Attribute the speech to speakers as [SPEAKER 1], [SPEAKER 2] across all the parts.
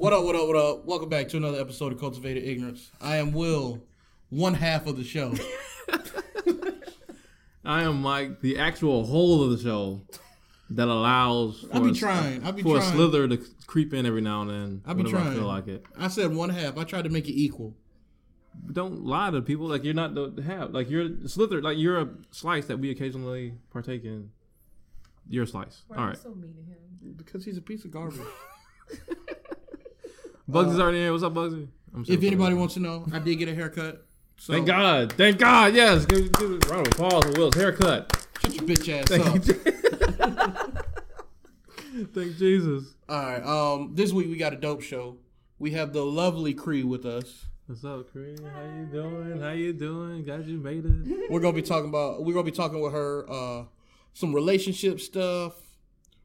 [SPEAKER 1] What up, what up, what up? Welcome back to another episode of Cultivated Ignorance. I am Will, one half of the show.
[SPEAKER 2] I am Mike, the actual whole of the show that allows for,
[SPEAKER 1] I be
[SPEAKER 2] a-
[SPEAKER 1] trying. I be
[SPEAKER 2] for a slither to creep in every now and then.
[SPEAKER 1] I be trying.
[SPEAKER 2] I feel like it.
[SPEAKER 1] I said one half. I tried to make it equal.
[SPEAKER 2] Don't lie to people. Like you're not the half. Like you're a slither. Like you're a slice that we occasionally partake in. You're a slice.
[SPEAKER 3] Why
[SPEAKER 2] All
[SPEAKER 3] are
[SPEAKER 2] right.
[SPEAKER 3] so mean to him?
[SPEAKER 1] Because he's a piece of garbage.
[SPEAKER 2] Bugsy's already here. What's up, Bugsy? I'm
[SPEAKER 1] if anybody wants to know, I did get a haircut. So
[SPEAKER 2] Thank God. Thank God. Yes. Give, give a round of applause for Will's haircut.
[SPEAKER 1] Shut your bitch ass up.
[SPEAKER 2] Thank Jesus.
[SPEAKER 1] All right. Um, this week we got a dope show. We have the lovely Cree with us.
[SPEAKER 2] What's up, Cree? How you doing? How you doing? Glad you made it.
[SPEAKER 1] We're gonna be talking about. We're gonna be talking with her. Uh, some relationship stuff.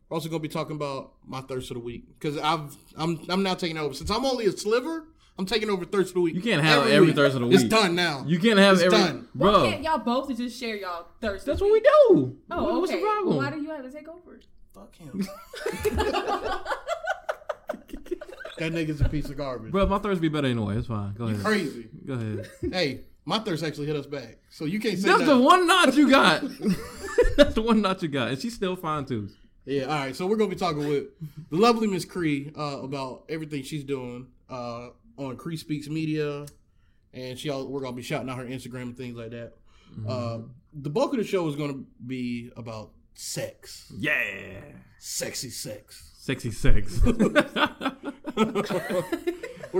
[SPEAKER 1] We're also gonna be talking about my thirst of the week because I've I'm I'm now taking over since I'm only a sliver. I'm taking over thirst of the week.
[SPEAKER 2] You can't have every
[SPEAKER 1] week.
[SPEAKER 2] thirst of the week.
[SPEAKER 1] It's done now.
[SPEAKER 2] You can't have
[SPEAKER 1] It's
[SPEAKER 2] every
[SPEAKER 1] done.
[SPEAKER 3] Why
[SPEAKER 2] bro.
[SPEAKER 3] can't y'all both just share y'all thirst?
[SPEAKER 2] That's what we do.
[SPEAKER 3] Oh,
[SPEAKER 2] What-
[SPEAKER 3] okay.
[SPEAKER 2] What's the problem?
[SPEAKER 3] Why do you have to take over?
[SPEAKER 1] Fuck him. that nigga's a piece of garbage.
[SPEAKER 2] Bro, my thirst be better anyway. It's fine. Go ahead.
[SPEAKER 1] You Crazy.
[SPEAKER 2] Go ahead.
[SPEAKER 1] Hey, my thirst actually hit us back, so you can't say
[SPEAKER 2] That's
[SPEAKER 1] that.
[SPEAKER 2] the one notch you got. That's the one notch you got, and she's still fine too.
[SPEAKER 1] Yeah, all right. So we're gonna be talking with the lovely Miss Cree uh, about everything she's doing uh, on Cree Speaks Media, and she all, we're gonna be shouting out her Instagram and things like that. Uh, the bulk of the show is gonna be about sex,
[SPEAKER 2] Yeah.
[SPEAKER 1] sexy sex.
[SPEAKER 2] Sexy sex.
[SPEAKER 1] we're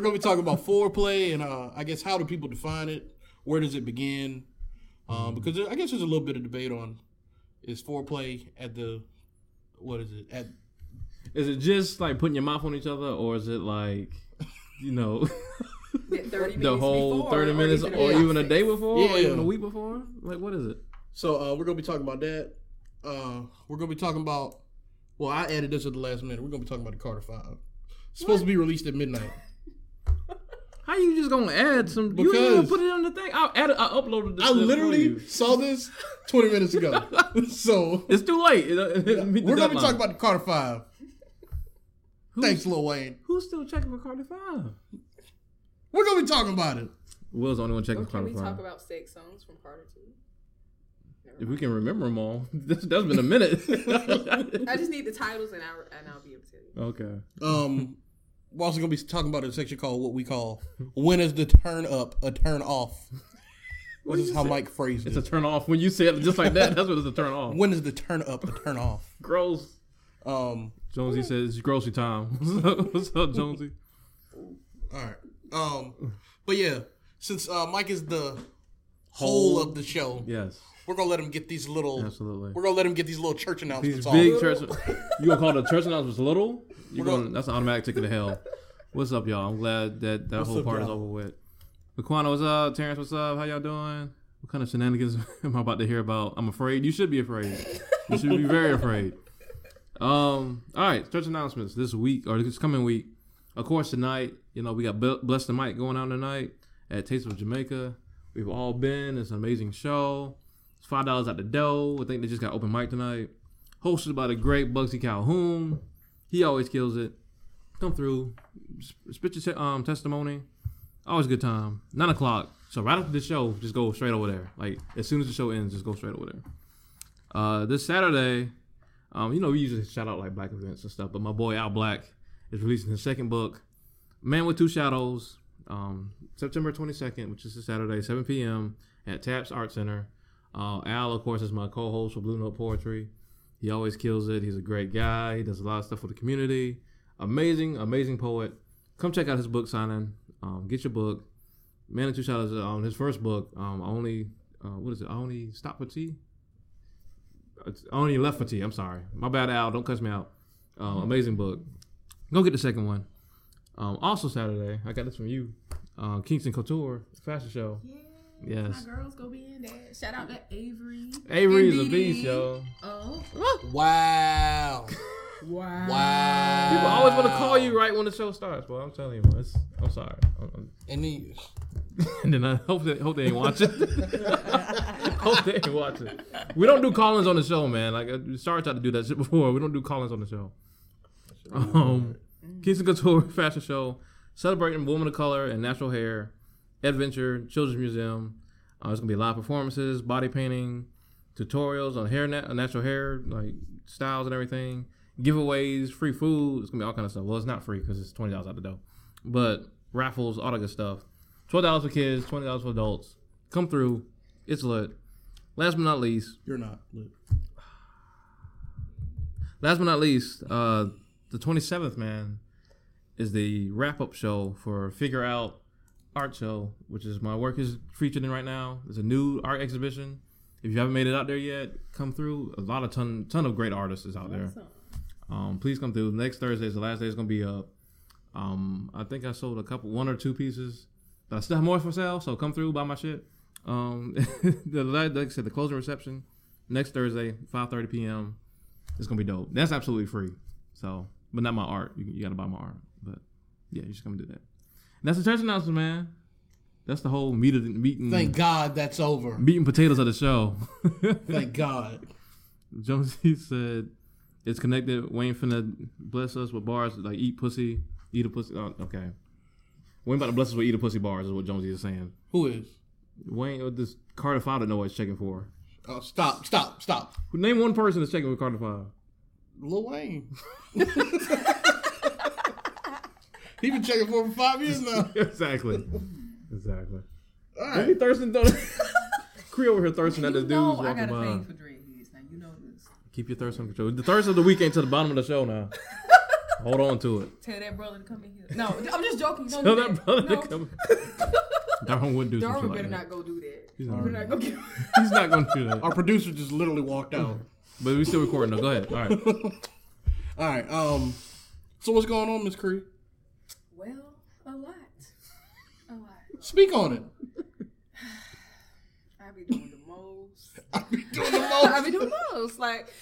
[SPEAKER 1] gonna be talking about foreplay and uh, I guess how do people define it? Where does it begin? Um, because I guess there's a little bit of debate on is foreplay at the what is it at
[SPEAKER 2] is it just like putting your mouth on each other, or is it like, you know,
[SPEAKER 3] 30
[SPEAKER 2] the whole
[SPEAKER 3] before,
[SPEAKER 2] thirty minutes,
[SPEAKER 3] it
[SPEAKER 2] or even a day before, or
[SPEAKER 1] Yeah.
[SPEAKER 2] even a week before? Like, what is it?
[SPEAKER 1] So uh, we're gonna be talking about that. Uh, we're gonna be talking about. Well, I added this at the last minute. We're gonna be talking about the Carter Five. It's supposed to be released at midnight.
[SPEAKER 2] How you just gonna add some? you didn't even put it on the thing. I added. I uploaded. This
[SPEAKER 1] I literally saw this 20 minutes ago. so
[SPEAKER 2] It's too late. It- it- it
[SPEAKER 1] we're gonna be talking about the Carter Five. Thanks, Lil Wayne.
[SPEAKER 2] Who's still checking for Carter Five?
[SPEAKER 1] We're gonna be talking about it.
[SPEAKER 2] Will's the only one checking
[SPEAKER 3] Or
[SPEAKER 2] for
[SPEAKER 3] can
[SPEAKER 2] Carter
[SPEAKER 3] we
[SPEAKER 2] Five.
[SPEAKER 3] talk about sex songs from Carter Two?
[SPEAKER 2] If we can remember them all, this, that's been a minute.
[SPEAKER 3] I just need the titles and I'll and I'll be able to tell you.
[SPEAKER 2] okay.
[SPEAKER 1] Um, we're also gonna be talking about a section called what we call "When is the turn up a turn off?"
[SPEAKER 2] What
[SPEAKER 1] This is how
[SPEAKER 2] say?
[SPEAKER 1] Mike phrased it.
[SPEAKER 2] It's a turn off when you say it just like that. That's what it's a turn off.
[SPEAKER 1] When is the turn up a turn off?
[SPEAKER 2] Gross.
[SPEAKER 1] Um,
[SPEAKER 2] Jonesy says it's grocery time. What's up, Jonesy?
[SPEAKER 1] All right. Um, but yeah, since uh, Mike is the whole of the show,
[SPEAKER 2] Yes,
[SPEAKER 1] we're gonna let him get these little.
[SPEAKER 2] absolutely.
[SPEAKER 1] We're gonna let him get these little church announcements
[SPEAKER 2] These
[SPEAKER 1] off.
[SPEAKER 2] big church. You gonna call the church announcements little? You
[SPEAKER 1] We're
[SPEAKER 2] going? That's an automatic ticket to hell. What's up, y'all? I'm glad that that
[SPEAKER 1] What's
[SPEAKER 2] whole
[SPEAKER 1] up,
[SPEAKER 2] part is
[SPEAKER 1] y'all?
[SPEAKER 2] over with. Laquana, what's up? Terrence, what's up? How y'all doing? What kind of shenanigans am I about to hear about? I'm afraid. You should be afraid. You should be very afraid. Um. All right. Stretch announcements this week or this coming week. Of course, tonight. You know we got Bless the Mic going on tonight at Taste of Jamaica. We've all been. It's an amazing show. It's five dollars at the door. I think they just got open mic tonight. Hosted by the great Bugsy Calhoun. He always kills it. Come through, spit your um, testimony. Always a good time. Nine o'clock. So right after the show, just go straight over there. Like as soon as the show ends, just go straight over there. Uh, this Saturday, um, you know we usually shout out like black events and stuff, but my boy Al Black is releasing his second book, Man with Two Shadows, um, September twenty second, which is a Saturday, seven p.m. at Taps Art Center. Uh, Al, of course, is my co-host for Blue Note Poetry. He always kills it. He's a great guy. He does a lot of stuff for the community. Amazing, amazing poet. Come check out his book signing. Um, get your book. Man and Two Shadows on his first book. Um, only uh, what is it? I only stop for tea. It's- only left for tea. I'm sorry. My bad, Al. Don't cuss me out. Um, amazing book. Go get the second one. Um, also Saturday, I got this from you. Uh, Kingston Couture fashion show.
[SPEAKER 3] Yeah.
[SPEAKER 2] Yes.
[SPEAKER 3] My girls go be in there. Shout out to Avery.
[SPEAKER 2] Avery is a beast, yo.
[SPEAKER 3] Oh.
[SPEAKER 1] Wow.
[SPEAKER 3] Wow.
[SPEAKER 1] Wow.
[SPEAKER 2] People always want to call you right when the show starts, but I'm telling you, man, it's, I'm sorry. I'm- I'm-
[SPEAKER 1] And he,
[SPEAKER 2] and then I hope they hope they ain't watching. hope they ain't watching. We don't do call-ins on the show, man. Like sorry Star tried to do that shit before. We don't do call-ins on the show. Um, Kingston Couture Fashion Show, celebrating women of color and natural hair, adventure, children's museum. Uh, there's gonna be live performances, body painting, tutorials on hair, nat- natural hair, like styles and everything, giveaways, free food. It's gonna be all kind of stuff. Well, it's not free because it's twenty dollars out the door, but raffles, all that good stuff. Twelve dollars for kids, twenty dollars for adults. Come through, it's lit. Last but not least,
[SPEAKER 1] You're not. Lit.
[SPEAKER 2] last but not least, uh, the 27th, man, is the wrap up show for Figure Out Art Show, which is my work is featured in right now. It's a new art exhibition. If you haven't made it out there yet, come through. A lot of ton ton of great artists is out there. Um, please come through. Next Thursday is the last day. It's gonna be up. Um, I think I sold a couple, one or two pieces, but I still have more for sale. So come through, buy my shit. Um, the like I said, the closing reception next Thursday, 5:30 p.m. It's gonna be dope. That's absolutely free. So, but not my art. You, you gotta buy my art. But yeah, you should come and do that. And that's the church announcement, man. That's the whole meat of the meat and
[SPEAKER 1] Thank God that's over.
[SPEAKER 2] meat and potatoes of the show.
[SPEAKER 1] Thank God.
[SPEAKER 2] Jonesy said it's connected. Wayne finna bless us with bars like eat pussy, eat a pussy. Oh, okay. Wayne about to bless us with eat a pussy bars is what Jonesy is saying.
[SPEAKER 1] Who is?
[SPEAKER 2] Wayne, this Carter Five what he's checking for.
[SPEAKER 1] Oh, stop, stop, stop.
[SPEAKER 2] Name one person that's checking with Carter Five.
[SPEAKER 1] Lil Wayne. he been checking for him for five years now.
[SPEAKER 2] exactly. Exactly.
[SPEAKER 1] All
[SPEAKER 2] Maybe
[SPEAKER 1] right.
[SPEAKER 2] thirsting. Though. Cree over here thirsting at the
[SPEAKER 3] You
[SPEAKER 2] dudes
[SPEAKER 3] know I got a thing for dreadheads. Now you know this.
[SPEAKER 2] Keep your thirst under control. The thirst of the week ain't to the bottom of the show now. Hold on to it.
[SPEAKER 3] Tell that brother to come in here. No, I'm just joking. Don't
[SPEAKER 2] Tell
[SPEAKER 3] do
[SPEAKER 2] that
[SPEAKER 3] that.
[SPEAKER 2] brother
[SPEAKER 3] no.
[SPEAKER 2] to come. Darwin would do some
[SPEAKER 3] Darwin
[SPEAKER 2] shit like
[SPEAKER 3] better
[SPEAKER 2] that.
[SPEAKER 3] not go do that.
[SPEAKER 2] He's
[SPEAKER 3] You
[SPEAKER 2] not,
[SPEAKER 3] better not go get.
[SPEAKER 2] he's not gonna do that.
[SPEAKER 1] Our producer just literally walked out.
[SPEAKER 2] But we still recording though. Go ahead. All right.
[SPEAKER 1] All right. Um. So what's going on, Miss Cree?
[SPEAKER 3] Well, a lot. A lot.
[SPEAKER 1] Speak on it.
[SPEAKER 3] I be doing the most.
[SPEAKER 1] I be doing the most.
[SPEAKER 3] I be doing the most. Like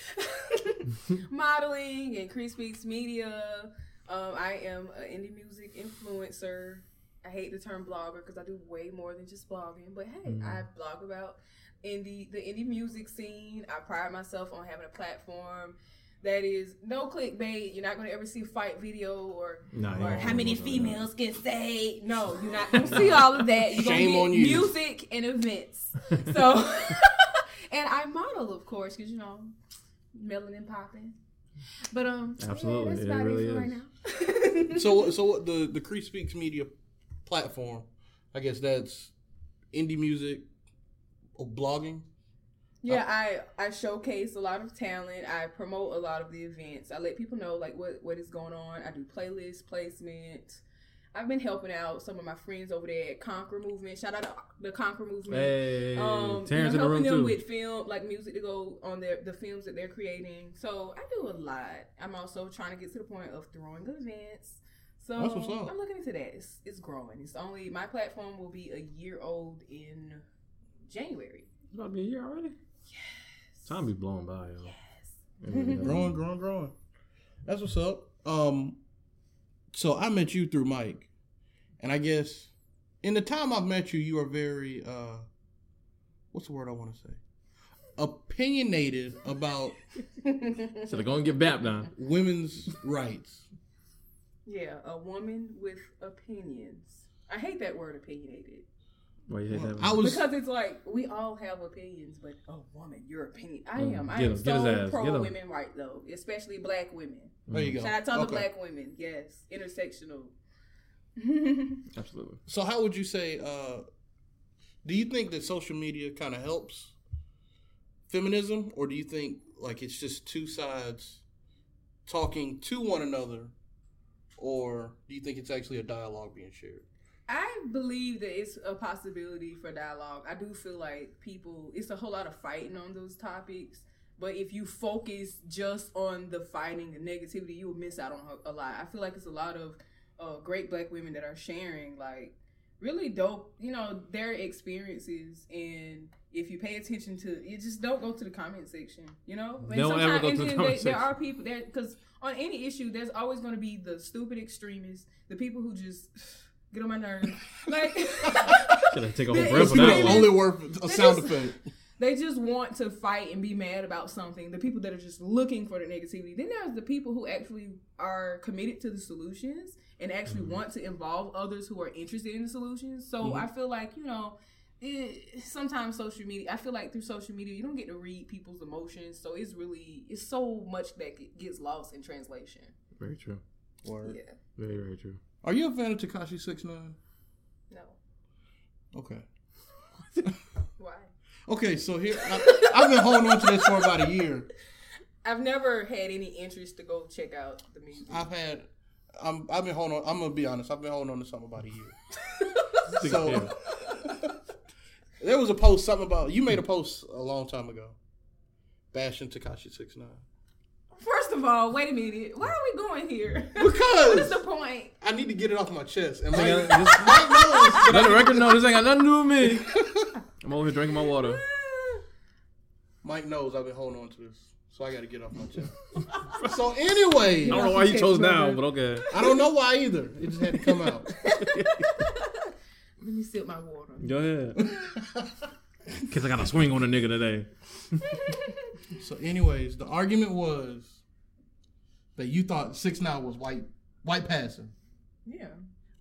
[SPEAKER 3] modeling and Cree Speaks Media. Um, I am an indie music influencer. I hate the term blogger because I do way more than just blogging. But hey, I blog about indie the indie music scene. I pride myself on having a platform that is no clickbait. You're not going to ever see a fight video or
[SPEAKER 2] Nah,
[SPEAKER 3] or
[SPEAKER 2] yeah.
[SPEAKER 3] how many females can say no. You're not going to see all of that. You're
[SPEAKER 1] Shame
[SPEAKER 3] going
[SPEAKER 1] on you.
[SPEAKER 3] music and events. So, and I model, of course, because you know, melanin and popping. But um,
[SPEAKER 2] Absolutely,
[SPEAKER 3] yeah, that's
[SPEAKER 2] it really
[SPEAKER 3] it for
[SPEAKER 2] is.
[SPEAKER 3] right now.
[SPEAKER 1] So so what the the Cree Speaks Media platform? I guess that's indie music or blogging.
[SPEAKER 3] Yeah, I I showcase a lot of talent. I promote a lot of the events. I let people know like what what is going on. I do playlist placement. I've been helping out some of my friends over there at Conquer Movement. Shout out to the Conquer Movement.
[SPEAKER 2] Hey,
[SPEAKER 3] um,
[SPEAKER 2] Terrence
[SPEAKER 3] you know,
[SPEAKER 2] in the room
[SPEAKER 3] helping them
[SPEAKER 2] too.
[SPEAKER 3] with film, like music to go on their the films that they're creating. So I do a lot. I'm also trying to get to the point of throwing events. So
[SPEAKER 1] That's what's up.
[SPEAKER 3] I'm looking into that. It's, it's growing. It's only my platform will be a year old in January.
[SPEAKER 2] It's about to be a year already.
[SPEAKER 3] Yes.
[SPEAKER 2] Time be blowing by, yo.
[SPEAKER 3] Yes.
[SPEAKER 2] It really does.
[SPEAKER 1] Growing, growing, growing. That's what's up. Um, so I met you through Mike, and I guess in the time I've met you, you are very uh, what's the word I want to say? Opinionated about
[SPEAKER 2] So they're gonna get baptized.
[SPEAKER 1] women's rights.
[SPEAKER 3] Yeah, a woman with opinions. I hate that word opinionated
[SPEAKER 2] Why you hate that?
[SPEAKER 1] I was
[SPEAKER 3] because it's like we all have opinions, but oh, woman, your opinion. I
[SPEAKER 2] Mm,
[SPEAKER 3] am. I am
[SPEAKER 2] him,
[SPEAKER 3] so pro
[SPEAKER 2] him.
[SPEAKER 3] women right though, especially black women.
[SPEAKER 1] there you go.
[SPEAKER 3] Shout out to all the
[SPEAKER 1] Okay.
[SPEAKER 3] black women. Yes, intersectional.
[SPEAKER 2] Absolutely.
[SPEAKER 1] So how would you say? Uh, do you think that social media kind of helps feminism, or do you think like it's just two sides talking to one another, or do you think it's actually a dialogue being shared?
[SPEAKER 3] I believe that it's a possibility for dialogue. I do feel like people, it's a whole lot of fighting on those topics. But if you focus just on the fighting and negativity, you will miss out on a lot. I feel like it's a lot of uh, great black women that are sharing like really dope, you know, their experiences. And if you pay attention to, you just don't go to the comment section, you know. And
[SPEAKER 2] Don't ever
[SPEAKER 3] sometimes-
[SPEAKER 2] go to the comment
[SPEAKER 3] there, there are people there because on any issue, there's always going to be the stupid extremists, the people who just get on my nerves, like.
[SPEAKER 2] Should I take a whole breath
[SPEAKER 1] It's
[SPEAKER 2] on that
[SPEAKER 3] extremists-
[SPEAKER 2] one?
[SPEAKER 1] only worth a
[SPEAKER 3] They
[SPEAKER 1] sound
[SPEAKER 3] just-
[SPEAKER 1] effect.
[SPEAKER 3] they just want to fight and be mad about something. The people that are just looking for the negativity. Then there's the people who actually are committed to the solutions and actually
[SPEAKER 2] Mm-hmm.
[SPEAKER 3] want to involve others who are interested in the solutions. So
[SPEAKER 1] Mhm.
[SPEAKER 3] I feel like you know. It, sometimes social media i feel like through social media you don't get to read people's emotions so it's really it's so much that gets lost in translation
[SPEAKER 2] Very true.
[SPEAKER 1] Word.
[SPEAKER 3] yeah
[SPEAKER 2] Very very true.
[SPEAKER 1] Are you a fan of Tekashi Six Nine?
[SPEAKER 3] no
[SPEAKER 1] Okay.
[SPEAKER 3] why
[SPEAKER 1] Okay, so here I, I've been holding on to this for about a year.
[SPEAKER 3] i've never had any interest to go check out the music
[SPEAKER 1] I've had, I'm, I've been holding on. I'm gonna be honest. I've been holding on to something about a year. So there was a post something about you made a post a long time ago, bashing Tekashi Six Nine
[SPEAKER 3] First of all, wait a minute. Why are we going here? Because what is
[SPEAKER 1] because
[SPEAKER 3] the point?
[SPEAKER 1] I need to get it off my chest. And
[SPEAKER 2] Hang
[SPEAKER 1] Mike,
[SPEAKER 2] on, just-
[SPEAKER 1] Mike knows.
[SPEAKER 2] Let the record know this ain't got nothing to do with me. I'm over here drinking my water.
[SPEAKER 1] Mike knows I've been holding on to this, so I got to get it off my chest. so anyway,
[SPEAKER 2] I don't know why you chose now, but okay.
[SPEAKER 1] I don't know why either. It just had to come out.
[SPEAKER 3] Let me sip my water.
[SPEAKER 2] Go ahead. Cause I got a swing on a nigga today.
[SPEAKER 1] So, anyways, the argument was that you thought six nine was white white passing.
[SPEAKER 3] Yeah.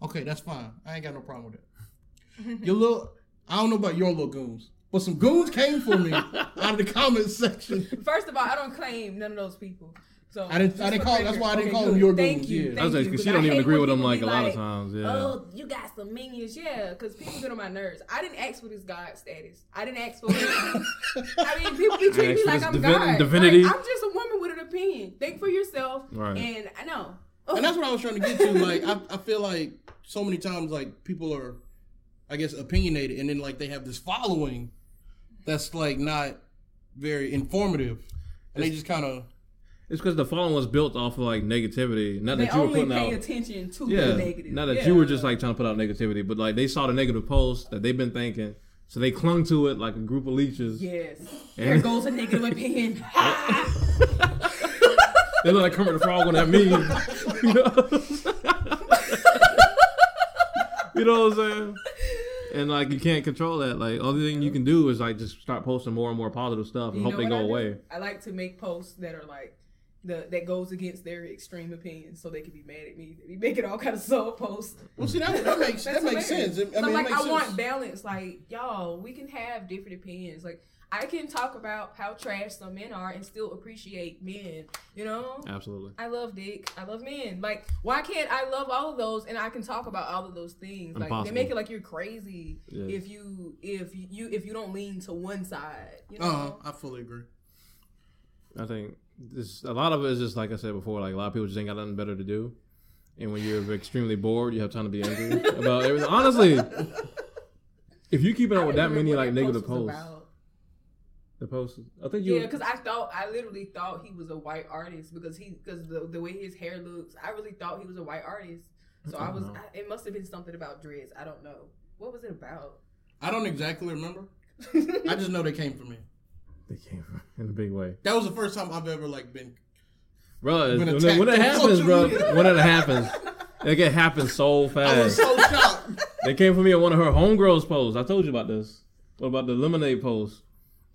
[SPEAKER 1] Okay, that's fine. I ain't got no problem with it. Your little, I don't know about your little goons, but some goons came for me out of the comment section.
[SPEAKER 3] First of all, I don't claim none of those people. So
[SPEAKER 1] I didn't- I didn't call- that's
[SPEAKER 3] record.
[SPEAKER 1] why I didn't
[SPEAKER 3] Okay,
[SPEAKER 1] call them
[SPEAKER 3] good.
[SPEAKER 1] your
[SPEAKER 3] Thank
[SPEAKER 1] goons,
[SPEAKER 3] you.
[SPEAKER 1] yeah.
[SPEAKER 3] Thank
[SPEAKER 2] I was like,
[SPEAKER 3] you,
[SPEAKER 2] 'cause she
[SPEAKER 3] 'cause
[SPEAKER 2] don't
[SPEAKER 3] I
[SPEAKER 2] even agree with him
[SPEAKER 3] people
[SPEAKER 2] like a lot of times. Yeah.
[SPEAKER 3] Oh, you got some minions, yeah, because people get on my nerves. I didn't ask for this God status. I didn't ask for it. I mean, people be treating me like I'm
[SPEAKER 2] divin-
[SPEAKER 3] God.
[SPEAKER 2] divinity.
[SPEAKER 3] Like, I'm just a woman with an opinion. Think for yourself.
[SPEAKER 2] Right.
[SPEAKER 3] And I know.
[SPEAKER 1] And that's what I was trying to get to. Like, I, I feel like so many times, like people are, I guess, opinionated, and then like they have this following that's like not very informative, and they just kind of.
[SPEAKER 2] It's because the following was built off of like negativity. Not
[SPEAKER 3] they
[SPEAKER 2] that you were putting
[SPEAKER 3] pay
[SPEAKER 2] out.
[SPEAKER 3] attention to
[SPEAKER 2] Yeah.
[SPEAKER 3] the negative.
[SPEAKER 2] Not that
[SPEAKER 3] Yeah.
[SPEAKER 2] you were just like trying to put out negativity, but like they saw the negative post that they've been thinking, so they clung to it like a group of leeches.
[SPEAKER 3] Yes.
[SPEAKER 2] And-
[SPEAKER 3] There goes a negative opinion.
[SPEAKER 2] They look like Kermit the Frog on that meme. you know? what I'm saying? And like you can't control that. Like only thing you can do is like just start posting more and more positive stuff and
[SPEAKER 3] You
[SPEAKER 2] hope they go
[SPEAKER 3] I
[SPEAKER 2] away.
[SPEAKER 3] I like to make posts that are like the that goes against their extreme opinions, so they can be mad at me. They be making all kind of sub posts.
[SPEAKER 1] Well, see that, that makes that makes
[SPEAKER 3] hilarious.
[SPEAKER 1] sense. I
[SPEAKER 3] So,
[SPEAKER 1] mean,
[SPEAKER 3] like
[SPEAKER 1] makes
[SPEAKER 3] I
[SPEAKER 1] sense.
[SPEAKER 3] want balance. Like y'all, we can have different opinions. Like I can talk about how trash some men are and still appreciate men. You know.
[SPEAKER 2] Absolutely.
[SPEAKER 3] I love dick. I love men. Like, why can't I love all of those and I can talk about all of those things? Like,
[SPEAKER 2] Impossible.
[SPEAKER 3] they make it like you're crazy
[SPEAKER 2] Yeah.
[SPEAKER 3] if you if you if you don't lean to one side. You know.
[SPEAKER 1] Uh, I fully agree.
[SPEAKER 2] I think this a lot of it is just like I said before. Like a lot of people just ain't got nothing better to do, and when you're extremely bored, you have time to be angry about everything. Honestly, if you keep it up with that many like negative posts, the posts. I think you.
[SPEAKER 3] Yeah, because I thought I literally thought he was a white artist because he because the the way his hair looks, I really thought he was a white artist. So I was. I, it must have been something about dreads. I don't know. What was it about?
[SPEAKER 1] I don't exactly remember. I just know they came for me.
[SPEAKER 2] They came from in a big way,
[SPEAKER 1] That was the first time I've ever like been.
[SPEAKER 2] bro.
[SPEAKER 1] Been
[SPEAKER 2] When,
[SPEAKER 1] attacked
[SPEAKER 2] when it happens, bro. When it happens, like it can happen so
[SPEAKER 1] I was
[SPEAKER 2] fast.
[SPEAKER 1] so shocked.
[SPEAKER 2] They came for me at one of her homegirls posts. I told you about this. What about the lemonade post?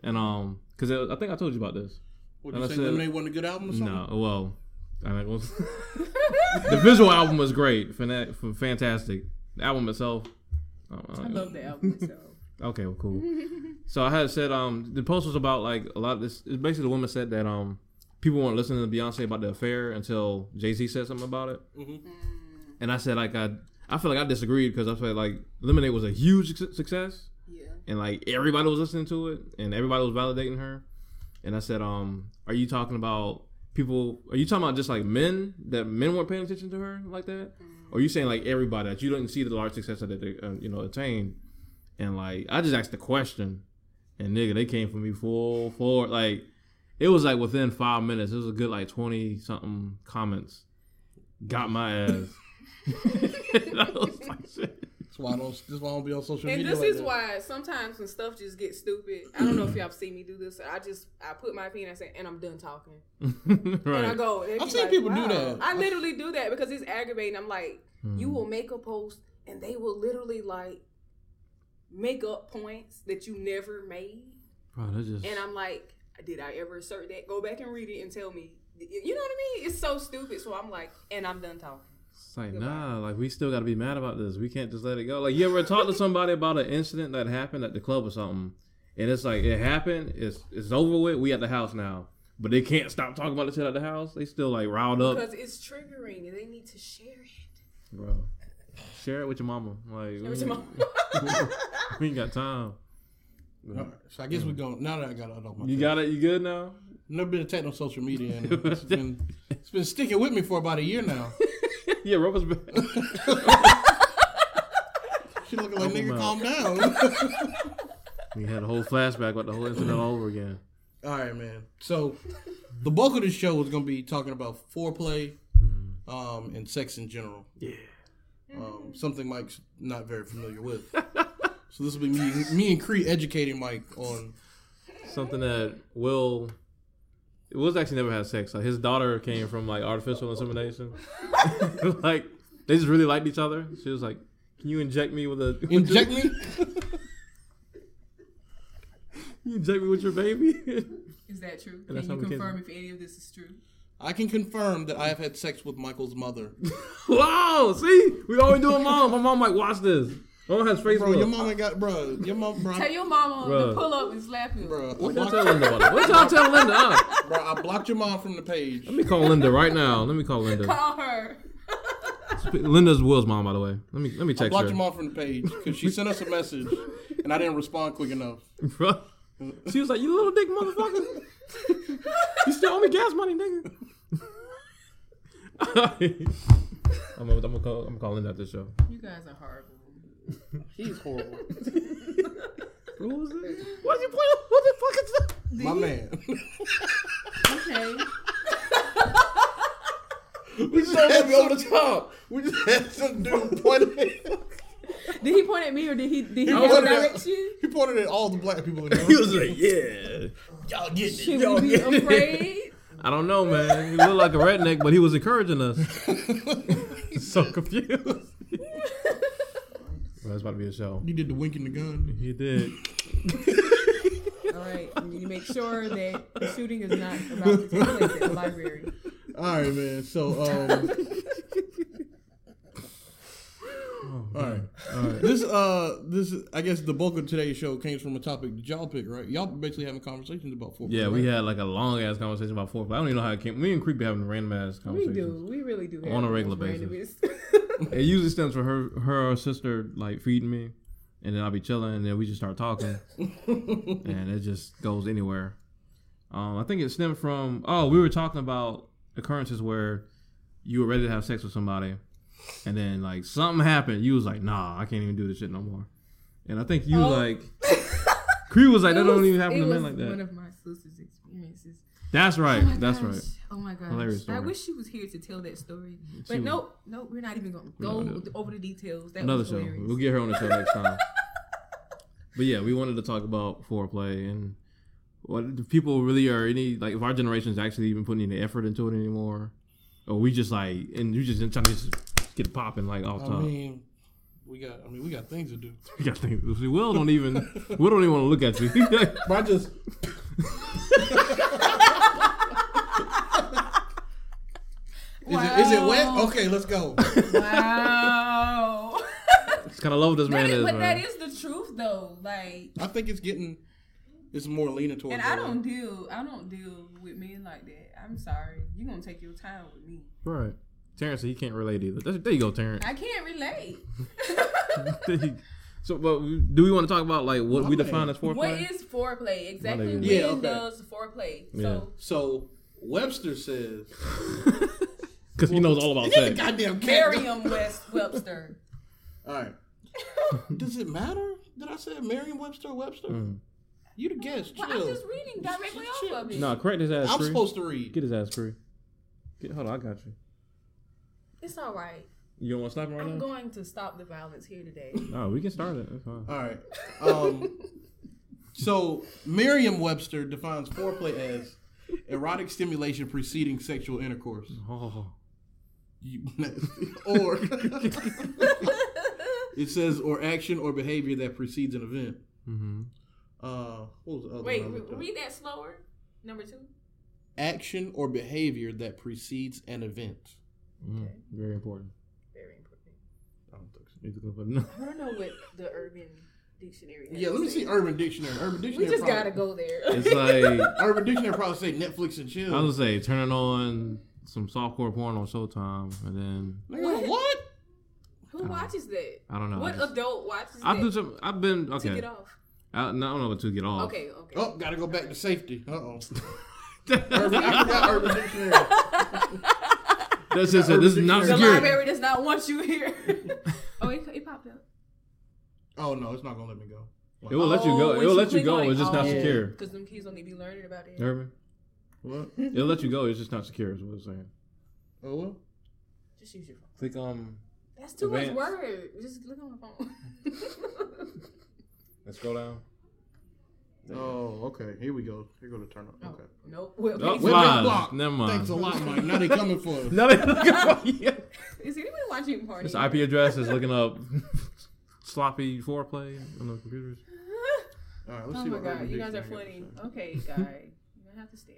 [SPEAKER 2] And um, because I think I told you about this.
[SPEAKER 1] What
[SPEAKER 2] And
[SPEAKER 1] you
[SPEAKER 2] I
[SPEAKER 1] say
[SPEAKER 2] said-
[SPEAKER 1] Lemonade wasn't a good album or something?
[SPEAKER 2] No, well, I mean, well, the visual album was great, fana- f- fantastic. The album itself, uh,
[SPEAKER 3] I love the album itself.
[SPEAKER 2] Okay, well, cool. so I had said um the post was about like a lot of this. It's basically the woman said that um people weren't listening to Beyonce about the affair until Jay Z said something about it,
[SPEAKER 1] Mhm.
[SPEAKER 2] and I said like I I feel like I disagreed because I felt like Lemonade was a huge su- success
[SPEAKER 3] Yeah.
[SPEAKER 2] and like everybody was listening to it and everybody was validating her. And I said, um, are you talking about people? Are you talking about just like men that men weren't paying attention to her like that? Or are you saying like everybody that you didn't see the large success that they uh, you know attained? And like I just asked the question, and nigga, they came for me full forward. Like it was like within five minutes, it was a good like twenty something comments. Got my ass. I was like, shit.
[SPEAKER 1] That's why I don't. This is why I don't be on social
[SPEAKER 3] And
[SPEAKER 1] media.
[SPEAKER 3] And this
[SPEAKER 1] like
[SPEAKER 3] is
[SPEAKER 1] that.
[SPEAKER 3] why sometimes when stuff just gets stupid, I don't know if y'all seen me do this. I just I put my opinion, I say, and I'm done talking. And I
[SPEAKER 2] right.
[SPEAKER 3] go. and
[SPEAKER 1] I've seen
[SPEAKER 3] like,
[SPEAKER 1] people do that.
[SPEAKER 3] I literally do that because it's aggravating. I'm like,
[SPEAKER 2] Hmm.
[SPEAKER 3] you will make a post and they will literally like make up points that you never made.
[SPEAKER 2] Bro, that's just.
[SPEAKER 3] And I'm like, did I ever assert that? Go back and read it and tell me. You know what I mean? It's so stupid. So I'm like, and I'm done talking.
[SPEAKER 2] It's like,
[SPEAKER 3] Goodbye.
[SPEAKER 2] nah, like we still got to be mad about this. We can't just let it go. Like, you ever talk to somebody about an incident that happened at the club or something, and it's like it happened, it's it's over with. We at the house now, but they can't stop talking about the shit at the house. They still like riled up,
[SPEAKER 3] Because it's triggering and they need to share it.
[SPEAKER 2] bro. Share it with your mama. Like,
[SPEAKER 3] Share with your mom.
[SPEAKER 2] we ain't got time.
[SPEAKER 1] Alright, So I guess we're going. Now that I got it off my
[SPEAKER 2] You got it. You good now?
[SPEAKER 1] Never been attacked on social media, and it's been it's been sticking with me for about a year now.
[SPEAKER 2] yeah, rubber's back.
[SPEAKER 1] She looking like
[SPEAKER 2] Open
[SPEAKER 1] nigga,
[SPEAKER 2] mouth.
[SPEAKER 1] calm down.
[SPEAKER 2] we had a whole flashback about the whole incident all over again.
[SPEAKER 1] All right, man. So the bulk of this show is going to be talking about foreplay um, and sex in general.
[SPEAKER 2] Yeah.
[SPEAKER 1] Um, something Mike's not very familiar with. so this will be me, me and Cree educating Mike on.
[SPEAKER 2] something that Will Will's actually never had sex. Like his daughter came from like artificial insemination. like they just really liked each other. She was like, "Can you inject me with a
[SPEAKER 1] Inject me?
[SPEAKER 2] You inject me with your baby?"
[SPEAKER 3] Is that true?
[SPEAKER 2] And
[SPEAKER 3] Can you
[SPEAKER 2] how we
[SPEAKER 3] confirm if any of this is true?
[SPEAKER 1] I can confirm that I have had sex with Michael's mother.
[SPEAKER 2] wow! See, we always do a mom. My mom might watch this. My mom has Facebook.
[SPEAKER 1] Bro, your mama got bro. Your mom, bro.
[SPEAKER 3] Tell your mama
[SPEAKER 2] Bruh.
[SPEAKER 3] to pull up and slap him.
[SPEAKER 1] Bro, I
[SPEAKER 2] What y'all
[SPEAKER 1] blocked,
[SPEAKER 2] tell Linda about it? What y'all tell Linda? Uh,
[SPEAKER 1] bro, I blocked your mom from the page.
[SPEAKER 2] let me call Linda right now. Let me call Linda.
[SPEAKER 3] Call her.
[SPEAKER 2] Linda's Will's mom, by the way. Let me let me
[SPEAKER 1] I
[SPEAKER 2] text
[SPEAKER 1] blocked
[SPEAKER 2] her.
[SPEAKER 1] your mom from the page because she sent us a message and I didn't respond quick enough.
[SPEAKER 2] Bro. She was like, "You little dick motherfucker! you still owe me gas money, nigga." I'm gonna, I'm gonna call. I'm gonna call Linda at this show.
[SPEAKER 3] You guys are horrible.
[SPEAKER 1] He's horrible.
[SPEAKER 2] Who was it? What you playing? What the fuck is that?
[SPEAKER 1] My man.
[SPEAKER 3] Okay.
[SPEAKER 1] we just had me over the top. We just had some dude pointing at
[SPEAKER 3] Did he point at me or did he did he,
[SPEAKER 1] He
[SPEAKER 3] have
[SPEAKER 1] pointed at-
[SPEAKER 3] direction?
[SPEAKER 1] He pointed at all the black people in the
[SPEAKER 2] He was like, "Yeah."
[SPEAKER 1] Y'all get it.
[SPEAKER 3] Should
[SPEAKER 1] Y'all
[SPEAKER 3] we be
[SPEAKER 1] getting it.
[SPEAKER 3] afraid?
[SPEAKER 2] I don't know, man. He looked like a redneck, but he was encouraging us. so confused. Bro, that's about to be a show.
[SPEAKER 1] You did the wink in the gun.
[SPEAKER 2] He did.
[SPEAKER 3] All right. You make sure that the shooting is not about to take place at the library.
[SPEAKER 1] All right, man. So, um, all right.
[SPEAKER 2] All right.
[SPEAKER 1] This, uh, this, I guess the bulk of today's show came from a topic that y'all picked, right? Y'all basically having conversations about foreplay.
[SPEAKER 2] Yeah, we had like a long ass conversation about foreplay. I don't even know how it came. Me and Creep be having random ass conversations.
[SPEAKER 3] We do. We really do. have
[SPEAKER 2] On a regular basis. It usually stems from her, her or sister like feeding me, and then I'll be chilling, and then we just start talking, and it just goes anywhere. Um, I think it stemmed from oh, we were talking about occurrences where you were ready to have sex with somebody, and then like something happened. You was like, nah, I can't even do this shit no more. And I think you
[SPEAKER 3] Oh.
[SPEAKER 2] like, Cree was like, that
[SPEAKER 3] It
[SPEAKER 2] don't even happen to men like that.
[SPEAKER 3] One of my sister's experiences.
[SPEAKER 2] That's oh right.
[SPEAKER 3] Oh
[SPEAKER 2] That's
[SPEAKER 3] gosh.
[SPEAKER 2] right.
[SPEAKER 3] Oh my gosh. I wish she was here to tell that story.
[SPEAKER 2] She
[SPEAKER 3] But
[SPEAKER 2] was-
[SPEAKER 3] no, no, we're not even going to go over the details. That
[SPEAKER 2] Another
[SPEAKER 3] was
[SPEAKER 2] show. We'll get her on the show next time. but yeah, we wanted to talk about foreplay and what people really are any like if our generation is actually even putting any effort into it anymore, or we just like and you just trying to just get popping like off
[SPEAKER 1] I
[SPEAKER 2] top.
[SPEAKER 1] mean, we got. I mean, we got things to do.
[SPEAKER 2] we got to think. See, Will don't even Will don't even want to look at you.
[SPEAKER 1] I just. Is, it, is it wet? Okay, let's go.
[SPEAKER 3] Wow.
[SPEAKER 2] It's kind of love this
[SPEAKER 3] That
[SPEAKER 2] man
[SPEAKER 3] is,
[SPEAKER 2] is,
[SPEAKER 3] but
[SPEAKER 2] man.
[SPEAKER 3] that is the truth, though. Like,
[SPEAKER 1] I think it's getting. It's more leaning towards.
[SPEAKER 3] and I don't deal. I don't deal with men like that. I'm sorry. You're gonna take your time with me.
[SPEAKER 2] right. Terrence, he can't relate either. That's, there you go, Terrence.
[SPEAKER 3] I can't relate.
[SPEAKER 2] So, but do we want to talk about like what we define
[SPEAKER 1] man.
[SPEAKER 2] as foreplay?
[SPEAKER 3] What is foreplay exactly?
[SPEAKER 2] nigga.
[SPEAKER 3] When
[SPEAKER 1] Yeah, okay.
[SPEAKER 3] does foreplay?
[SPEAKER 2] Yeah.
[SPEAKER 3] So
[SPEAKER 1] So Webster says.
[SPEAKER 2] Because he knows all about
[SPEAKER 1] Is that a
[SPEAKER 2] sex.
[SPEAKER 1] goddamn cat?
[SPEAKER 3] Merriam West Webster.
[SPEAKER 1] All right. Does it matter that I said Merriam-Webster or Webster?
[SPEAKER 2] Mm.
[SPEAKER 1] You the guest.
[SPEAKER 3] Well,
[SPEAKER 1] Chill.
[SPEAKER 3] I'm just reading directly
[SPEAKER 1] Chill.
[SPEAKER 3] off of it.
[SPEAKER 2] No, correct his ass.
[SPEAKER 1] I'm
[SPEAKER 2] Cree.
[SPEAKER 1] supposed to read.
[SPEAKER 2] Get his ass free. Get, hold on, I got you.
[SPEAKER 3] It's all right.
[SPEAKER 2] You don't want to stop him right
[SPEAKER 3] I'm
[SPEAKER 2] now?
[SPEAKER 3] going to stop the violence here today.
[SPEAKER 2] No, we can start it. That's fine.
[SPEAKER 1] All right. Um, so Merriam-Webster defines foreplay as erotic stimulation preceding sexual intercourse.
[SPEAKER 2] Oh,
[SPEAKER 1] You or it says or action or behavior that precedes an event.
[SPEAKER 2] mm-hmm.
[SPEAKER 1] Uh, what was the other
[SPEAKER 3] Wait,
[SPEAKER 1] one?
[SPEAKER 3] Re- read that slower. Number two.
[SPEAKER 1] Action or behavior that precedes an event.
[SPEAKER 2] Mm, very important.
[SPEAKER 3] Very important.
[SPEAKER 1] I don't think so.
[SPEAKER 2] Need to no.
[SPEAKER 3] I don't know what the Urban Dictionary. has
[SPEAKER 1] Yeah, let me
[SPEAKER 3] to
[SPEAKER 1] see. Urban Dictionary. Urban Dictionary.
[SPEAKER 3] We just
[SPEAKER 1] probably,
[SPEAKER 3] gotta go there.
[SPEAKER 2] It's like
[SPEAKER 1] Urban Dictionary probably say Netflix and chill.
[SPEAKER 2] I was gonna say, turning on some softcore porn on Showtime, and then
[SPEAKER 1] Nigga, what?
[SPEAKER 3] Who watches that?
[SPEAKER 2] I don't know.
[SPEAKER 3] What
[SPEAKER 2] just-
[SPEAKER 3] adult watches
[SPEAKER 2] I've
[SPEAKER 3] that?
[SPEAKER 2] been, some- I've been
[SPEAKER 3] To
[SPEAKER 2] okay.
[SPEAKER 3] get off.
[SPEAKER 2] I, no, I don't know what to get off.
[SPEAKER 3] Okay, okay.
[SPEAKER 1] Oh, gotta go back to safety. Uh oh. I forgot Urban Dictionary.
[SPEAKER 2] That's just it. This is not
[SPEAKER 3] The
[SPEAKER 2] secure.
[SPEAKER 3] library does not want you here. oh, it, it popped up.
[SPEAKER 1] Oh no, it's not gonna let me go.
[SPEAKER 2] It will let you go. It will let you go. It's just not
[SPEAKER 1] Yeah.
[SPEAKER 2] secure.
[SPEAKER 3] Because them kids only be learning about it.
[SPEAKER 2] You?
[SPEAKER 1] What?
[SPEAKER 2] It'll let you go. It's just not secure. Is what I'm saying.
[SPEAKER 1] Oh well.
[SPEAKER 3] Just use your phone.
[SPEAKER 2] Click um.
[SPEAKER 3] That's too much
[SPEAKER 2] Advance.
[SPEAKER 3] word. Just look on my phone.
[SPEAKER 2] Let's go down.
[SPEAKER 1] Oh, okay. Here we go. Here we go to turn up. Okay.
[SPEAKER 3] nope. Well,
[SPEAKER 2] Oh,
[SPEAKER 3] okay.
[SPEAKER 1] Wait,
[SPEAKER 2] Fine.
[SPEAKER 1] block.
[SPEAKER 2] Never mind.
[SPEAKER 1] Thanks a lot, Mike. Now they coming for us.
[SPEAKER 2] No, they looking for you.
[SPEAKER 3] Is anybody watching porn?
[SPEAKER 2] This? IP address is looking up sloppy foreplay on the computers.
[SPEAKER 1] All right, let's
[SPEAKER 3] Oh
[SPEAKER 1] see
[SPEAKER 3] my
[SPEAKER 1] what
[SPEAKER 3] god, you guys are
[SPEAKER 1] Dictionary
[SPEAKER 3] funny.
[SPEAKER 1] has to say.
[SPEAKER 3] Okay, guy, you're gonna have to stare.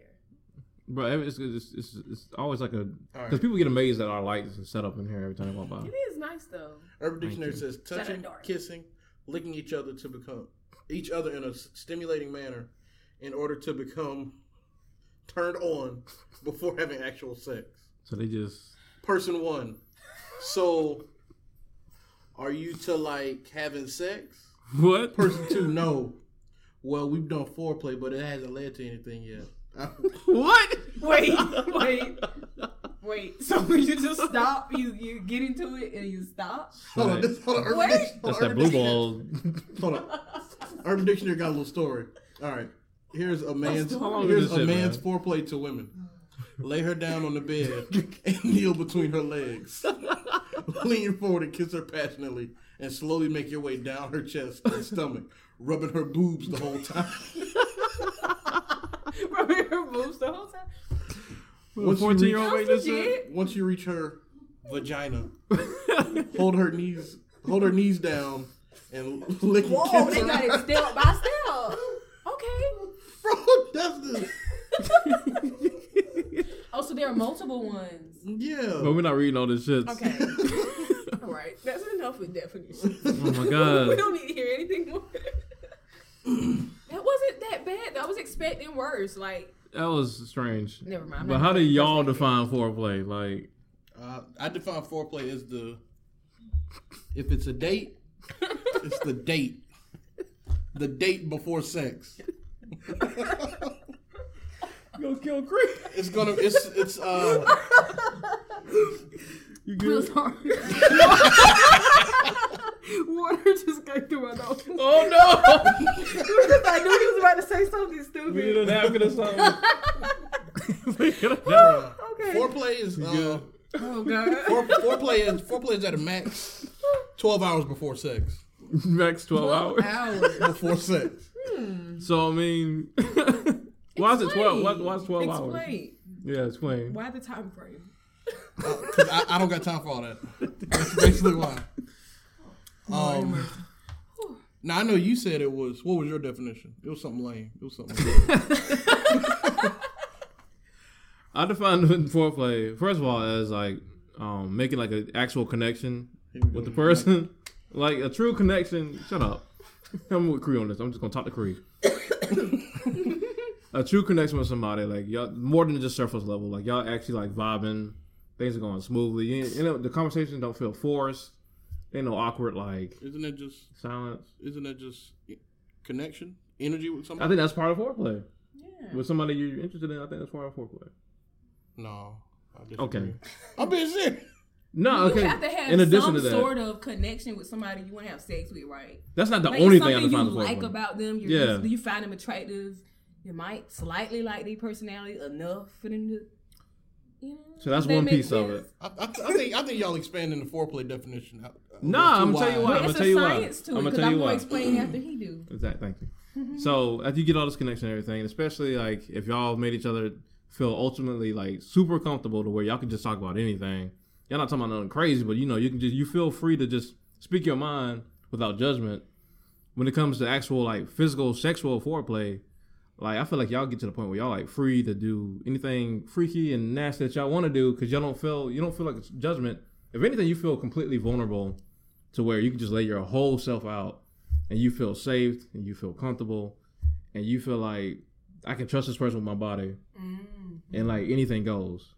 [SPEAKER 2] Bro, it's, it's, it's, it's always like a
[SPEAKER 1] All
[SPEAKER 2] because
[SPEAKER 1] right.
[SPEAKER 2] people get amazed at our lights and setup in here every time they walk by.
[SPEAKER 3] It is nice though.
[SPEAKER 1] Urban Dictionary says
[SPEAKER 3] Shut
[SPEAKER 1] touching,
[SPEAKER 3] the door.
[SPEAKER 1] kissing, licking each other to become each other in a stimulating manner in order to become turned on before having actual sex.
[SPEAKER 2] So they just
[SPEAKER 1] Person one. So, are you to like having sex?
[SPEAKER 2] what?
[SPEAKER 1] Person two, no. Well, we've done foreplay, but it hasn't led to anything yet.
[SPEAKER 2] What?
[SPEAKER 3] Wait, wait, wait. So you just stop, you you get into it and you stop.
[SPEAKER 1] hold on, this, hold on. Urban
[SPEAKER 3] Wait.
[SPEAKER 1] Dic- hold
[SPEAKER 2] That's
[SPEAKER 1] on,
[SPEAKER 2] that
[SPEAKER 1] Urban
[SPEAKER 2] blue
[SPEAKER 1] Dictionary-
[SPEAKER 2] ball.
[SPEAKER 1] Hold on. Urban Dictionary got a little story. All right. Here's a man's
[SPEAKER 2] How long is
[SPEAKER 1] here's
[SPEAKER 2] this
[SPEAKER 1] a
[SPEAKER 2] shit,
[SPEAKER 1] man's
[SPEAKER 2] man?
[SPEAKER 1] foreplay to women. Lay her down on the bed and kneel between her legs. Lean forward and kiss her passionately, and slowly make your way down her chest and stomach, rubbing her boobs the whole time.
[SPEAKER 3] Rubbing her boobs the whole time.
[SPEAKER 1] Once you
[SPEAKER 2] Fourteen year
[SPEAKER 1] reach-
[SPEAKER 2] old make this
[SPEAKER 3] legit.
[SPEAKER 1] Once you reach her vagina, hold her knees, hold her knees down, and lick and
[SPEAKER 3] Whoa,
[SPEAKER 1] kiss
[SPEAKER 3] they
[SPEAKER 1] her.
[SPEAKER 3] got it step by step. Okay.
[SPEAKER 1] Bro, that's the
[SPEAKER 3] Oh, so there are multiple ones.
[SPEAKER 1] yeah.
[SPEAKER 2] But we're not reading all this shit.
[SPEAKER 3] Okay. All right. That's enough with definitions.
[SPEAKER 2] Oh my god.
[SPEAKER 3] we
[SPEAKER 2] god.
[SPEAKER 3] don't need to hear anything more. that wasn't that bad. I was expecting worse. Like,
[SPEAKER 2] That was strange.
[SPEAKER 3] never mind.
[SPEAKER 2] But how do y'all
[SPEAKER 3] press
[SPEAKER 2] define foreplay? Like,
[SPEAKER 1] Uh, I define foreplay as the if it's a date, it's the date, the date before sex.
[SPEAKER 2] go kill Creek.
[SPEAKER 1] It's gonna it's it's uh
[SPEAKER 2] You
[SPEAKER 3] that. I'm
[SPEAKER 2] good?
[SPEAKER 3] Water just came through my nose.
[SPEAKER 2] Oh no!
[SPEAKER 3] I knew he was about to say something
[SPEAKER 2] we need
[SPEAKER 3] stupid.
[SPEAKER 2] a napkin or something. We need a napkin.
[SPEAKER 1] uh,
[SPEAKER 3] Okay.
[SPEAKER 1] foreplay is uh,
[SPEAKER 2] good?
[SPEAKER 3] Oh god.
[SPEAKER 1] fore, foreplay is foreplay is at a max twelve hours before sex.
[SPEAKER 2] Max twelve hours.
[SPEAKER 3] Hours.
[SPEAKER 1] Before sex.
[SPEAKER 2] So I mean, why is it twelve? Why, why is twelve hours?
[SPEAKER 3] Explain.
[SPEAKER 2] Yeah, explain.
[SPEAKER 3] Why the time frame?
[SPEAKER 1] Because I, I don't got time for all that. That's basically why. Um, now I know you said it was. What was your definition? It was something lame. It was something. Lame.
[SPEAKER 2] I define foreplay first of all as like um, making like an actual connection with the person, like a true connection. Shut up. I'm with Cree on this. I'm just gonna talk to Cree. a true connection with somebody, like y'all, more than just surface level. Like y'all actually like vibing. Things are going smoothly. You, you know, the conversation don't feel forced. Ain't no awkward like
[SPEAKER 1] Isn't it just?
[SPEAKER 2] silence.
[SPEAKER 1] Isn't it just connection, energy with somebody?
[SPEAKER 2] I think that's part of foreplay.
[SPEAKER 3] Yeah.
[SPEAKER 2] With somebody you're interested in, I think that's part of foreplay.
[SPEAKER 1] no. I.
[SPEAKER 2] Okay.
[SPEAKER 1] I'm being serious.
[SPEAKER 2] No, okay.
[SPEAKER 3] You
[SPEAKER 2] okay.
[SPEAKER 3] have to have
[SPEAKER 2] In addition
[SPEAKER 3] some
[SPEAKER 2] to that,
[SPEAKER 3] sort of connection with somebody you want to have sex with, right?
[SPEAKER 2] that's not the
[SPEAKER 3] Like,
[SPEAKER 2] only thing I
[SPEAKER 3] something you like about them. You're
[SPEAKER 2] Yeah.
[SPEAKER 3] just- you find them attractive. You might slightly like their personality enough for them to. You know,
[SPEAKER 2] So that's one
[SPEAKER 3] make
[SPEAKER 2] piece of it.
[SPEAKER 1] I, I, I think I think y'all expanding the foreplay definition. out- a
[SPEAKER 2] Nah, I'm gonna tell you
[SPEAKER 1] wide.
[SPEAKER 2] why. I'm
[SPEAKER 3] it's
[SPEAKER 2] gonna tell
[SPEAKER 3] a
[SPEAKER 2] you why.
[SPEAKER 3] science to
[SPEAKER 2] I'm gonna tell you why.
[SPEAKER 3] explain after he do.
[SPEAKER 2] Exactly. Thank you.
[SPEAKER 3] Mm-hmm.
[SPEAKER 2] So after you get all this connection and everything, especially like if y'all made each other feel ultimately like super comfortable to where y'all can just talk about anything. Y'all not talking about nothing crazy, but you know you can just you feel free to just speak your mind without judgment. when it comes to actual like physical sexual foreplay, like I feel like y'all get to the point where y'all like free to do anything freaky and nasty that y'all want to do because y'all don't feel you don't feel like it's judgment. If anything, you feel completely vulnerable to where you can just lay your whole self out and you feel safe and you feel comfortable and you feel like I can trust this person with my body mm-hmm. and like anything goes.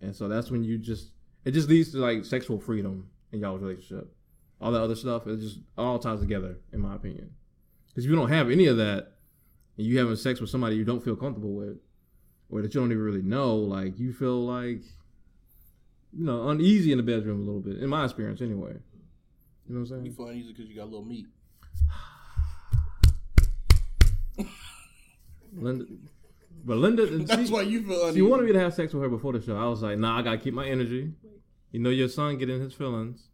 [SPEAKER 2] And so that's when you just it just leads to like sexual freedom in y'all's relationship. All that other stuff it just all ties together in my opinion. Because if you don't have any of that and you having sex with somebody you don't feel comfortable with or that you don't even really know, like you feel like you know uneasy in the bedroom a little bit. In my experience, anyway. You know what I'm saying?
[SPEAKER 1] You feel uneasy because you got a little meat.
[SPEAKER 2] Linda, but Linda,
[SPEAKER 1] That's
[SPEAKER 2] she,
[SPEAKER 1] why you feel uneasy.
[SPEAKER 2] she wanted me to have sex with her before the show. I was like, nah, I gotta keep my energy. You know, your son getting his feelings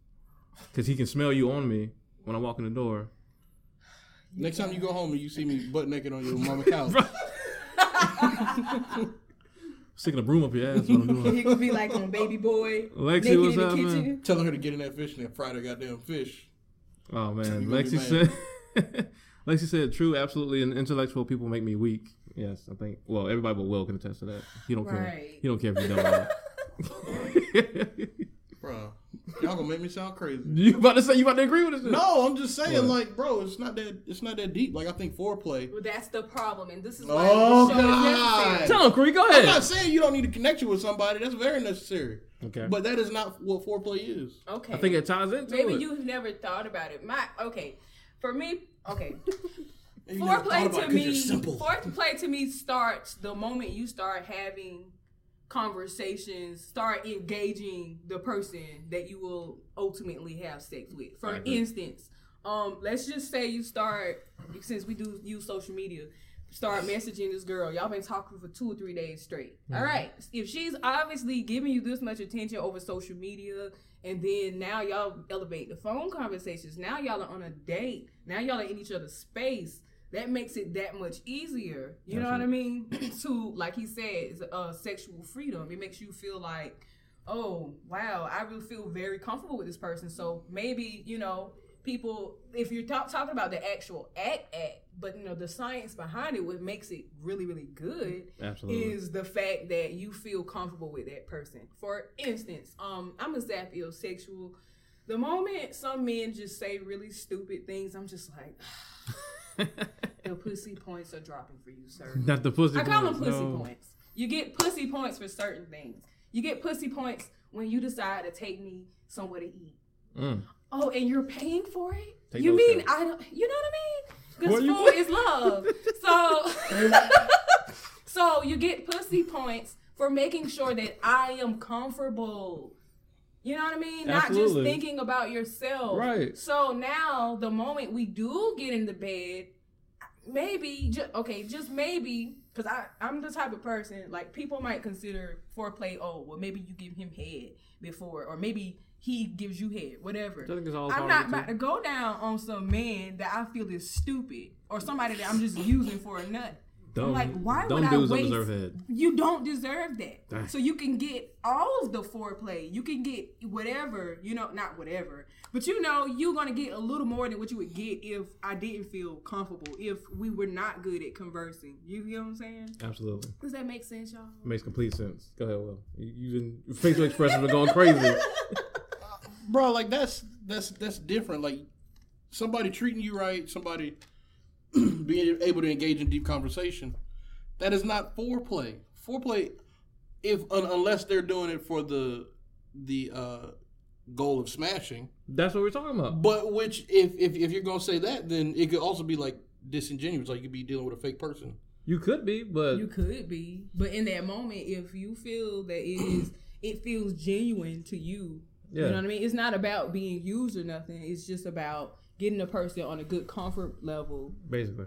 [SPEAKER 2] because he can smell you on me when I walk in the door.
[SPEAKER 1] Next time you go home and you see me butt naked on your mama couch,
[SPEAKER 2] Sticking a broom up your ass. What I'm doing.
[SPEAKER 3] He would be like on baby boy,
[SPEAKER 2] Lexi,
[SPEAKER 3] naked
[SPEAKER 2] what's
[SPEAKER 3] in the
[SPEAKER 2] up, man?
[SPEAKER 1] telling her to get in that fish and then fry the goddamn fish.
[SPEAKER 2] Oh man,
[SPEAKER 1] You gonna
[SPEAKER 2] Lexi said. Lexi said, "True, absolutely, and intellectual people make me weak." Yes, I think. Well, everybody but Will can attest to that. He don't care. He don't care if you don't. know.
[SPEAKER 1] Bro, y'all gonna make me sound crazy.
[SPEAKER 2] you about to say you about to agree with us?
[SPEAKER 1] No, I'm just saying,
[SPEAKER 2] What?
[SPEAKER 1] like, bro, it's not that it's not that deep. Like, I think foreplay.
[SPEAKER 3] Well, that's the problem, and this is why
[SPEAKER 1] Oh,
[SPEAKER 3] the show
[SPEAKER 1] God.
[SPEAKER 3] is necessary.
[SPEAKER 2] Tell him, Cree. Go ahead.
[SPEAKER 1] I'm not saying you don't need a connection with somebody. That's very necessary.
[SPEAKER 2] Okay.
[SPEAKER 1] But that is not what foreplay is.
[SPEAKER 3] Okay.
[SPEAKER 2] I think it ties into
[SPEAKER 3] Maybe
[SPEAKER 2] it.
[SPEAKER 3] you've never thought about it. My okay, for me, okay.
[SPEAKER 1] You never thought
[SPEAKER 3] Foreplay
[SPEAKER 1] about it
[SPEAKER 3] to
[SPEAKER 1] 'cause
[SPEAKER 3] me,
[SPEAKER 1] you're
[SPEAKER 3] foreplay to me starts the moment you start having conversations, start engaging the person that you will ultimately have sex with. For instance, um, let's just say you start since we do use social media, start messaging this girl. Y'all been talking for two or three days straight.
[SPEAKER 2] Mm-hmm.
[SPEAKER 3] All right, if she's obviously giving you this much attention over social media. And then now y'all elevate the phone conversations. Now y'all are on a date. Now y'all are in each other's space that makes it that much easier. You know what I mean? to like he said, uh, sexual freedom. It makes you feel like, oh wow, I really feel very comfortable with this person. So maybe you know people, if you're talk, talking about the actual act act, but you know the science behind it, what makes it really really good
[SPEAKER 2] Absolutely.
[SPEAKER 3] is the fact that you feel comfortable with that person. For instance, um, I'm a sapiosexual. The moment some men just say really stupid things, I'm just like, the pussy points are dropping for you, sir.
[SPEAKER 2] Not the pussy.
[SPEAKER 3] I call them pussy
[SPEAKER 2] no.
[SPEAKER 3] points. You get pussy points for certain things. You get pussy points when you decide to take me somewhere to eat.
[SPEAKER 2] Mm.
[SPEAKER 3] Oh, and you're paying for it?
[SPEAKER 2] Take
[SPEAKER 3] you mean
[SPEAKER 2] steps.
[SPEAKER 3] I don't? You know what I mean? Because food
[SPEAKER 2] say?
[SPEAKER 3] is love. So, so you get pussy points for making sure that I am comfortable. You know what I mean? Not just thinking about yourself.
[SPEAKER 2] Right.
[SPEAKER 3] So now, the moment we do get in the bed, maybe just okay, just maybe because I I'm the type of person like people might consider foreplay. Oh, well, maybe you give him head before, or maybe he gives you head, whatever.
[SPEAKER 2] I think it's all
[SPEAKER 3] I'm not about to go down on some man that I feel is stupid or somebody that I'm just using for a nut.
[SPEAKER 2] Dumb,
[SPEAKER 3] I'm like, why
[SPEAKER 2] dumb
[SPEAKER 3] would I
[SPEAKER 2] dudes
[SPEAKER 3] waste?
[SPEAKER 2] deserve head.
[SPEAKER 3] You don't deserve that.
[SPEAKER 2] Dang.
[SPEAKER 3] So you can get all of the foreplay. You can get whatever, you know, not whatever, but you know, you're gonna get a little more than what you would get if I didn't feel comfortable. If we were not good at conversing, you know what I'm saying?
[SPEAKER 2] Absolutely.
[SPEAKER 3] Does that make sense, y'all?
[SPEAKER 2] It Makes complete sense. Go ahead, Will. You, you been, your facial expressions are going crazy.
[SPEAKER 1] bro like that's that's that's different like somebody treating you right somebody being able to engage in deep conversation that is not foreplay foreplay if un, unless they're doing it for the the uh goal of smashing
[SPEAKER 2] That's what we're talking about.
[SPEAKER 1] but which if if, if you're gonna say that then it could also be like disingenuous like you could be dealing with a fake person
[SPEAKER 2] You could be, but
[SPEAKER 3] You could be, but in that moment, if you feel that it is, it feels genuine to you.
[SPEAKER 2] Yeah.
[SPEAKER 3] You know what I mean? It's not about being used or nothing. It's just about getting a person on a good comfort level.
[SPEAKER 2] basically.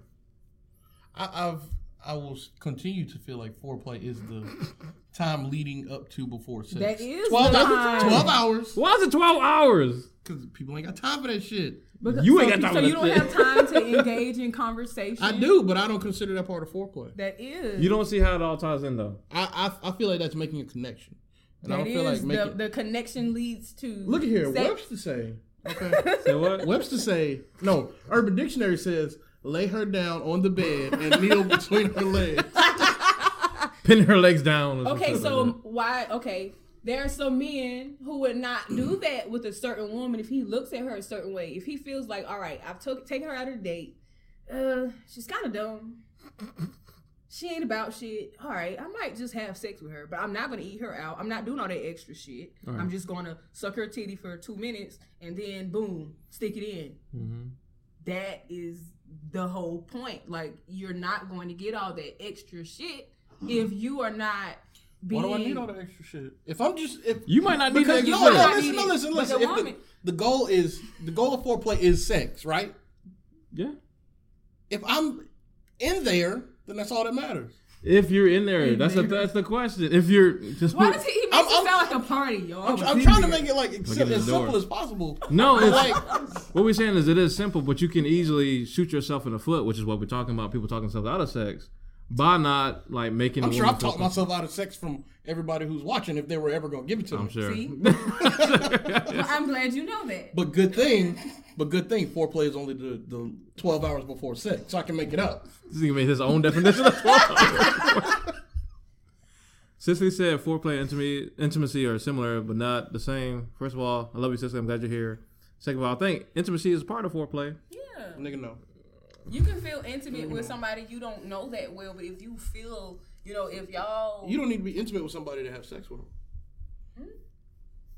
[SPEAKER 1] I, I've I will continue to feel like foreplay is the time leading up to before sex.
[SPEAKER 3] That is
[SPEAKER 1] 12,
[SPEAKER 3] the
[SPEAKER 1] hours-
[SPEAKER 3] time.
[SPEAKER 1] 12 hours.
[SPEAKER 2] Why is it 12 hours?
[SPEAKER 1] Because people ain't got time for that shit.
[SPEAKER 3] Because,
[SPEAKER 2] You
[SPEAKER 3] so,
[SPEAKER 2] ain't got time
[SPEAKER 3] So you don't
[SPEAKER 2] shit.
[SPEAKER 3] have time to engage in conversation.
[SPEAKER 1] I do, but I don't consider that part of foreplay.
[SPEAKER 3] That is.
[SPEAKER 2] You don't see how it all ties in, though.
[SPEAKER 1] I I, I feel like that's making a connection. And I don't feel like making.
[SPEAKER 3] the, the connection leads to.
[SPEAKER 1] Look at here.
[SPEAKER 3] sex.
[SPEAKER 1] Webster say Okay.
[SPEAKER 2] Say what?
[SPEAKER 1] Webster say no. Urban Dictionary says lay her down on the bed and kneel between her legs.
[SPEAKER 2] Pin her legs down.
[SPEAKER 3] Okay, so
[SPEAKER 2] like
[SPEAKER 3] why? Okay, there are some men who would not do that with a certain woman if he looks at her a certain way. If he feels like, all right, I've took taken her out of the date. Uh, she's kind of dumb. She ain't about shit. All right, I might just have sex with her, but I'm not gonna eat her out. I'm not doing all that extra shit. I'm just gonna suck her titty for two minutes and then boom, stick it in.
[SPEAKER 2] Mhm.
[SPEAKER 3] That is the whole point. Like you're not going to get all that extra shit if you are not being.
[SPEAKER 1] Why do I need all that extra shit? If I'm just if
[SPEAKER 2] You might not need
[SPEAKER 1] because
[SPEAKER 2] that.
[SPEAKER 1] no,
[SPEAKER 3] might
[SPEAKER 1] no, listen, no,
[SPEAKER 3] it,
[SPEAKER 1] listen, listen.
[SPEAKER 3] the
[SPEAKER 1] If the, the goal is the goal of foreplay is sex, right?
[SPEAKER 2] Yeah.
[SPEAKER 1] If I'm in there, then that's all that matters.
[SPEAKER 2] If you're in there, that's the that's the question. If you're just
[SPEAKER 3] Why does he, he makes
[SPEAKER 1] I'm-
[SPEAKER 3] it
[SPEAKER 1] I'm-
[SPEAKER 3] sound like a party, yo?
[SPEAKER 1] I'm, I'm trying to make it like as,
[SPEAKER 2] the door.
[SPEAKER 1] simple as possible.
[SPEAKER 2] no, it's
[SPEAKER 1] Like,
[SPEAKER 2] what we're saying is it is simple, but you can easily shoot yourself in the foot, which is what we're talking about. People talking themselves out of sex by not like making.
[SPEAKER 1] I'm sure I've
[SPEAKER 2] feel
[SPEAKER 1] talked myself out of sex from everybody who's watching if they were ever going to give it to
[SPEAKER 2] I'm
[SPEAKER 1] me.
[SPEAKER 2] sure.
[SPEAKER 3] See? Well, I'm glad you know that.
[SPEAKER 1] But good thing, but good thing, foreplay is only the, the 12 hours before sex, so I can make it up.
[SPEAKER 2] This nigga made his own definition of twelve. Cicely said foreplay and intimacy, intimacy are similar but not the same. First of all, I love you, Cicely. I'm glad you're here. Second of all, I think intimacy is part of foreplay.
[SPEAKER 3] Yeah.
[SPEAKER 1] Nigga, no.
[SPEAKER 3] You can feel intimate with somebody you don't know that well, but if you feel, you know, if y'all.
[SPEAKER 1] You don't need to be intimate with somebody to have sex with them. Hmm?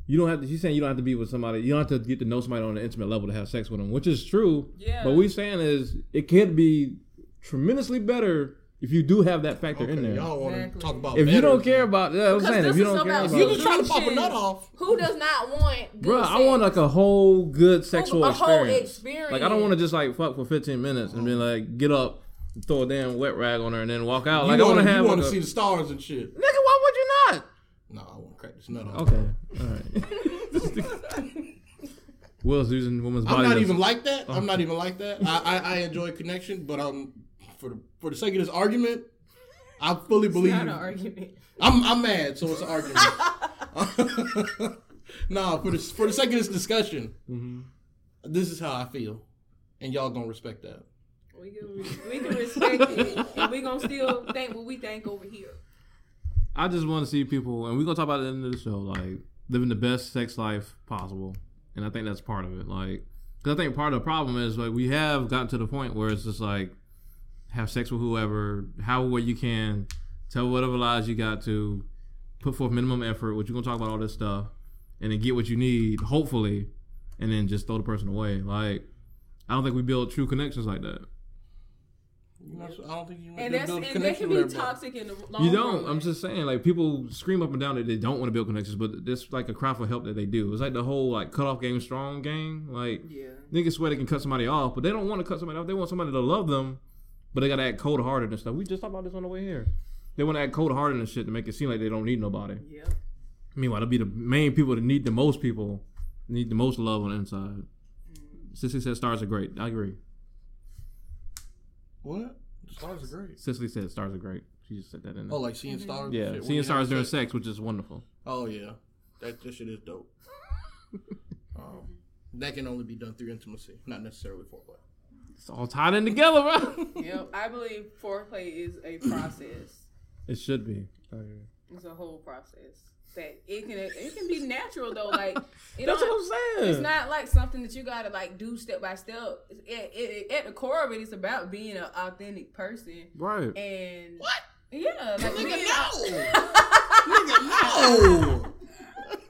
[SPEAKER 2] You don't have to. She's saying you don't have to be with somebody. You don't have to get to know somebody on an intimate level to have sex with them, which is true.
[SPEAKER 3] Yeah.
[SPEAKER 2] But what we saying is it could be tremendously better if you do have that factor in there.
[SPEAKER 1] y'all want to
[SPEAKER 3] Exactly.
[SPEAKER 1] talk about
[SPEAKER 2] If you don't care about, yeah, I'm saying if you don't care
[SPEAKER 3] about
[SPEAKER 2] about,
[SPEAKER 1] You just trying to pop a nut off.
[SPEAKER 3] Who does not want good
[SPEAKER 2] bro, I want like a whole good sexual
[SPEAKER 3] a whole
[SPEAKER 2] experience.
[SPEAKER 3] experience.
[SPEAKER 2] Like I don't want to just like fuck for 15 minutes and be like get up, throw a damn wet rag on her, and then walk out.
[SPEAKER 1] You
[SPEAKER 2] Like I want to
[SPEAKER 1] wanna-
[SPEAKER 2] have
[SPEAKER 1] you want to
[SPEAKER 2] a,
[SPEAKER 1] see the stars and shit.
[SPEAKER 2] nigga. Why would you not?
[SPEAKER 1] No, I won't crack this nut off.
[SPEAKER 2] Okay, all right. Will's using woman's body.
[SPEAKER 1] I'm not even like that.
[SPEAKER 2] Oh.
[SPEAKER 1] I'm not even like that. I, I, I enjoy connection, but um, for the for the sake of this argument, I fully
[SPEAKER 3] It's
[SPEAKER 1] believe.
[SPEAKER 3] not an argument.
[SPEAKER 1] I'm I'm mad, so it's an argument. nah, for the for the sake of this discussion,
[SPEAKER 2] Mm-hmm.
[SPEAKER 1] this is how I feel, and y'all gonna respect that.
[SPEAKER 3] We can, we can respect it, and we gonna still think what we think over here.
[SPEAKER 2] I just want to see people, and we're gonna talk about it at the end of the show, like living the best sex life possible, and I think that's part of it. Like, because I think part of the problem is like we have gotten to the point where it's just like have sex with whoever, however you can, tell whatever lies you got to, put forth minimum effort, which you're gonna talk about all this stuff, and then get what you need, hopefully, and then just throw the person away. Like, I don't think we build true connections like that.
[SPEAKER 1] You I don't think you
[SPEAKER 3] And
[SPEAKER 1] to
[SPEAKER 3] that's
[SPEAKER 1] build a
[SPEAKER 3] and that can be toxic in the long
[SPEAKER 2] You don't.
[SPEAKER 3] run.
[SPEAKER 2] I'm just saying, like people scream up and down that they don't want to build connections, but it's like a cry for help that they do. It's like the whole like cut off game strong game. Like
[SPEAKER 3] yeah.
[SPEAKER 2] niggas swear they can cut somebody off, but they don't want to cut somebody off. They want somebody to love them, but they gotta act cold hearted and stuff. We just talked about this on the way here. They want to act cold hearted and shit to make it seem like they don't need nobody.
[SPEAKER 3] Yeah.
[SPEAKER 2] Meanwhile, they'll be the main people that need the most people, need the most love on the inside.
[SPEAKER 3] Mm.
[SPEAKER 2] Cicely said stars are great. I agree.
[SPEAKER 1] What? The stars are great.
[SPEAKER 2] Cicely said stars are great. She just said that in there.
[SPEAKER 1] Oh, like seeing stars.
[SPEAKER 2] yeah,
[SPEAKER 1] shit when
[SPEAKER 2] seeing stars during
[SPEAKER 1] sex.
[SPEAKER 2] sex, which is wonderful.
[SPEAKER 1] Oh yeah, that that shit is dope. um, that can only be done through intimacy, not necessarily foreplay.
[SPEAKER 2] It's all tied in together, bro.
[SPEAKER 3] Yep. I believe foreplay is a process.
[SPEAKER 2] It should be.
[SPEAKER 3] It's a whole process. That it can it can be natural though. Like it
[SPEAKER 2] That's what I'm saying.
[SPEAKER 3] It's not like something that you gotta like do step by step. It, it, at the core of it, it's about being an authentic person.
[SPEAKER 2] right.
[SPEAKER 3] And
[SPEAKER 1] What?
[SPEAKER 3] Yeah, like
[SPEAKER 1] Nigga,
[SPEAKER 3] being-
[SPEAKER 1] no. Nigga, no.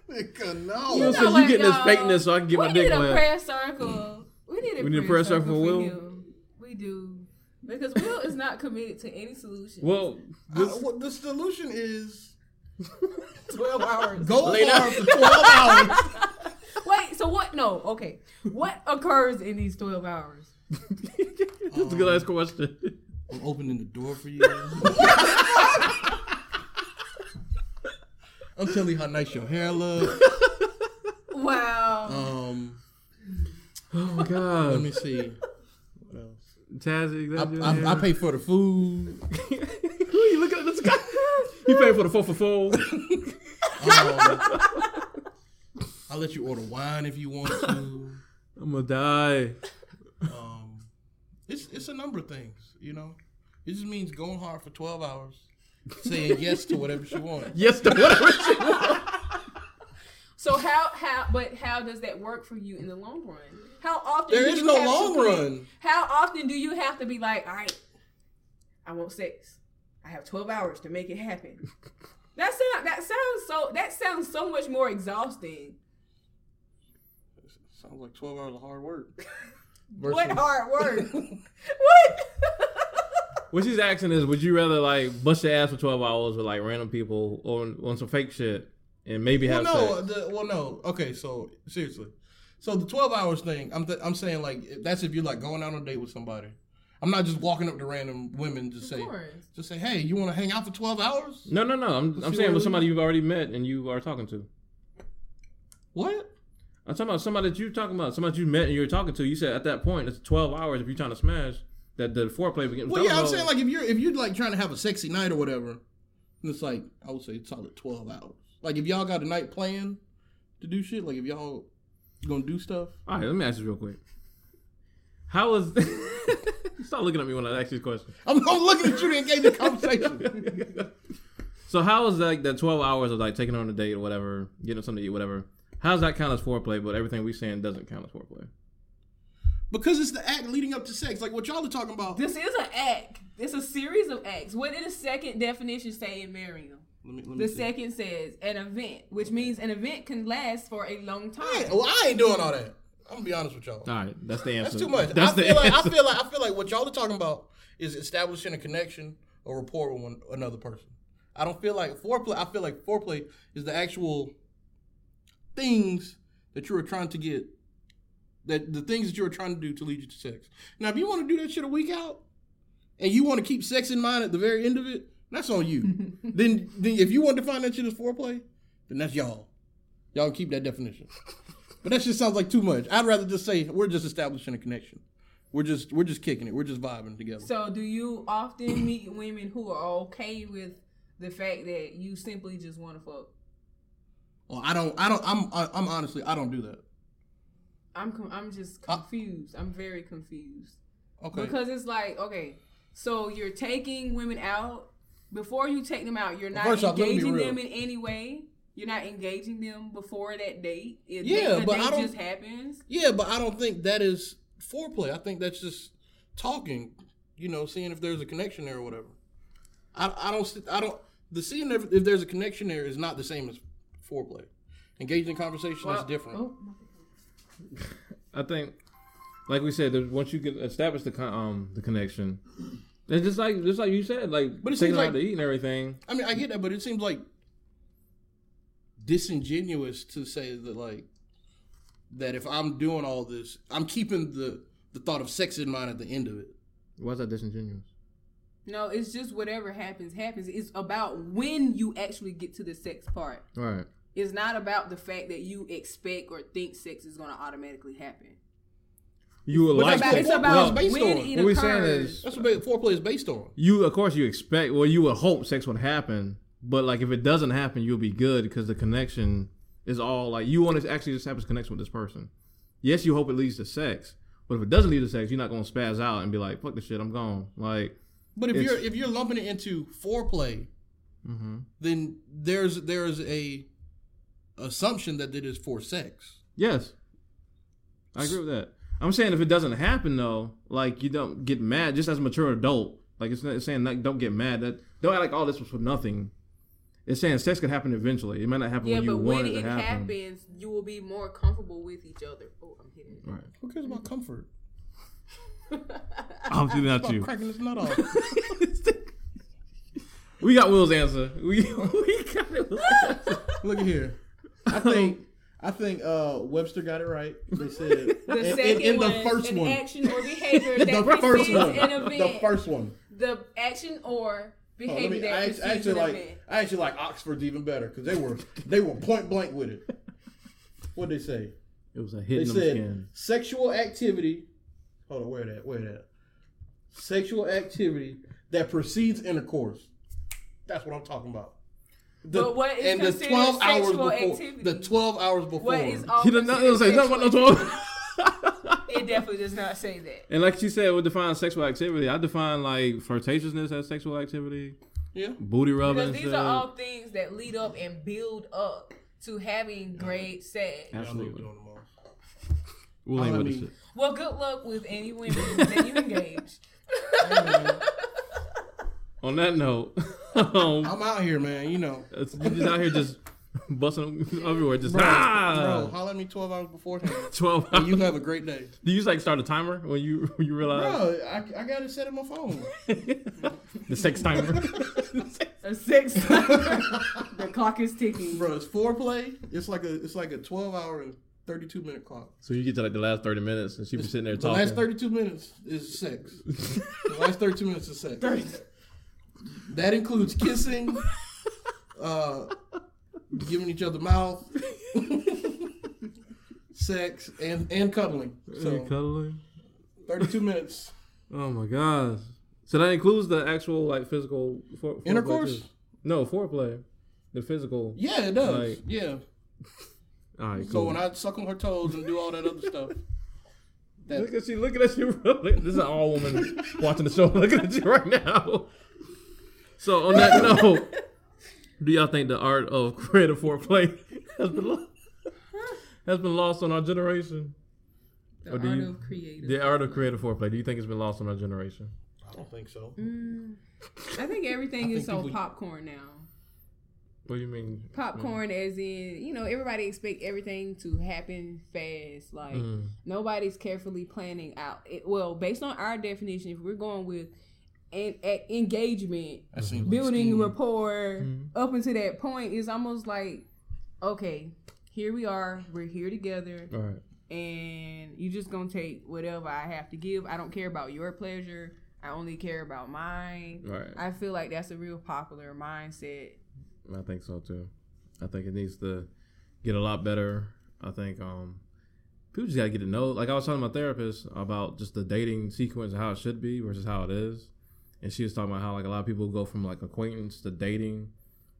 [SPEAKER 1] Nigga, no.
[SPEAKER 2] You
[SPEAKER 3] know
[SPEAKER 2] so you
[SPEAKER 3] what,
[SPEAKER 2] getting this
[SPEAKER 3] y'all?
[SPEAKER 2] fakeness so I can get my dick We
[SPEAKER 3] need a
[SPEAKER 2] wet.
[SPEAKER 3] prayer circle. We need a
[SPEAKER 2] We need a
[SPEAKER 3] prayer,
[SPEAKER 2] prayer
[SPEAKER 3] circle,
[SPEAKER 2] circle
[SPEAKER 3] for
[SPEAKER 2] for Will?
[SPEAKER 3] him. We do because Will is not committed to any solution.
[SPEAKER 2] Well,
[SPEAKER 1] Uh,
[SPEAKER 2] this,
[SPEAKER 1] what the solution is
[SPEAKER 3] twelve hours.
[SPEAKER 1] go
[SPEAKER 2] Lay down.
[SPEAKER 1] for 12 hours.
[SPEAKER 3] Wait, so what? No, okay. What occurs in these twelve hours?
[SPEAKER 2] that's a good ass question.
[SPEAKER 1] I'm opening the door for you. I'm telling you how nice your hair looks.
[SPEAKER 3] Wow.
[SPEAKER 1] Um,
[SPEAKER 2] Oh my god.
[SPEAKER 1] let me see. What else?
[SPEAKER 2] Tazzy,
[SPEAKER 1] I, I, I pay for the food.
[SPEAKER 2] Who you looking at this guy? You pay for the four for four.
[SPEAKER 1] Um, I'll let you order wine if you want to.
[SPEAKER 2] I'm gonna die.
[SPEAKER 1] Um, it's it's a number of things, you know. It just means going hard for twelve hours, saying yes to whatever she wants.
[SPEAKER 2] Yes, to whatever she wants.
[SPEAKER 3] So how how but how does that work for you in the long run? How often
[SPEAKER 1] there is do
[SPEAKER 3] you
[SPEAKER 1] no
[SPEAKER 3] have
[SPEAKER 1] long
[SPEAKER 3] put-
[SPEAKER 1] run.
[SPEAKER 3] How often do you have to be like, all right, I want sex. I have twelve hours to make it happen. that sound that sounds so that sounds so much more exhausting.
[SPEAKER 1] Sounds like twelve hours of hard work.
[SPEAKER 3] What hard work? what?
[SPEAKER 2] What she's asking is, would you rather like bust your ass for twelve hours with like random people or on some fake shit and maybe
[SPEAKER 1] Well,
[SPEAKER 2] have
[SPEAKER 1] no,
[SPEAKER 2] sex?
[SPEAKER 1] the, well, no. Okay, so seriously, so the twelve hours thing, I'm th- I'm saying like that's if you're like going out on a date with somebody. I'm not just walking up to random women just say
[SPEAKER 3] course.
[SPEAKER 1] just say, hey, you want to hang out for twelve hours?
[SPEAKER 2] No, no, no. I'm, I'm saying with somebody you've already met and you are talking to.
[SPEAKER 1] What?
[SPEAKER 2] I'm talking about somebody that you're talking about, somebody you met and you're talking to. You said at that point it's 12 hours if you're trying to smash that the foreplay begins.
[SPEAKER 1] Well, yeah, I'm saying like if you're if you're like trying to have a sexy night or whatever, and it's like I would say it's solid twelve hours. Like if y'all got a night planned to do shit, like if y'all gonna do stuff.
[SPEAKER 2] All right, let me ask you real quick. How was? Stop looking at me when I ask these questions.
[SPEAKER 1] I'm, I'm looking at you to engage in conversation.
[SPEAKER 2] So how is was like that 12 hours of like taking her on a date or whatever, getting something to eat, whatever? How's that count as foreplay? But everything we saying doesn't count as foreplay.
[SPEAKER 1] because it's the act leading up to sex. Like what y'all are talking about.
[SPEAKER 3] This is an act. It's a series of acts. What did the second definition say in Merriam?
[SPEAKER 1] Let me, let me
[SPEAKER 3] The
[SPEAKER 1] see.
[SPEAKER 3] second says an event, which means an event can last for a long time.
[SPEAKER 1] I well, I ain't doing all that. I'm gonna be honest with y'all.
[SPEAKER 2] All right, that's the answer.
[SPEAKER 1] That's too much.
[SPEAKER 2] That's
[SPEAKER 1] I
[SPEAKER 2] the
[SPEAKER 1] feel like I feel like I feel like what y'all are talking about is establishing a connection or rapport with one another person. I don't feel like foreplay. I feel like foreplay is the actual things that you are trying to get. That the things that you are trying to do to lead you to sex. Now, if you want to do that shit a week out, and you want to keep sex in mind at the very end of it, that's on you. then, then if you want to define that shit as foreplay, then that's y'all. Y'all keep that definition. But that just sounds like too much. I'd rather just say we're just establishing a connection. We're just we're just kicking it. We're just vibing together.
[SPEAKER 3] So, do you often meet women who are okay with the fact that you simply just want to fuck?
[SPEAKER 1] well, I don't I don't I'm I'm honestly I don't do that.
[SPEAKER 3] I'm com- I'm just confused. I'm very confused
[SPEAKER 1] Okay.
[SPEAKER 3] because it's like okay, so you're taking women out before you take them out. You're not
[SPEAKER 1] first off, let me be
[SPEAKER 3] engaging
[SPEAKER 1] real.
[SPEAKER 3] them in any way. You're not engaging them before that date. It,
[SPEAKER 1] Yeah,
[SPEAKER 3] the
[SPEAKER 1] but
[SPEAKER 3] date
[SPEAKER 1] I don't-
[SPEAKER 3] just happens.
[SPEAKER 1] yeah, but I don't think that is foreplay. I think that's just talking. You know, seeing if there's a connection there or whatever. I I don't s- I don't the seeing if, if there's a connection there is not the same as foreplay. Engaging in conversation is different.
[SPEAKER 3] Oh,
[SPEAKER 2] I think, like we said, once you get establish the con- um the connection, it's just like just like you said, like
[SPEAKER 1] But it
[SPEAKER 2] taking
[SPEAKER 1] seems like-
[SPEAKER 2] out to eat and everything.
[SPEAKER 1] I mean, I get that, but it seems like disingenuous to say that like that if I'm doing all this, I'm keeping the the thought of sex in mind at the end of it.
[SPEAKER 2] Why's that disingenuous?
[SPEAKER 3] No, it's just whatever happens, happens. It's about when you actually get to the sex part.
[SPEAKER 2] All right.
[SPEAKER 3] It's not about the fact that you expect or think sex is going to automatically happen.
[SPEAKER 2] You would
[SPEAKER 1] But
[SPEAKER 2] like
[SPEAKER 1] that's
[SPEAKER 3] It's about,
[SPEAKER 1] foreplay
[SPEAKER 3] it's about
[SPEAKER 1] based
[SPEAKER 3] when
[SPEAKER 1] on.
[SPEAKER 3] it
[SPEAKER 2] What we saying
[SPEAKER 3] occurs.
[SPEAKER 2] is-
[SPEAKER 1] That's what ba- foreplay is based on.
[SPEAKER 2] you. Of course, you expect. Well, you would hope sex would happen, but like if it doesn't happen, you'll be good because the connection is all like you want to actually establish a connection with this person. Yes, you hope it leads to sex, but if it doesn't lead to sex, you're not gonna spaz out and be like, "Fuck this shit, I'm gone." Like,
[SPEAKER 1] But if you're if you're lumping it into foreplay,
[SPEAKER 2] mm-hmm.
[SPEAKER 1] then there's there's a assumption that it is for sex.
[SPEAKER 2] Yes. I agree with that. I'm saying if it doesn't happen though, like you don't get mad just as a mature adult. Like it's, not, it's saying like, don't get mad. That don't act like all this was for nothing. It's saying sex could happen eventually. It might not happen
[SPEAKER 3] Yeah,
[SPEAKER 2] when you want
[SPEAKER 3] when
[SPEAKER 2] it to happen.
[SPEAKER 3] Yeah, but when it
[SPEAKER 2] happen.
[SPEAKER 3] happens, you will be more comfortable with each other. Oh, I'm hitting it.
[SPEAKER 2] Right.
[SPEAKER 1] Who cares about comfort?
[SPEAKER 2] I'm doing that
[SPEAKER 1] Stop cracking this nut off.
[SPEAKER 2] we got Will's answer. We we got it.
[SPEAKER 1] Look at here. I think I think uh, Webster got it right. They said
[SPEAKER 3] The
[SPEAKER 1] in,
[SPEAKER 3] second
[SPEAKER 1] in, in the
[SPEAKER 3] one,
[SPEAKER 1] first
[SPEAKER 3] an
[SPEAKER 1] one.
[SPEAKER 3] action or behavior that
[SPEAKER 1] the first one.
[SPEAKER 3] an event.
[SPEAKER 1] The first one.
[SPEAKER 3] The action or
[SPEAKER 1] Oh,
[SPEAKER 3] behavior
[SPEAKER 1] let me,
[SPEAKER 3] that
[SPEAKER 1] I, actually, I actually like
[SPEAKER 3] event.
[SPEAKER 1] I actually like Oxford's even better because they were they were point blank with it. What did they say?
[SPEAKER 2] It was a
[SPEAKER 1] They
[SPEAKER 2] hit in the
[SPEAKER 1] said
[SPEAKER 2] skin.
[SPEAKER 1] sexual activity. Hold on, where that? Where that? Sexual activity that precedes intercourse. That's what I'm talking about. The,
[SPEAKER 3] But what is
[SPEAKER 1] and the twelve hours
[SPEAKER 3] sexual
[SPEAKER 1] before
[SPEAKER 3] activity?
[SPEAKER 1] the twelve hours before.
[SPEAKER 3] What is all
[SPEAKER 2] He doesn't know. It say nothing about no twelve.
[SPEAKER 3] It definitely does not say that.
[SPEAKER 2] And like you said, we define sexual activity. I define like flirtatiousness as sexual activity,
[SPEAKER 1] yeah.
[SPEAKER 2] booty rubbing.
[SPEAKER 3] Because
[SPEAKER 2] and
[SPEAKER 3] these
[SPEAKER 2] shit.
[SPEAKER 3] are all things that lead up and build up to having great sex.
[SPEAKER 2] Absolutely.
[SPEAKER 1] doing the most.
[SPEAKER 2] We'll aim with this shit.
[SPEAKER 3] Well, good luck with any women that you engage.
[SPEAKER 2] On that note, um,
[SPEAKER 1] I'm out here, man. You know,
[SPEAKER 2] it's- you just out here just busting everywhere. Just
[SPEAKER 1] bro,
[SPEAKER 2] ah,
[SPEAKER 1] bro, holler at me twelve hours beforehand.
[SPEAKER 2] twelve.
[SPEAKER 1] and you have a great day,
[SPEAKER 2] Do you just like start a timer when you when you realize
[SPEAKER 1] bro. I, I got it set in my phone.
[SPEAKER 2] the sex timer?
[SPEAKER 3] A sex the clock is ticking.
[SPEAKER 1] Bro, it's foreplay. It's like a it's like a twelve hour and thirty two minute clock.
[SPEAKER 2] so you get to like the last thirty minutes and she be sitting there talking.
[SPEAKER 1] The last thirty two minutes is sex. the last thirty two minutes is sex. 30. That includes kissing, uh, giving each other mouth, sex, and and cuddling. So
[SPEAKER 2] cuddling.
[SPEAKER 1] thirty two minutes.
[SPEAKER 2] Oh my gosh. So that includes the actual like physical foreplay,
[SPEAKER 1] Intercourse?
[SPEAKER 2] too? No foreplay. The physical.
[SPEAKER 1] Yeah, it does.
[SPEAKER 2] Like-
[SPEAKER 1] yeah.
[SPEAKER 2] All right.
[SPEAKER 1] So
[SPEAKER 2] Cool.
[SPEAKER 1] when I suck on her toes and do all that other stuff, that
[SPEAKER 2] Look at you looking at you. This is an all woman watching the show looking at you right now. So on that note, do y'all think the art of creative foreplay has been lo- has been lost on our generation?
[SPEAKER 3] The art
[SPEAKER 2] you-
[SPEAKER 3] of creative.
[SPEAKER 2] The art of creative foreplay. Do you think it's been lost on our generation?
[SPEAKER 1] I don't think so.
[SPEAKER 3] Mm, I think everything
[SPEAKER 1] I
[SPEAKER 3] is
[SPEAKER 1] think
[SPEAKER 3] so
[SPEAKER 1] people-
[SPEAKER 3] popcorn now.
[SPEAKER 2] What do you mean?
[SPEAKER 3] Popcorn, as in, you know, everybody expect everything to happen fast. Like
[SPEAKER 2] Mm.
[SPEAKER 3] nobody's carefully planning out. It, well, based on our definition, if we're going with en- a- engagement,
[SPEAKER 1] That seems like
[SPEAKER 3] building rapport
[SPEAKER 2] Mhm.
[SPEAKER 3] up until that point is almost like, okay, here we are, we're here together,
[SPEAKER 2] right.
[SPEAKER 3] and you're just gonna take whatever I have to give. I don't care about your pleasure. I only care about mine.
[SPEAKER 2] Right.
[SPEAKER 3] I feel like that's a real popular mindset.
[SPEAKER 2] I think so too. I think it needs to get a lot better. I think um people just gotta get to know. Like I was talking to my therapist about just the dating sequence and how it should be versus how it is, and she was talking about how like a lot of people go from like acquaintance to dating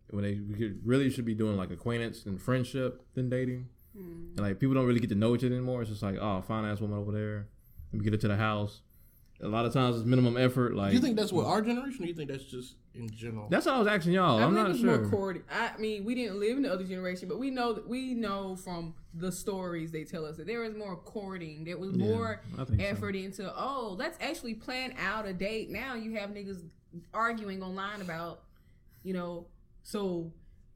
[SPEAKER 2] when they really should be doing like acquaintance and friendship than dating. Mm. And like people don't really get to know each other anymore. It's just like oh, fine ass woman over there. Let me get her to the house. A lot of times it's minimum effort. Like
[SPEAKER 1] Do you think that's what our generation? Or you think that's just in general?
[SPEAKER 2] that's what I was asking y'all.
[SPEAKER 3] I
[SPEAKER 2] I'm not sure.
[SPEAKER 3] more courted. I mean, we didn't live in the other generation, but we know that we know from the stories they tell us that there was more courting. There was
[SPEAKER 2] Yeah,
[SPEAKER 3] more
[SPEAKER 2] I think so.
[SPEAKER 3] effort into oh, let's actually plan out a date. Now you have niggas arguing online about, you know, so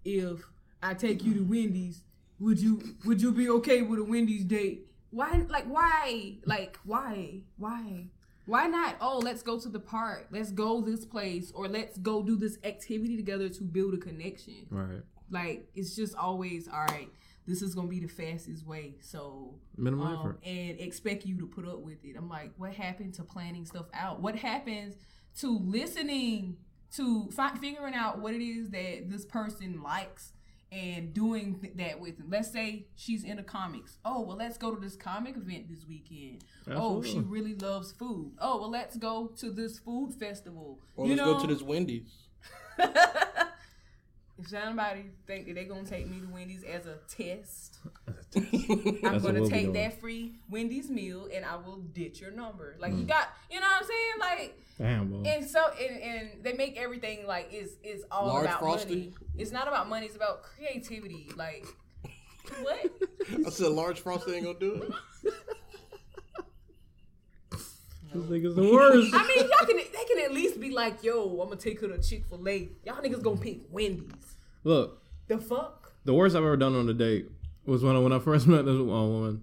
[SPEAKER 3] if I take you to Wendy's, would you would you be okay with a Wendy's date? Why like why? Like why? Why? Why not? Oh, let's go to the park. Let's go this place or let's go do this activity together to build a connection.
[SPEAKER 2] Right.
[SPEAKER 3] Like it's just always all right. This is gonna be the fastest way. So
[SPEAKER 2] Minimum
[SPEAKER 3] um,
[SPEAKER 2] effort.
[SPEAKER 3] and expect you to put up with it. I'm like, what happened to planning stuff out? What happens to listening to fi- figuring out what it is that this person likes and doing th- that with them? Let's say she's into comics. Oh, well, let's go to this comic event this weekend. Oh, she really loves food. Oh, well, let's go to this food festival.
[SPEAKER 1] or
[SPEAKER 3] you
[SPEAKER 1] let's
[SPEAKER 3] know,
[SPEAKER 1] go to this Wendy's.
[SPEAKER 3] if somebody think that they're gonna take me to Wendy's as a test, I'm
[SPEAKER 2] That's
[SPEAKER 3] gonna take that free Wendy's meal and I will ditch your number. Like
[SPEAKER 2] Mm.
[SPEAKER 3] you got, you know what I'm saying? Like,
[SPEAKER 2] Damn, boy.
[SPEAKER 3] and so and, and they make everything like is is all
[SPEAKER 1] Large
[SPEAKER 3] about
[SPEAKER 1] Frosty?
[SPEAKER 3] money. It's not about money. It's about creativity. Like, what?
[SPEAKER 1] I said large frosty ain't gonna do it.
[SPEAKER 2] This nigga's the worst.
[SPEAKER 3] I mean, y'all can they can at least be like, yo, I'm gonna take her to Chick Fil A. Y'all niggas gonna pick Wendy's.
[SPEAKER 2] Look,
[SPEAKER 3] The fuck?
[SPEAKER 2] the worst I've ever done on a date was when I, when I first met this woman.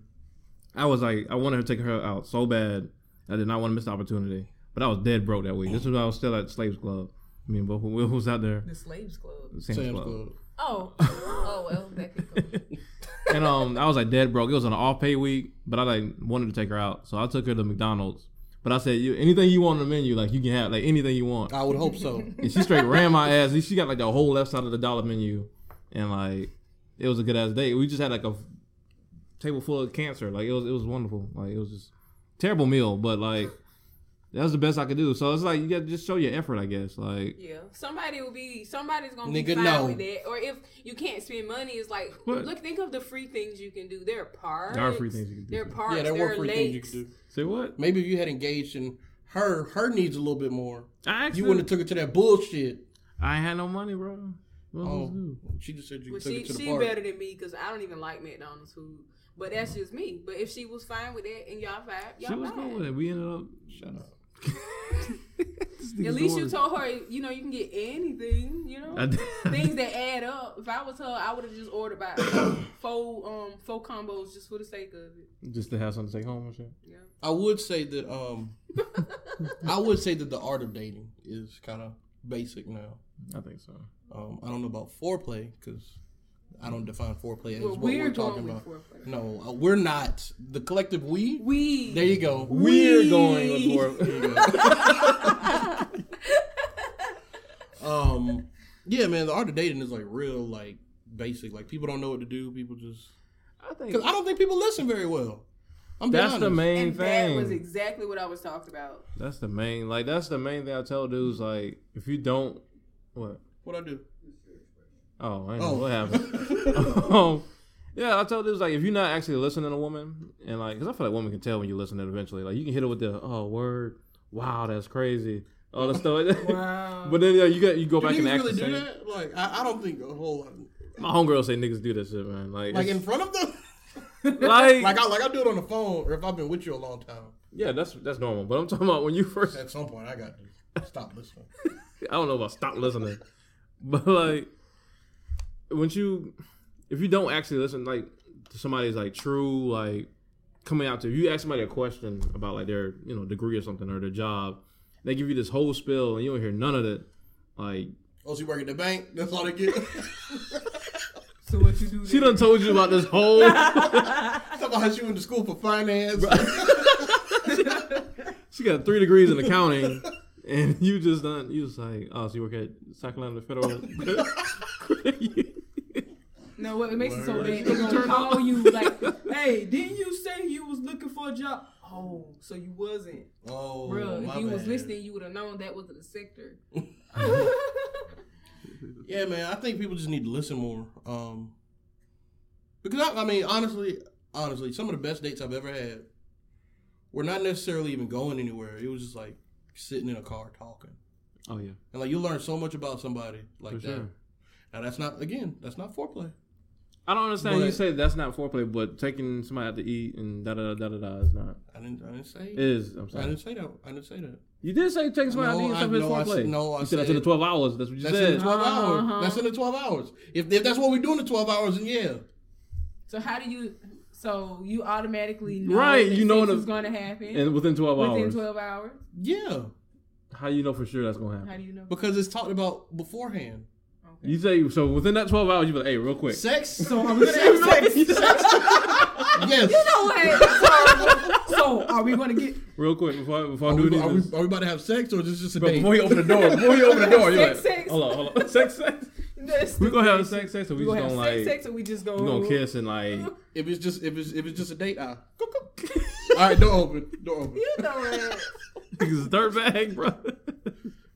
[SPEAKER 2] I was like, I wanted to take her out so bad. I did not want to miss the opportunity. But I was dead broke that week. This was when I was still at Slaves Club. I mean, but who, who was out there?
[SPEAKER 3] The Slaves Club.
[SPEAKER 2] Sam's,
[SPEAKER 1] Sam's
[SPEAKER 2] Club.
[SPEAKER 1] Club.
[SPEAKER 3] Oh, oh well, that could go.
[SPEAKER 2] and um, I was like dead broke. It was an off pay week, but I like wanted to take her out, so I took her to McDonald's. But I said, you, anything you want on the menu, like you can have, like anything you want.
[SPEAKER 1] I would hope so.
[SPEAKER 2] And she straight ran my ass. She got like the whole left side of the dollar menu, and like it was a good ass day. We just had like a table full of cancer. Like it was, it was wonderful. Like it was just terrible meal, but like That's the best I could do. So it's like you got to just show your effort, I guess. Like
[SPEAKER 3] Yeah, somebody will be somebody's gonna be
[SPEAKER 1] Nigga,
[SPEAKER 3] fine
[SPEAKER 1] no.
[SPEAKER 3] with that. Or if you can't spend money, it's like
[SPEAKER 2] What?
[SPEAKER 3] look, think of the free things you can do. There are parks.
[SPEAKER 2] There are free things you can do.
[SPEAKER 3] There are parks.
[SPEAKER 1] Yeah, there
[SPEAKER 3] there
[SPEAKER 1] were
[SPEAKER 3] are
[SPEAKER 1] free
[SPEAKER 3] lakes.
[SPEAKER 1] things you can do.
[SPEAKER 2] say what?
[SPEAKER 1] Maybe if you had engaged in her, her needs a little bit more.
[SPEAKER 2] I actually,
[SPEAKER 1] You wouldn't have took it to that bullshit.
[SPEAKER 2] I ain't had no money, bro. What
[SPEAKER 1] Oh,
[SPEAKER 2] else to do?
[SPEAKER 1] she just said you
[SPEAKER 3] Well,
[SPEAKER 1] took
[SPEAKER 3] she
[SPEAKER 1] it to the
[SPEAKER 3] she
[SPEAKER 1] park.
[SPEAKER 3] better than me because I don't even like McDonald's food. But that's mm. just me. But if she was fine with that and y'all vibe, y'all
[SPEAKER 2] She was
[SPEAKER 3] vibe.
[SPEAKER 2] going with it. We ended up.
[SPEAKER 1] Shut up.
[SPEAKER 3] At least you told her, you know, you can get anything, you know, things that add up. If I was her, I would have just ordered about four um four combos just for the sake of it.
[SPEAKER 2] just to have something to take home and shit.
[SPEAKER 3] Yeah.
[SPEAKER 1] I would say that um, I would say that the art of dating is kind of basic now.
[SPEAKER 2] I think so.
[SPEAKER 1] Um, I don't know about foreplay because I don't define foreplay as
[SPEAKER 3] Well,
[SPEAKER 1] what
[SPEAKER 3] we're
[SPEAKER 1] we're talking about.
[SPEAKER 3] foreplay.
[SPEAKER 1] No, uh, we're not. The collective we.
[SPEAKER 3] We.
[SPEAKER 1] There you go.
[SPEAKER 2] We're going with
[SPEAKER 3] We-
[SPEAKER 2] more.
[SPEAKER 1] Um, yeah, man. The art of dating is like real, like basic. Like people don't know what to do. People just
[SPEAKER 2] I think
[SPEAKER 1] because I don't think people listen very well. I'm being
[SPEAKER 2] that's the main
[SPEAKER 3] and
[SPEAKER 2] thing.
[SPEAKER 3] that was exactly what I was talking about.
[SPEAKER 2] that's the main. Like that's the main thing I tell dudes. Like if you don't, what?
[SPEAKER 1] What I do?
[SPEAKER 2] Oh, I know
[SPEAKER 1] Oh.
[SPEAKER 2] what happened. um, yeah, I tell dudes like if you're not actually listening to a woman, and like, cause I feel like women can tell when you're listening. Eventually, like you can hit it with the oh word, wow, that's crazy, all the stuff.
[SPEAKER 3] Wow.
[SPEAKER 2] but then yeah, you got you go
[SPEAKER 1] Do
[SPEAKER 2] back and
[SPEAKER 1] niggas
[SPEAKER 2] act
[SPEAKER 1] really do that? Like I, I don't think a whole lot. Of...
[SPEAKER 2] My homegirl say niggas do that shit, man. Like,
[SPEAKER 1] Like in front of them.
[SPEAKER 2] like,
[SPEAKER 1] Like I like I do it on the phone, or if I've been with you a long time.
[SPEAKER 2] yeah, that's that's normal. But I'm talking about when you first.
[SPEAKER 1] At some point, I got to stop listening.
[SPEAKER 2] I don't know about stop listening, but like when you if you don't actually listen like to somebody's like true like coming out to you ask somebody a question about like their you know degree or something or their job, they give you this whole spill and you don't hear none of it. Like
[SPEAKER 1] Oh, she work at the bank. That's all they get.
[SPEAKER 3] So what you do?
[SPEAKER 2] she done told you about this whole.
[SPEAKER 1] Talk about how she went to school for finance.
[SPEAKER 2] she got three degrees in accounting. And you just done, you just like, oh, so you work at South Carolina Federal.
[SPEAKER 3] No, what it makes it so
[SPEAKER 1] Word.
[SPEAKER 3] bad. They gonna call you like, "Hey, didn't you say you was looking for a job?" Oh, so you wasn't,
[SPEAKER 1] Oh,
[SPEAKER 3] bro. If you was listening, you would have known that was the sector.
[SPEAKER 1] Yeah, man. I think people just need to listen more. Um, because I, I mean, honestly, honestly, some of the best dates I've ever had were not necessarily even going anywhere. It was just like sitting in a car talking,
[SPEAKER 2] oh yeah,
[SPEAKER 1] and like you learn so much about somebody like
[SPEAKER 2] for
[SPEAKER 1] that.
[SPEAKER 2] sure.
[SPEAKER 1] Now that's not again, that's not foreplay.
[SPEAKER 2] I don't understand. you say that's not foreplay, but taking somebody out to eat and da da da da da is not.
[SPEAKER 1] I didn't, I didn't say.
[SPEAKER 2] It is. I'm sorry.
[SPEAKER 1] I didn't say that. I didn't say that.
[SPEAKER 2] You did say taking somebody out to eat
[SPEAKER 1] No,
[SPEAKER 2] and
[SPEAKER 1] I-
[SPEAKER 2] is
[SPEAKER 1] no, I said- no, I
[SPEAKER 2] you said that's in the 12 hours. That's what you
[SPEAKER 1] That's in
[SPEAKER 2] said.
[SPEAKER 1] the twelve hours.
[SPEAKER 3] Uh-huh.
[SPEAKER 1] That's in the twelve hours. If, if that's what we do in the twelve hours, then yeah.
[SPEAKER 3] So how do you? So you automatically know
[SPEAKER 2] Right, you know
[SPEAKER 3] sex
[SPEAKER 2] the-
[SPEAKER 3] going to happen
[SPEAKER 2] and within 12
[SPEAKER 3] within
[SPEAKER 2] hours.
[SPEAKER 3] twelve hours.
[SPEAKER 1] Yeah,
[SPEAKER 2] How you know for sure that's gonna happen?
[SPEAKER 3] How
[SPEAKER 2] happen?
[SPEAKER 3] do you know?
[SPEAKER 1] because it's talked about beforehand.
[SPEAKER 3] Okay.
[SPEAKER 2] You say so within that 12 hours. You be like, hey, real quick.
[SPEAKER 1] Sex.
[SPEAKER 3] So are we gonna have sex?
[SPEAKER 1] yes.
[SPEAKER 3] You know what? So, so are we gonna get?
[SPEAKER 2] Real quick before before I do
[SPEAKER 1] we,
[SPEAKER 2] this.
[SPEAKER 1] are, we, are we about to have sex or is this just a
[SPEAKER 2] Bro,
[SPEAKER 1] date?
[SPEAKER 2] before you open the door, before you open the door, you're like,
[SPEAKER 3] Sex, sex.
[SPEAKER 2] hold on, hold on, sex, sex.
[SPEAKER 3] That's
[SPEAKER 2] We gonna have sex, sex, or we
[SPEAKER 3] We
[SPEAKER 2] just
[SPEAKER 3] gonna
[SPEAKER 2] gonna like,
[SPEAKER 3] sex, sex, or we just go.
[SPEAKER 2] we gonna kiss and like,
[SPEAKER 1] If it's just if it's if it's just a date, ah. I. All right, door open, door open.
[SPEAKER 3] You know it.
[SPEAKER 2] niggas dirt bag, bro.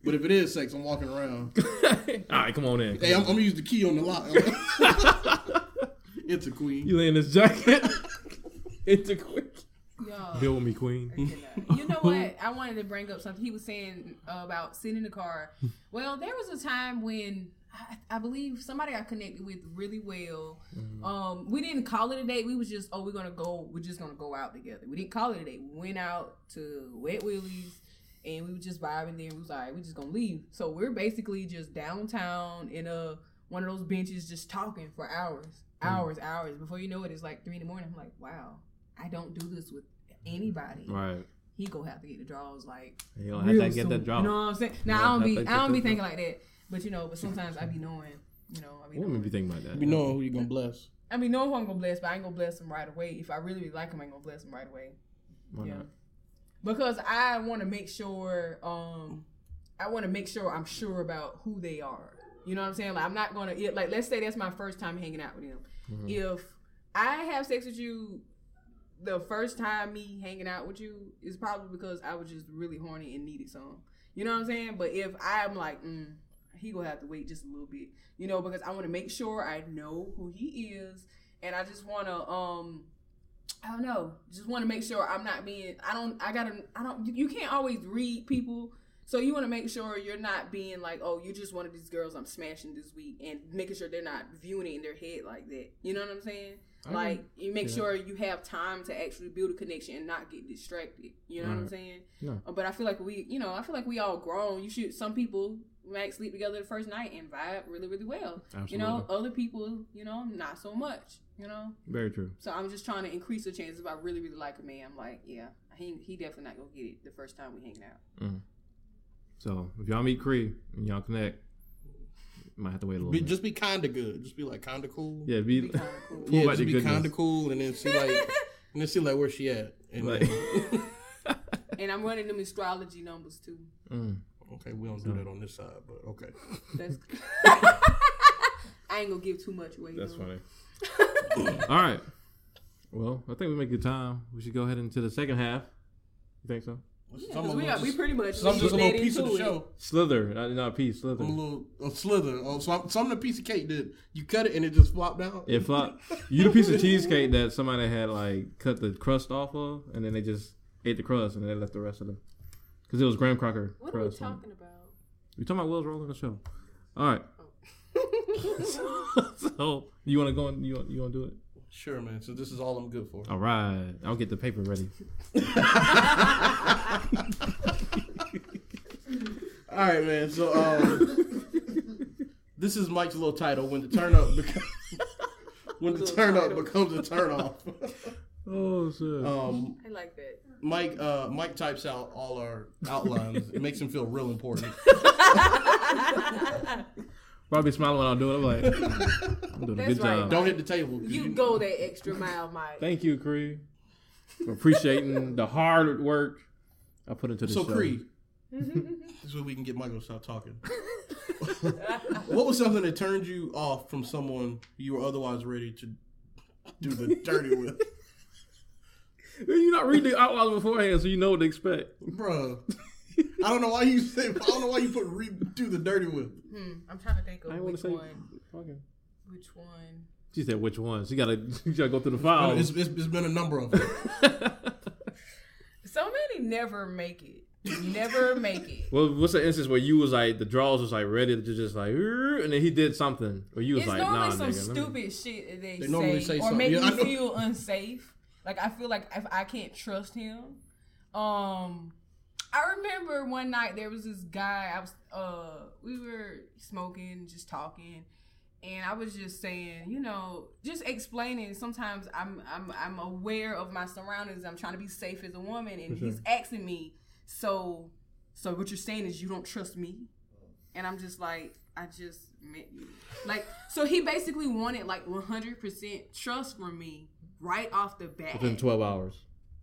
[SPEAKER 1] But if it is sex, I'm walking around.
[SPEAKER 2] All right, come on in.
[SPEAKER 1] Hey, I'm, I'm gonna use the key on the lock. it's a queen.
[SPEAKER 2] You lay in this jacket. it's a quick.
[SPEAKER 3] Yo.
[SPEAKER 2] Deal with me, queen.
[SPEAKER 3] You know what? I wanted to bring up something he was saying about sitting in the car. Well, there was a time when I, I believe somebody I connected with really well. Um, we didn't call it a date. We was just, oh, we're gonna go. We're just gonna go out together. We didn't call it a date. We went out to Wet Willie's. And we were just vibing there. We was like, we just gonna leave. So we're basically just downtown in a one of those benches, just talking for hours, mm. hours, hours. Before you know it, it's like three in the morning. I'm like, wow, I don't do this with anybody
[SPEAKER 2] Right.
[SPEAKER 3] he go have to get the draws like
[SPEAKER 2] You don't
[SPEAKER 3] real
[SPEAKER 2] have to get
[SPEAKER 3] soon.
[SPEAKER 2] that drop.
[SPEAKER 3] You know what I'm saying? Now I
[SPEAKER 2] don't
[SPEAKER 3] don't be I don't be
[SPEAKER 2] that
[SPEAKER 3] thinking like that. But you know, but sometimes I be knowing, you know, I be
[SPEAKER 2] Women
[SPEAKER 3] knowing.
[SPEAKER 2] be thinking about that.
[SPEAKER 1] You knowing who you gonna bless.
[SPEAKER 3] I be knowing who I'm gonna bless, but I ain't gonna bless them right away. If I really, really like them, I ain't gonna bless them right away.
[SPEAKER 2] Why
[SPEAKER 3] yeah.
[SPEAKER 2] not?
[SPEAKER 3] Because I want to make sure, um, I want to make sure I'm sure about who they are. You know what I'm saying? Like I'm not gonna it- like let's say that's my first time hanging out with them.
[SPEAKER 2] Mm-hmm.
[SPEAKER 3] If I have sex with you the first time me hanging out with you is probably because I was just really horny and needed some. You know what I'm saying? But if I'm like, mm, he gonna have to wait just a little bit, you know, because I want to make sure I know who he is, and I just want to, um, I don't know, just want to make sure I'm not being. I don't. I gotta. I don't. You, can't always read people. So you want to make sure you're not being like, oh, you're just one of these girls I'm smashing this week, and making sure they're not viewing it in their head like that. You know what I'm saying?
[SPEAKER 2] Oh, I
[SPEAKER 3] like you make
[SPEAKER 2] yeah.
[SPEAKER 3] sure you have time to actually build a connection and not get distracted. You know what I'm saying?
[SPEAKER 2] No.
[SPEAKER 3] But I feel like we, you know, I feel like we all grown. You should. Some people might sleep together the first night and vibe really, really well.
[SPEAKER 2] Absolutely.
[SPEAKER 3] You know, other people, you know, not so much. You know,
[SPEAKER 2] Very true.
[SPEAKER 3] so I'm just trying to increase the chances. If I really, really like a man, I'm like, yeah, he he definitely not gonna get it the first time we hanging out.
[SPEAKER 2] So if y'all meet Cree and y'all connect, might have to wait a little
[SPEAKER 1] Be,
[SPEAKER 2] bit.
[SPEAKER 1] just be kind of good. Just be like kind of cool.
[SPEAKER 2] yeah, be,
[SPEAKER 3] Be kinda cool.
[SPEAKER 1] Yeah, just be kind of cool, and then see like, and then see like where she at. And
[SPEAKER 2] Like-
[SPEAKER 1] then-
[SPEAKER 3] And I'm running them astrology numbers too.
[SPEAKER 2] Mm.
[SPEAKER 1] Okay, we don't do that on this side, but okay.
[SPEAKER 3] That's. I ain't gonna give too much away.
[SPEAKER 2] That's
[SPEAKER 3] though.
[SPEAKER 2] funny. All right. Well, I think we make good time. We should go ahead into the second half. You think so?
[SPEAKER 3] Yeah,
[SPEAKER 1] So I'm
[SPEAKER 3] 'cause we,
[SPEAKER 1] little-
[SPEAKER 3] got, we pretty much
[SPEAKER 1] so I'm just a little piece of the
[SPEAKER 3] it.
[SPEAKER 1] show.
[SPEAKER 2] Slither, uh, not, not a piece. Slither.
[SPEAKER 1] I'm a little a slither. Oh, so I'm, so I'm the piece of cake that you cut it and it just flopped down.
[SPEAKER 2] It flopped. You the piece of cheesecake that somebody had like cut the crust off of, and then they just ate the crust and they left the rest of the because it was graham Crocker.
[SPEAKER 3] What are we
[SPEAKER 2] crust. on
[SPEAKER 3] talking about?
[SPEAKER 2] We talking about Will's role in the show. All right. so you want to go? And, you want you want to do it?
[SPEAKER 1] Sure, man. So this is all I'm good for.
[SPEAKER 2] All right. I'll get the paper ready.
[SPEAKER 1] All right, man. So um, this is Mike's little title when the turn up becomes when the turn up becomes a turn off.
[SPEAKER 2] Oh shit.
[SPEAKER 1] um,
[SPEAKER 3] I like that.
[SPEAKER 1] Mike uh, Mike types out all our outlines. it makes him feel real important.
[SPEAKER 2] Probably smiling when I do it. I'm like, I'm doing a
[SPEAKER 3] That's
[SPEAKER 2] good
[SPEAKER 3] right.
[SPEAKER 2] job.
[SPEAKER 1] Don't hit the table.
[SPEAKER 3] You go that extra mile, Mike.
[SPEAKER 2] Thank you, Cree, for appreciating the hard work I put into the
[SPEAKER 1] So
[SPEAKER 2] show.
[SPEAKER 1] Cree, this is where we can get Michael to stop talking. what was something that turned you off from someone you were otherwise ready to do the dirty with,
[SPEAKER 2] You not read the outlines beforehand, so you know what to expect.
[SPEAKER 1] bro. I don't know why you say. I don't know why you put re- do the dirty with.
[SPEAKER 3] Hmm, I'm trying to think
[SPEAKER 2] I
[SPEAKER 3] of
[SPEAKER 2] want
[SPEAKER 3] which
[SPEAKER 2] say.
[SPEAKER 3] one.
[SPEAKER 2] Okay.
[SPEAKER 3] Which one?
[SPEAKER 2] She said which one. She gotta. She gotta go through the files.
[SPEAKER 1] It's, it's, it's been a number of them.
[SPEAKER 3] So many never make it. Never make it.
[SPEAKER 2] well, what's the instance where you was like the draws was like ready to just like, and then he did something, or you was
[SPEAKER 3] It's
[SPEAKER 2] like,
[SPEAKER 3] normally
[SPEAKER 2] nah,
[SPEAKER 3] some
[SPEAKER 2] nigga. let me-"
[SPEAKER 3] stupid shit that they,
[SPEAKER 1] They normally say
[SPEAKER 3] or
[SPEAKER 1] something.
[SPEAKER 3] make
[SPEAKER 1] Yeah, I
[SPEAKER 3] me
[SPEAKER 1] know.
[SPEAKER 3] feel unsafe. Like I feel like if I can't trust him. Um, I remember one night there was this guy. I was uh, we were smoking, just talking, and I was just saying, you know, just explaining. Sometimes I'm I'm I'm aware of my surroundings. I'm trying to be safe as a woman, and
[SPEAKER 2] For
[SPEAKER 3] he's asking me, so so what you're saying is you don't trust me, and I'm just like, I just met you. Like, so he basically wanted like 100% trust from me right off the bat.
[SPEAKER 2] within twelve hours.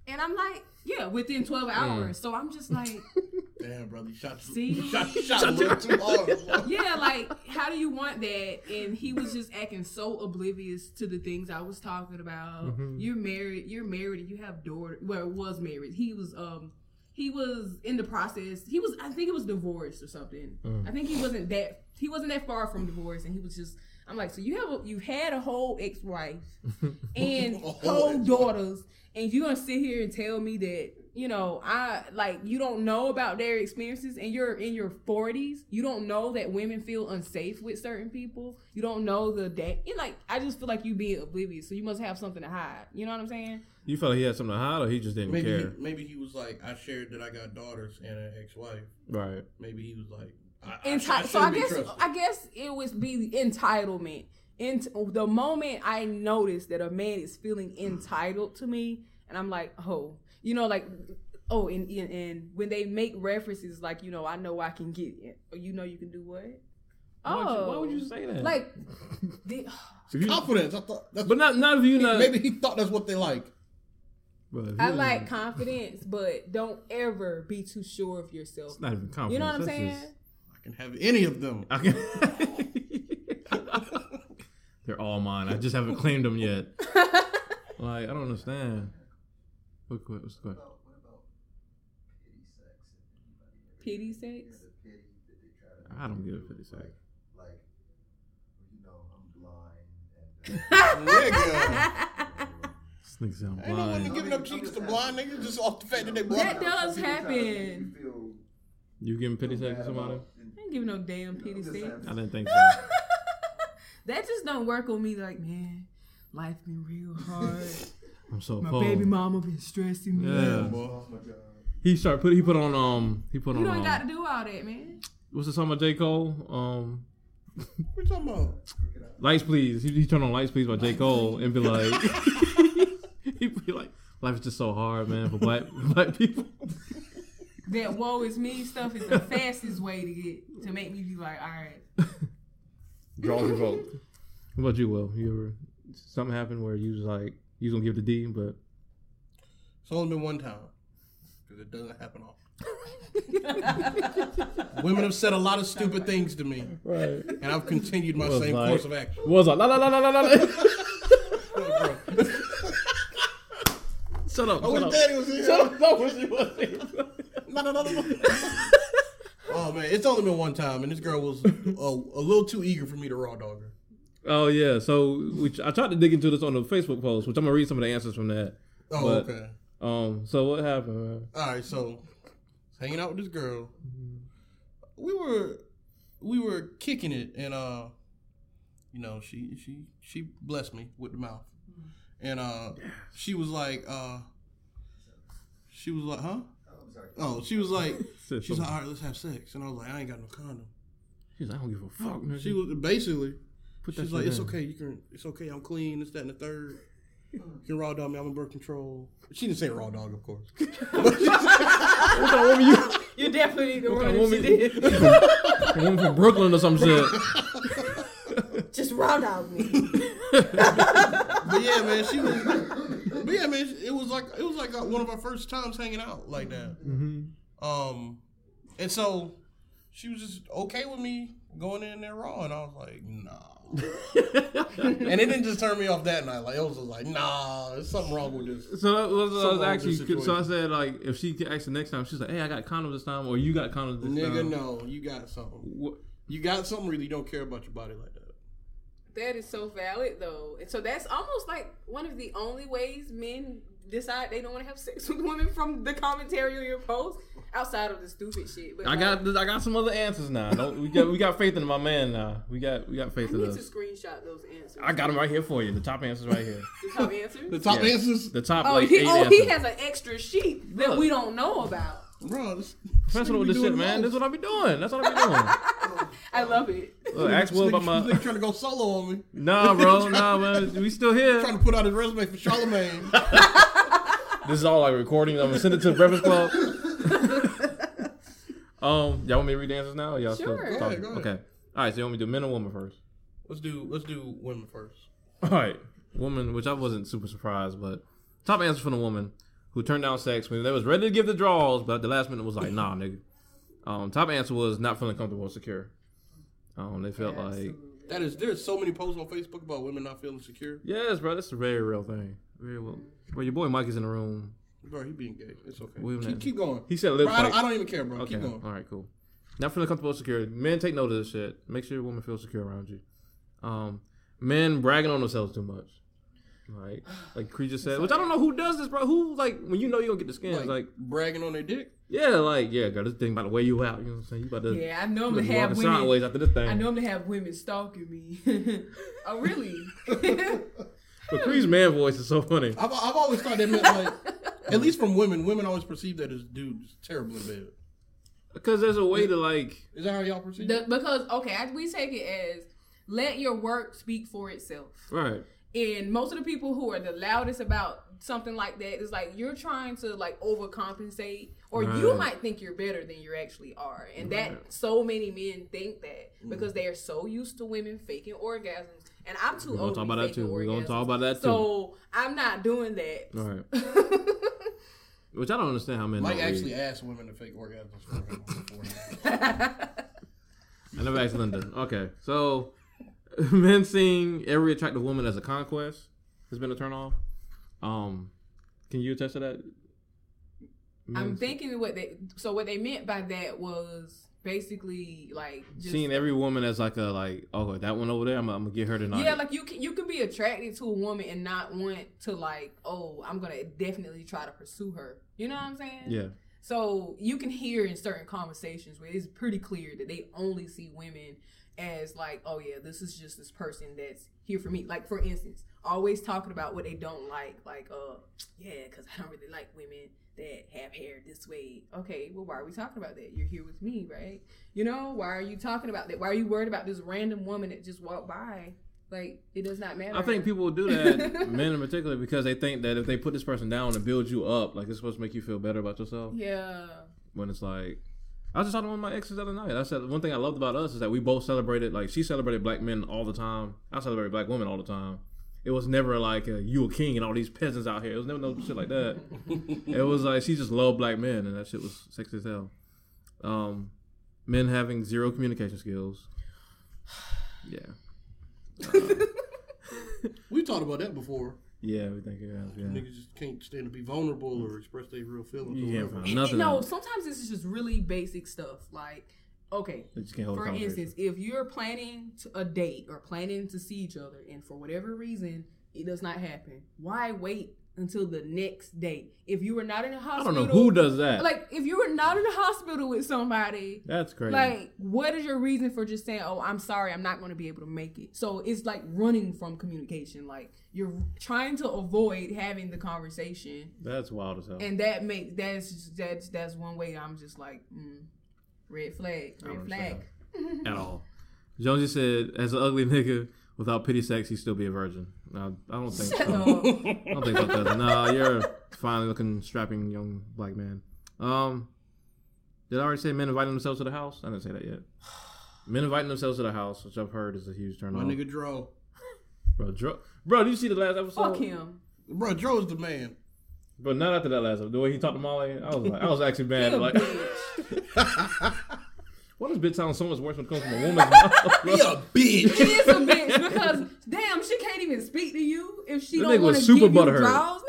[SPEAKER 3] And I'm like, yeah, within 12 hours. So I'm just like,
[SPEAKER 1] Damn, brother, you shot,
[SPEAKER 3] See?
[SPEAKER 1] you shot, you shot a little too hard.
[SPEAKER 3] yeah, like, how do you want that? And he was just acting so oblivious to the things I was talking about.
[SPEAKER 2] Mhm.
[SPEAKER 3] You're married, you're married, and you have daughter. Well, was married. He was, um, he was in the process. He was, I think it was divorced or something.
[SPEAKER 2] Mm.
[SPEAKER 3] I think he wasn't that, he wasn't that far from divorce, and he was just. I'm like, so you have a, you had a whole ex-wife and
[SPEAKER 1] whole
[SPEAKER 3] whole daughters, and you gonna sit here and tell me that you know I like you don't know about their experiences, and you're in your 40s. You don't know that women feel unsafe with certain people. You don't know the day. You like I just feel like you being oblivious, so you must have something to hide. You know what I'm saying?
[SPEAKER 2] You felt like he had something to hide, or he just didn't
[SPEAKER 1] Maybe, he,
[SPEAKER 2] care.
[SPEAKER 1] maybe he was like, I shared that I got daughters and an ex-wife.
[SPEAKER 2] Right.
[SPEAKER 1] Maybe he was like, I, I, I
[SPEAKER 3] so I guess
[SPEAKER 1] trusted.
[SPEAKER 3] I guess it would be entitlement. Ent- the moment I notice that a man is feeling entitled to me, and I'm like, oh, you know, like, oh, and, and, and when they make references like, you know, I know I can get it, or you know, you can do what?
[SPEAKER 2] Why would you-
[SPEAKER 3] Oh,
[SPEAKER 2] why would you say that?
[SPEAKER 3] Like, the,
[SPEAKER 2] If you-
[SPEAKER 1] confidence. I thought that's
[SPEAKER 2] but not not if you not.
[SPEAKER 1] maybe he thought that's what they like.
[SPEAKER 2] Well,
[SPEAKER 3] I like confidence, but don't ever be too sure of yourself.
[SPEAKER 2] It's not even confidence.
[SPEAKER 3] You know what I'm
[SPEAKER 2] that's
[SPEAKER 3] saying?
[SPEAKER 2] just-
[SPEAKER 1] I can have any of them.
[SPEAKER 2] I can. They're all mine. I just haven't claimed them yet. Like I don't understand. What, what, what's the question?
[SPEAKER 4] What about, pity sex? If anybody ever-
[SPEAKER 3] Pity sex.
[SPEAKER 4] Yeah, the pity that they try to.
[SPEAKER 2] I don't give a pity sex.
[SPEAKER 4] Like, like, you know, I'm blind and.
[SPEAKER 1] Uh, nigga.
[SPEAKER 2] This nigga sound
[SPEAKER 1] Ain't no women
[SPEAKER 2] blind.
[SPEAKER 1] giving up cheeks to blind niggas just off the fact that they blind.
[SPEAKER 3] That does happen.
[SPEAKER 2] You giving pity sex to somebody?
[SPEAKER 3] I ain't giving no damn pity sex.
[SPEAKER 2] I didn't think so.
[SPEAKER 3] that just don't work on me. Like, man, life been real hard.
[SPEAKER 2] I'm so
[SPEAKER 3] My
[SPEAKER 2] cold.
[SPEAKER 3] baby mama been stressing me.
[SPEAKER 2] Yeah.
[SPEAKER 3] out.
[SPEAKER 4] Oh my god.
[SPEAKER 2] He start put he put on um he put
[SPEAKER 3] You
[SPEAKER 2] on
[SPEAKER 3] don't got
[SPEAKER 2] um,
[SPEAKER 3] to do all that, man.
[SPEAKER 2] what's the song by J Cole um
[SPEAKER 1] What you talking about?
[SPEAKER 2] Lights Please he, he turned on Lights Please by J Cole and be like he be like life is just so hard man for black black people.
[SPEAKER 3] That woe is me stuff is the fastest way to get to make me be like, all right.
[SPEAKER 2] Draw revoked. What about you, Will? You ever something happened where you was like you was gonna give the D but
[SPEAKER 1] It's only been one time because it doesn't happen often. Women have said a lot of stupid things to me,
[SPEAKER 2] right
[SPEAKER 1] and I've continued my same
[SPEAKER 2] like-
[SPEAKER 1] course of action.
[SPEAKER 2] was like la la la la la la. la. Shut up.
[SPEAKER 1] I
[SPEAKER 2] shut
[SPEAKER 1] wish. Daddy was here.
[SPEAKER 2] Shut up. No, what you was
[SPEAKER 1] No, no, no, no, no. oh man, it's only been one time, and this girl was a, a little too eager for me to raw dog her.
[SPEAKER 2] Oh yeah, so which I tried to dig into this on the Facebook post, which I'm gonna read some of the answers from that.
[SPEAKER 1] Oh,
[SPEAKER 2] But-
[SPEAKER 1] okay.
[SPEAKER 2] Um, so what happened? Man?
[SPEAKER 1] All right, so hanging out with this girl, we were we were kicking it, and uh, you know, she she she blessed me with the mouth, and uh, she was like, uh, she was like, huh?
[SPEAKER 4] I'm sorry.
[SPEAKER 1] Oh, she was like, she's like, all right, let's have sex, and I was like, I ain't got no condom.
[SPEAKER 2] She's like, I don't give a fuck. Nigga.
[SPEAKER 1] She was basically,
[SPEAKER 2] Put that
[SPEAKER 1] she's
[SPEAKER 2] shit
[SPEAKER 1] like, it's
[SPEAKER 2] in.
[SPEAKER 1] okay, you can, it's okay, I'm clean, it's that and the third. You can raw dog me, I'm in birth control. She didn't say raw dog, of course.
[SPEAKER 2] What kind of woman you?
[SPEAKER 3] You definitely the
[SPEAKER 2] What
[SPEAKER 3] one
[SPEAKER 2] kind of
[SPEAKER 3] that
[SPEAKER 2] woman?
[SPEAKER 3] she did.
[SPEAKER 2] A woman from Brooklyn or some shit.
[SPEAKER 3] Just round out me.
[SPEAKER 1] But yeah, man, she was. But yeah, man, it was like it was like uh, one of our first times hanging out like that. Um, and so she was just okay with me going in there raw, and I was like, nah. and it didn't just turn me off that night. Like it was just like, nah, there's something wrong with this.
[SPEAKER 2] So that was, I was
[SPEAKER 1] Something wrong with
[SPEAKER 2] actually. So I said like, if she asked the next time, she's like, "Hey, I got condoms this time," or "You got condoms this
[SPEAKER 1] Nigga,
[SPEAKER 2] time."
[SPEAKER 1] Nigga, no, you got something.
[SPEAKER 2] What?
[SPEAKER 1] You got something. Really, don't care about your body like that.
[SPEAKER 3] That is so valid though. And so that's almost like one of the only ways men decide they don't want to have sex with women from the commentary on your post outside of the stupid shit. But
[SPEAKER 2] I
[SPEAKER 3] like,
[SPEAKER 2] got I got some other answers now. Don't, we got we got faith in my man now. We got we got
[SPEAKER 3] I
[SPEAKER 2] faith in
[SPEAKER 3] need to screenshot those answers.
[SPEAKER 2] I got them right here for you. The top answers right here.
[SPEAKER 3] the top answers.
[SPEAKER 1] The top
[SPEAKER 2] Yeah.
[SPEAKER 1] answers,
[SPEAKER 2] The top
[SPEAKER 3] Oh,
[SPEAKER 2] like
[SPEAKER 3] he,
[SPEAKER 2] eight
[SPEAKER 3] oh,
[SPEAKER 2] answers.
[SPEAKER 3] he has an extra sheet that
[SPEAKER 2] Look.
[SPEAKER 3] we don't know about.
[SPEAKER 1] Bro. This,
[SPEAKER 2] Professional with this shit, man.
[SPEAKER 1] most.
[SPEAKER 2] That's what I be doing. That's what I be doing.
[SPEAKER 3] I love it.
[SPEAKER 2] Look, ask Will about my.
[SPEAKER 1] nigga trying to go solo on me.
[SPEAKER 2] Nah, bro. Nah, man. We still here.
[SPEAKER 1] Trying to put out his resume for Charlemagne.
[SPEAKER 2] This is all like recording. I'm gonna send it to the Breakfast Club. um, y'all want me to read answers now? Or y'all
[SPEAKER 3] Sure.
[SPEAKER 2] still
[SPEAKER 3] Go
[SPEAKER 2] talking?
[SPEAKER 1] ahead, go ahead.
[SPEAKER 2] Okay. All right. So you want me to do men or women first?
[SPEAKER 1] let's do let's do women first.
[SPEAKER 2] All right, woman, which I wasn't super surprised, but top answer from the woman who turned down sex when they was ready to give the draws, but at the last minute was like, nah, nigga. Um, top answer was not feeling comfortable or secure. Um, they felt like,
[SPEAKER 1] That is, there's so many posts on Facebook about women not feeling secure.
[SPEAKER 2] yes, bro, that's a very real thing. Very well. Well, your boy Mike is in the room.
[SPEAKER 1] Bro, he being gay. It's okay.
[SPEAKER 2] Wait a
[SPEAKER 1] Keep, keep going.
[SPEAKER 2] He said
[SPEAKER 1] Bro, I, don't, I don't even care, bro.
[SPEAKER 2] okay,
[SPEAKER 1] Keep going.
[SPEAKER 2] all right, cool. Not feeling comfortable or secure. Men take note of this shit. Make sure your woman feels secure around you. Um, men bragging on themselves too much. Like, like Cree just said, which I don't know who does this, bro. Who like when you know you gonna get the skins,
[SPEAKER 1] Like,
[SPEAKER 2] like
[SPEAKER 1] bragging on their dick.
[SPEAKER 2] Yeah, like yeah, girl, this thing about to weigh you out. You know what I'm saying? You about to
[SPEAKER 3] Yeah, I know I'm
[SPEAKER 2] about
[SPEAKER 3] to
[SPEAKER 2] to
[SPEAKER 3] have women.
[SPEAKER 2] sideways after this thing.
[SPEAKER 3] I know I'm to have women stalking me. oh, really?
[SPEAKER 2] But Cree's man voice is so funny.
[SPEAKER 1] I've, I've always thought that meant like, at least from women, women always perceive that as dudes terrible in bed.
[SPEAKER 2] Because there's a way to like
[SPEAKER 1] Is that how y'all perceive?
[SPEAKER 3] The-
[SPEAKER 1] it?
[SPEAKER 3] because okay, I, we take it as let your work speak for itself.
[SPEAKER 2] right.
[SPEAKER 3] And most of the people who are the loudest about something like that is like you're trying to like overcompensate, or you might think you're better than you actually are, and
[SPEAKER 2] Right.
[SPEAKER 3] that so many men think that mm. because they are so used to women faking orgasms, and I'm too
[SPEAKER 2] We're gonna
[SPEAKER 3] old
[SPEAKER 2] talk
[SPEAKER 3] to be
[SPEAKER 2] about that
[SPEAKER 3] faking
[SPEAKER 2] too. We're gonna talk about that too.
[SPEAKER 3] So I'm not doing that.
[SPEAKER 2] All right. Which I don't understand how men.
[SPEAKER 1] Mike
[SPEAKER 2] don't read.
[SPEAKER 1] actually asked women to fake orgasms for him before.
[SPEAKER 2] I never asked Linda. Okay, so men seeing every attractive woman as a conquest has been a turn off. Um, Can you attest to that?
[SPEAKER 3] I'm thinking what they so what they meant by that was basically like just,
[SPEAKER 2] seeing every woman as like a like oh that one over there I'm, I'm gonna get her tonight.
[SPEAKER 3] Yeah, like you can you can be attracted to a woman and not want to like, oh, I'm gonna definitely try to pursue her. You know what I'm saying?
[SPEAKER 2] yeah.
[SPEAKER 3] So you can hear in certain conversations where it's pretty clear that they only see women as like, oh yeah, this is just this person that's here for me. Like for instance, always talking about what they don't like, like, uh, yeah, because I don't really like women that have hair this way. Okay, well, why are we talking about that? You're here with me, right? You know, why are you talking about that? Why are you worried about this random woman that just walked by? Like, it does not matter.
[SPEAKER 2] I think people will do that, men in particular, because they think that if they put this person down and build you up, like it's supposed to make you feel better about yourself.
[SPEAKER 3] Yeah.
[SPEAKER 2] When it's like, I was just talking to one of my exes the other night. I said one thing I loved about us is that we both celebrated. Like she celebrated black men all the time. I celebrated black women all the time. It was never like a, you a king and all these peasants out here. It was never no shit like that. it was like she just loved black men, and that shit was sexy as hell. Um, men having zero communication skills. Yeah,
[SPEAKER 1] We talked about that before.
[SPEAKER 2] Yeah, we think it has. Yeah,
[SPEAKER 1] Niggas just can't stand to be vulnerable or express their real feelings.
[SPEAKER 2] You
[SPEAKER 1] or
[SPEAKER 2] can't
[SPEAKER 1] whatever.
[SPEAKER 2] find nothing.
[SPEAKER 3] no, sometimes this is just really basic stuff. Like, okay,
[SPEAKER 2] They just can't hold a
[SPEAKER 3] for instance, if you're planning to a date or planning to see each other, and for whatever reason it does not happen, why wait until the next day? If you were not in a hospital, I
[SPEAKER 2] don't know who does that.
[SPEAKER 3] Like, if you were not in a hospital with somebody,
[SPEAKER 2] That's crazy.
[SPEAKER 3] like, what is your reason for just saying, "Oh, I'm sorry, I'm not going to be able to make it"? So it's like running from communication. Like you're trying to avoid having the conversation
[SPEAKER 2] That's wild as hell.
[SPEAKER 3] and that makes that's that's that's one way I'm just like mm, red flag, red flag.
[SPEAKER 2] at all. Jonesy said, as an ugly nigga without pity sex, he'd still be a virgin. No, I don't think
[SPEAKER 3] Shut
[SPEAKER 2] so.
[SPEAKER 3] up.
[SPEAKER 2] I don't think so, cousin. Nah, you're a fine looking, strapping young black man. Um, did I already say men inviting themselves to the house? I didn't say that yet. Men inviting themselves to the house, which I've heard is a huge turn
[SPEAKER 1] My
[SPEAKER 2] on.
[SPEAKER 1] nigga Dro.
[SPEAKER 2] Bro, Dro, bro, did you see the last episode?
[SPEAKER 3] Fuck him.
[SPEAKER 1] Bro, Dro's the man.
[SPEAKER 2] But not after that last episode. The way he talked to Molly, I was like, I was actually mad. Like,
[SPEAKER 3] bitch.
[SPEAKER 2] why does bitch sound so much worse when it comes from a woman's mouth?
[SPEAKER 1] He a bitch.
[SPEAKER 3] He is a bitch because damn, she can't even speak to you if she
[SPEAKER 2] That
[SPEAKER 3] don't want to give
[SPEAKER 2] super
[SPEAKER 3] you
[SPEAKER 2] butthurt.
[SPEAKER 3] draws. Nigga,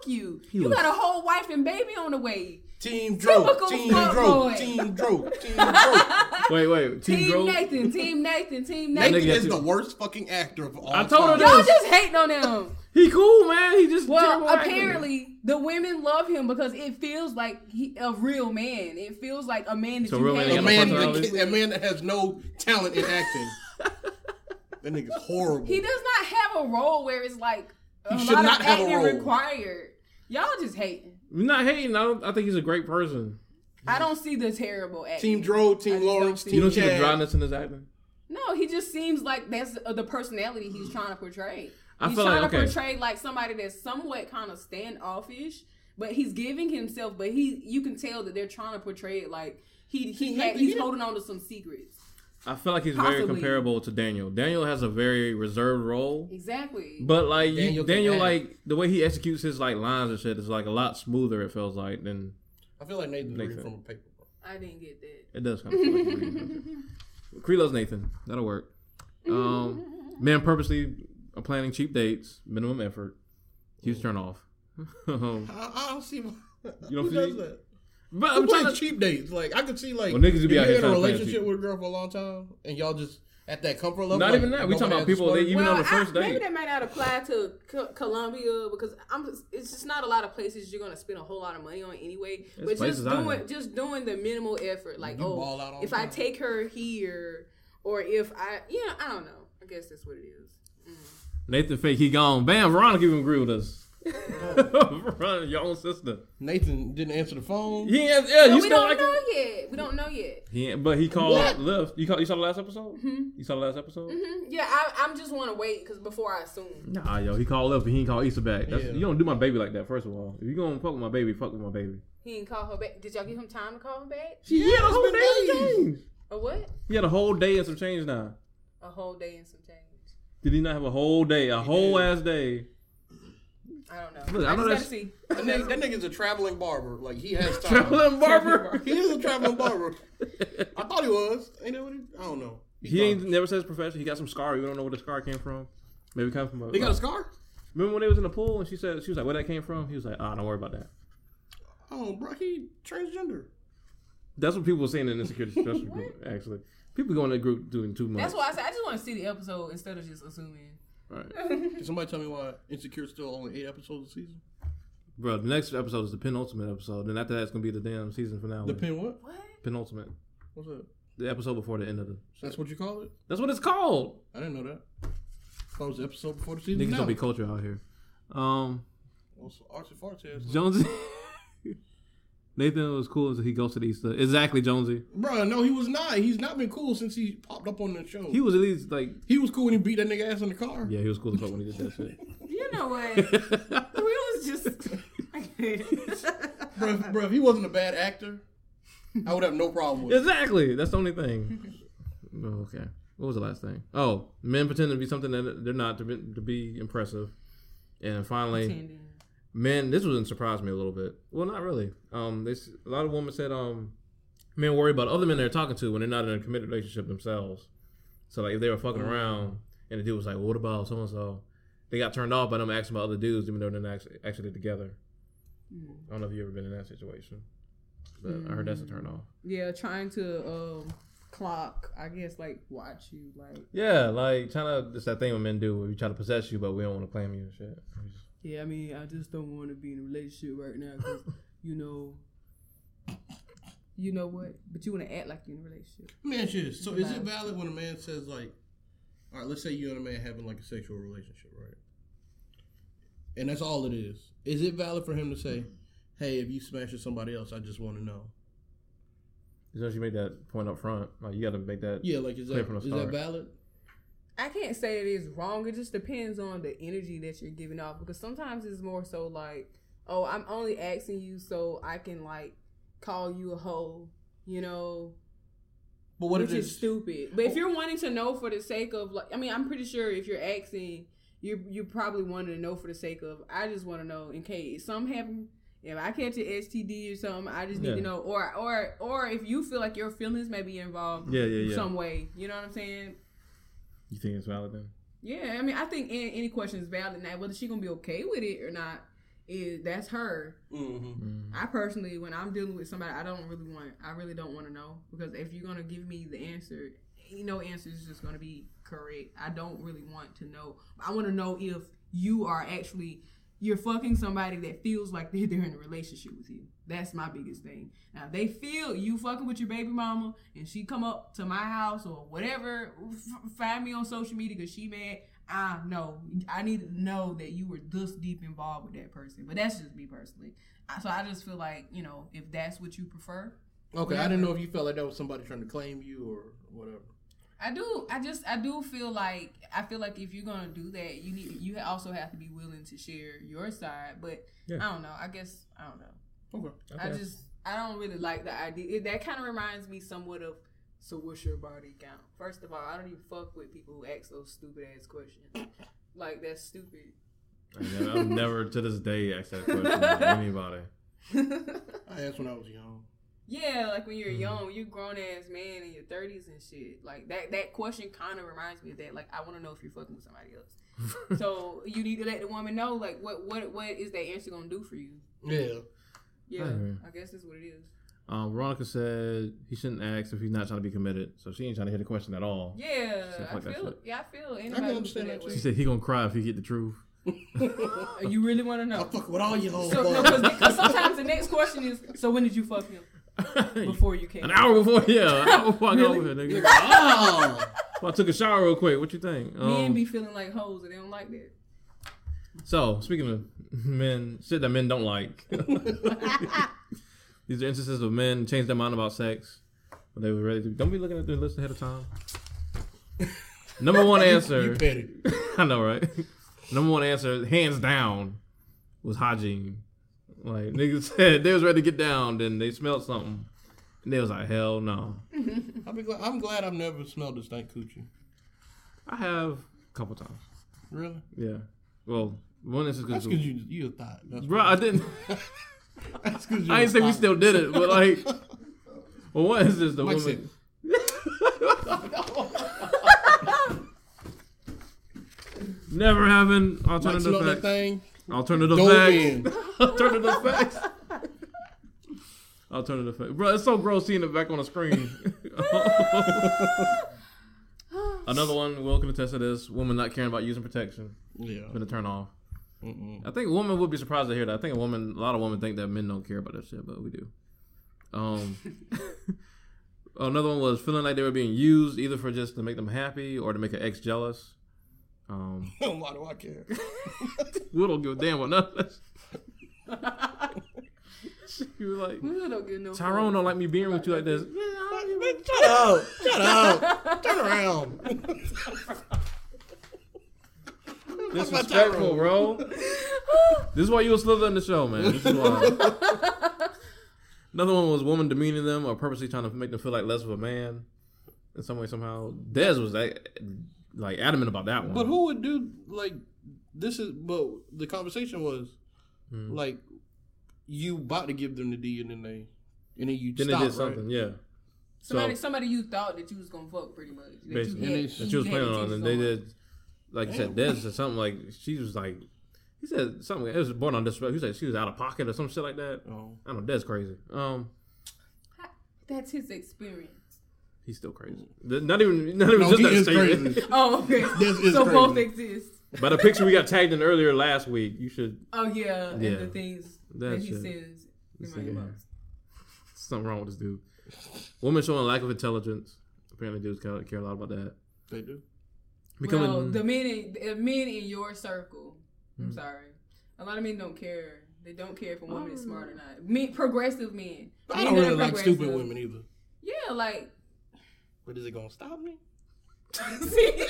[SPEAKER 3] fuck you.
[SPEAKER 2] He
[SPEAKER 3] you
[SPEAKER 2] was-
[SPEAKER 3] got a whole wife and baby on the way.
[SPEAKER 1] Team Dro. Team
[SPEAKER 3] fuck
[SPEAKER 1] Dro. Team Dro. Team Dro.
[SPEAKER 2] wait, wait, Team,
[SPEAKER 3] Team
[SPEAKER 2] Grove?
[SPEAKER 3] Nathan, Team Nathan, Team
[SPEAKER 1] Nathan
[SPEAKER 3] Nathan.
[SPEAKER 2] nigga
[SPEAKER 1] is the worst fucking actor of all
[SPEAKER 2] I told her
[SPEAKER 1] time.
[SPEAKER 2] that.
[SPEAKER 3] Y'all just hating on him.
[SPEAKER 2] He cool, man. He just
[SPEAKER 3] Well,
[SPEAKER 2] terrible actor.
[SPEAKER 3] apparently the women love him because it feels like he, a real man. It feels like a man that
[SPEAKER 2] So
[SPEAKER 3] you
[SPEAKER 2] real
[SPEAKER 3] had
[SPEAKER 1] A man,
[SPEAKER 2] got
[SPEAKER 1] that, a man that has no talent in acting. that nigga's horrible.
[SPEAKER 3] He does not have a role where it's like a
[SPEAKER 1] He should
[SPEAKER 3] lot
[SPEAKER 1] not
[SPEAKER 3] of
[SPEAKER 1] have a
[SPEAKER 3] acting
[SPEAKER 1] role.
[SPEAKER 3] required. Y'all just hating.
[SPEAKER 2] I'm not hating. I, don't, I think he's a great person.
[SPEAKER 3] I don't see the terrible acting.
[SPEAKER 1] Team Dro, Team
[SPEAKER 3] just
[SPEAKER 1] Lawrence, Team
[SPEAKER 2] You don't see the dryness in his acting.
[SPEAKER 3] No, he just seems like that's uh, the personality he's trying to portray.
[SPEAKER 2] I
[SPEAKER 3] he's
[SPEAKER 2] feel
[SPEAKER 3] trying
[SPEAKER 2] like-
[SPEAKER 3] to
[SPEAKER 2] okay.
[SPEAKER 3] portray like somebody that's somewhat kind of standoffish, but he's giving himself. But he, you can tell that they're trying to portray it like he he
[SPEAKER 1] See,
[SPEAKER 3] had, he's
[SPEAKER 1] he-
[SPEAKER 3] holding on to some secrets.
[SPEAKER 2] I feel like he's very comparable to Daniel. Daniel has a very reserved role,
[SPEAKER 3] Exactly.
[SPEAKER 2] but like you-
[SPEAKER 1] Daniel
[SPEAKER 2] Daniel,
[SPEAKER 1] can act.
[SPEAKER 2] like the way he executes his like lines and shit is like a lot smoother. It feels like than
[SPEAKER 1] I feel like Nathan's reading
[SPEAKER 2] Nathan.
[SPEAKER 1] from a paper.
[SPEAKER 3] I didn't get that.
[SPEAKER 2] it does. Kind of feel like he's loves Nathan. That'll work. Um, men purposely are planning cheap dates, minimum effort. Huge turn off. Um,
[SPEAKER 1] I, I don't see. You
[SPEAKER 2] don't
[SPEAKER 1] who
[SPEAKER 2] see-
[SPEAKER 1] does that?
[SPEAKER 2] but I'm trying to.
[SPEAKER 1] cheap dates? Like I could see like
[SPEAKER 2] Well, niggas would be
[SPEAKER 1] if
[SPEAKER 2] out
[SPEAKER 1] you're
[SPEAKER 2] here
[SPEAKER 1] in a
[SPEAKER 2] trying to plan
[SPEAKER 1] relationship with a girl for a long time and y'all just at that comfort level.
[SPEAKER 2] Not
[SPEAKER 1] like,
[SPEAKER 2] even that. We talking about people. They
[SPEAKER 1] spark.
[SPEAKER 2] even on the first
[SPEAKER 3] I-
[SPEAKER 2] first
[SPEAKER 3] maybe that might not apply to Co- Colombia because I'm. Just, it's just not a lot of places you're gonna spend a whole lot of money on anyway.
[SPEAKER 2] There's
[SPEAKER 3] but just
[SPEAKER 2] places out
[SPEAKER 3] doing
[SPEAKER 2] here.
[SPEAKER 3] just doing the minimal effort, like
[SPEAKER 1] You
[SPEAKER 3] oh,
[SPEAKER 1] ball out
[SPEAKER 3] if
[SPEAKER 1] the
[SPEAKER 3] I take her here, or if I, you know, I don't know. I guess that's what it is.
[SPEAKER 2] Nathan fake, he gone. Bam, Veronica even agree with us. Veronica, your own sister.
[SPEAKER 1] Nathan didn't answer the phone.
[SPEAKER 2] He ain't, yeah, you
[SPEAKER 3] we
[SPEAKER 2] still
[SPEAKER 3] don't
[SPEAKER 2] like
[SPEAKER 3] know
[SPEAKER 2] him?
[SPEAKER 3] yet. We don't know yet.
[SPEAKER 2] He but he called
[SPEAKER 3] What?
[SPEAKER 2] Liv. You, call, you saw the last episode? You saw the last episode?
[SPEAKER 3] hmm Yeah, I, I'm just want to wait because before I assume.
[SPEAKER 2] Nah, yo, he called left, but he ain't called Issa back. That's,
[SPEAKER 1] Yeah.
[SPEAKER 2] You don't do my baby like that, first of all. If you gonna fuck with my baby, fuck with my baby.
[SPEAKER 3] He didn't call her back. Did y'all give him time to call him back?
[SPEAKER 2] He had a whole
[SPEAKER 1] been
[SPEAKER 2] day and
[SPEAKER 1] days.
[SPEAKER 2] some change.
[SPEAKER 3] A what?
[SPEAKER 2] He had a whole day and some change now.
[SPEAKER 3] A whole day and some change.
[SPEAKER 2] Did he not have a whole day, a whole ass day?
[SPEAKER 3] I don't know.
[SPEAKER 2] Look, I
[SPEAKER 3] I,
[SPEAKER 2] know
[SPEAKER 3] just
[SPEAKER 2] that's-
[SPEAKER 3] gotta see.
[SPEAKER 1] That, nigga, that nigga's a traveling barber. Like he has time.
[SPEAKER 2] Traveling barber?
[SPEAKER 1] He is a traveling barber. I thought he was. Ain't that what he? I don't know.
[SPEAKER 2] He ain't never says profession. He got some scar. We don't know where the scar came from. Maybe it come from a.
[SPEAKER 1] He got a scar.
[SPEAKER 2] Remember when they was in the pool and she said she was like, "Where that came from?" He was like, "Ah, don't worry about that."
[SPEAKER 1] Oh, bro, he transgender.
[SPEAKER 2] That's what people were saying in the insecurity discussion group. Actually, people go in the group doing too much.
[SPEAKER 3] That's why I said I just want to see the episode instead of just assuming.
[SPEAKER 2] Right.
[SPEAKER 1] Can somebody tell me why Insecure still only eight episodes a season?
[SPEAKER 2] Bro, the next episode is the penultimate episode. Then after that, it's gonna be the damn season finale.
[SPEAKER 1] The pin what?
[SPEAKER 3] What?
[SPEAKER 2] penultimate,
[SPEAKER 1] What's that?
[SPEAKER 2] the episode before the end of the.
[SPEAKER 1] That's what you call it?
[SPEAKER 2] That's what it's called.
[SPEAKER 1] I didn't know that. That was the episode before the season.
[SPEAKER 2] Niggas don't
[SPEAKER 1] finale.
[SPEAKER 2] be culture out here. Um,
[SPEAKER 1] Well, so Archie Farts has-
[SPEAKER 2] Jonesy. Nathan was cool until he goes to the Easter. Exactly, Jonesy.
[SPEAKER 1] Bro, no, he was not. He's not been cool since he popped up on the show.
[SPEAKER 2] He was at least like,
[SPEAKER 1] He was cool when he beat that nigga ass in the car.
[SPEAKER 2] yeah, he was cool as fuck when he did that shit.
[SPEAKER 3] You know what? we was just.
[SPEAKER 1] Bro, if, bro, if he wasn't a bad actor, I would have no problem with it.
[SPEAKER 2] exactly. That's the only thing. Oh, okay. What was the last thing? Oh, men pretend to be something that they're not to be, to be impressive. And finally,
[SPEAKER 3] Pretending.
[SPEAKER 2] Men this one surprised me a little bit. Well not really. Um this a lot of women said um men worry about other men they're talking to when they're not in a committed relationship themselves. So like if they were fucking around and the dude was like well, what about so and so they got turned off by them asking about other dudes even though they're not actually, actually together. I don't know if you've ever been in that situation but i heard that's a turn off.
[SPEAKER 3] Yeah, trying to um clock. I guess like watch you like.
[SPEAKER 2] yeah like trying to it's that thing when men do where we try to possess you but we don't want to claim you and shit
[SPEAKER 3] Yeah, I mean, I just don't want to be in a relationship right now because you know. You know what? But you want to act like you're in a relationship.
[SPEAKER 1] Let me ask you this. So is it valid when a man says like, all right, let's say you and a man having like a sexual relationship, right? And that's all it is. Is it valid for him to say, hey, if you smash with somebody else, I just want to know?
[SPEAKER 2] as long as you make that point up front like you got to make that
[SPEAKER 1] Yeah, like is
[SPEAKER 2] Clear
[SPEAKER 1] that
[SPEAKER 2] from the
[SPEAKER 1] is that valid?
[SPEAKER 3] I can't say it is wrong. It just depends on the energy that you're giving off because sometimes it's more so like, oh, I'm only asking you so I can like call you a hoe, you know,
[SPEAKER 1] But what
[SPEAKER 3] which
[SPEAKER 1] if
[SPEAKER 3] is
[SPEAKER 1] it's
[SPEAKER 3] stupid. But if oh. you're wanting to know for the sake of like, I mean, I'm pretty sure if you're asking, you you probably wanting to know for the sake of, I just want to know in case something happen. If I catch an STD or something, I just need
[SPEAKER 2] Yeah.
[SPEAKER 3] to know. Or or or if you feel like your feelings may be involved,
[SPEAKER 2] Yeah, yeah, yeah.
[SPEAKER 3] some way. You know what I'm saying?
[SPEAKER 2] You think it's valid then
[SPEAKER 3] Yeah, I mean, I think any, any question is valid now. Whether she's gonna be okay with it or not, is that's her.
[SPEAKER 1] Mhm.
[SPEAKER 3] I personally, when I'm dealing with somebody, I don't really want. I really don't want to know because if you're gonna give me the answer, ain't no answer is just gonna be correct. I don't really want to know. I want to know if you are actually you're fucking somebody that feels like they're, they're in a relationship with you. That's my biggest thing. Now, if they feel you fucking with your baby mama and she come up to my house or whatever, f- find me on social media because she mad. I know. I need to know that you were this deep involved with that person. But that's just me personally. I- So I just feel like, you know, if that's what you prefer,
[SPEAKER 1] Okay, I didn't know if you felt like that was somebody trying to claim you or whatever.
[SPEAKER 3] I do. I just I do feel like I feel like if you're gonna do that, you need you also have to be willing to share your side. But
[SPEAKER 2] Yeah.
[SPEAKER 3] I don't know. I guess I don't know.
[SPEAKER 1] Okay.
[SPEAKER 3] I just I don't really like the idea. It, that kind of reminds me somewhat of. So what's your body count? First of all, I don't even fuck with people who ask those stupid ass questions. Like that's stupid.
[SPEAKER 2] I never, I've never to this day asked that question to anybody.
[SPEAKER 1] I asked when I was young.
[SPEAKER 3] Yeah, like when you're
[SPEAKER 2] Mhm.
[SPEAKER 3] young, you're grown ass man in your thirties and shit. Like that that question kind of reminds me of that. Like I want to know if you're fucking with somebody else. so you need to let the woman know like what what what is that answer gonna do for you?
[SPEAKER 1] Yeah.
[SPEAKER 3] Yeah,
[SPEAKER 2] Mhm.
[SPEAKER 3] I guess that's what it is.
[SPEAKER 2] Um, Veronica said he shouldn't ask if he's not trying to be committed, so she ain't trying to hear the question at all.
[SPEAKER 3] Yeah,
[SPEAKER 2] Stuff
[SPEAKER 3] I
[SPEAKER 2] like
[SPEAKER 3] feel
[SPEAKER 2] shit.
[SPEAKER 3] yeah I feel anybody
[SPEAKER 1] can
[SPEAKER 3] would
[SPEAKER 1] understand
[SPEAKER 3] feel
[SPEAKER 1] that,
[SPEAKER 2] She said he gonna cry if he get the truth.
[SPEAKER 3] You really want to know?
[SPEAKER 1] I
[SPEAKER 3] know?
[SPEAKER 1] fuck with all you hoes.
[SPEAKER 3] So no, because sometimes the next question is, so when did you fuck him before you came?
[SPEAKER 2] An hour before, yeah, an hour before I got
[SPEAKER 3] Really?
[SPEAKER 2] over here, nigga.
[SPEAKER 1] oh.
[SPEAKER 2] Well, I took a shower real quick. What you think?
[SPEAKER 3] Men
[SPEAKER 2] Um,
[SPEAKER 3] be feeling like hoes and they don't like that.
[SPEAKER 2] so speaking of men, shit that men don't like. These are instances of men change their mind about sex when they were ready to. Don't be looking at the list ahead of time. Number one answer.
[SPEAKER 1] You petty.
[SPEAKER 2] I know, right? Number one answer, hands down, was hygiene. Like niggas said, they was ready to get down, then they smelled something, and they was like, "Hell no."
[SPEAKER 1] I'm glad, I'm glad I've never smelled a stank coochie.
[SPEAKER 2] I have a couple times.
[SPEAKER 1] Really?
[SPEAKER 2] Yeah. Well, one is
[SPEAKER 1] That's
[SPEAKER 2] because,
[SPEAKER 1] because you you a thought. That's
[SPEAKER 2] bro, I didn't.
[SPEAKER 1] That's because
[SPEAKER 2] I didn't say we still did it, but like, well, what is this? The
[SPEAKER 1] Mike
[SPEAKER 2] woman. Never having
[SPEAKER 1] Like,
[SPEAKER 2] alternative
[SPEAKER 1] slow that
[SPEAKER 2] facts.
[SPEAKER 1] thing.
[SPEAKER 2] Alternative
[SPEAKER 1] Dove
[SPEAKER 2] facts.
[SPEAKER 1] in.
[SPEAKER 2] Alternative facts. Alternative facts. Bro, it's so gross seeing it back on the screen. Another one, Will can attest to this. Woman not caring about using protection.
[SPEAKER 1] Yeah.
[SPEAKER 2] Been a turn off.
[SPEAKER 1] Mm-mm.
[SPEAKER 2] I think a woman would be surprised to hear that. I think a woman, a lot of women think that men don't care about that shit, but we do. Um, another one was feeling like they were being used either for just to make them happy or to make an ex jealous. Um,
[SPEAKER 1] Why do I care?
[SPEAKER 2] we don't give a damn about none of that. she was like,
[SPEAKER 3] We don't get no
[SPEAKER 2] Tyrone don't like me being with you like this.
[SPEAKER 1] Shut up! Shut up! Turn around.
[SPEAKER 2] Disrespectful, bro. this is why you a slither in the show, man. This is why. Another one was woman demeaning them or purposely trying to make them feel like less of a man in some way somehow. Dez was like, like adamant about that one.
[SPEAKER 1] But who would do like this? Is but the conversation was
[SPEAKER 2] Hmm.
[SPEAKER 1] like you about to give them the D and then they and then you
[SPEAKER 2] Then
[SPEAKER 1] stop,
[SPEAKER 2] they
[SPEAKER 1] right?
[SPEAKER 2] did something, yeah.
[SPEAKER 3] Somebody,
[SPEAKER 2] So-
[SPEAKER 3] somebody you thought that you was gonna fuck pretty much. That
[SPEAKER 2] Basically,
[SPEAKER 3] you had,
[SPEAKER 1] they-
[SPEAKER 2] that
[SPEAKER 3] you
[SPEAKER 2] was planning on, and they did, like you said, Dez said something like she was like, he said something. It was born on disrespect. He said she was out of pocket or some shit like that.
[SPEAKER 1] Oh.
[SPEAKER 2] I don't know. Dez crazy. Um,
[SPEAKER 3] That's his experience.
[SPEAKER 2] he's still crazy. Not even, not even
[SPEAKER 1] No,
[SPEAKER 2] just
[SPEAKER 1] he
[SPEAKER 2] that
[SPEAKER 1] is
[SPEAKER 2] statement.
[SPEAKER 1] crazy.
[SPEAKER 3] Oh, okay.
[SPEAKER 1] This is
[SPEAKER 3] so
[SPEAKER 1] crazy.
[SPEAKER 3] both exist.
[SPEAKER 2] By the picture we got tagged in earlier last week, you should
[SPEAKER 3] Oh yeah,
[SPEAKER 2] Yeah.
[SPEAKER 3] and the things
[SPEAKER 2] That
[SPEAKER 3] that he
[SPEAKER 2] shit.
[SPEAKER 3] sends in
[SPEAKER 2] This
[SPEAKER 3] my inbox.
[SPEAKER 2] something wrong with this dude. Women showing lack of intelligence. Apparently, dudes care, care a lot about that.
[SPEAKER 1] They do.
[SPEAKER 2] Becoming
[SPEAKER 3] well, the men, in, the men in your circle. I'm
[SPEAKER 2] Hmm.
[SPEAKER 3] sorry. A lot of men don't care. They don't care if a woman is smart or not. Men, progressive men.
[SPEAKER 1] I
[SPEAKER 3] Men
[SPEAKER 1] don't really like stupid women either.
[SPEAKER 3] Yeah, like.
[SPEAKER 1] But is it gonna stop me?
[SPEAKER 3] see?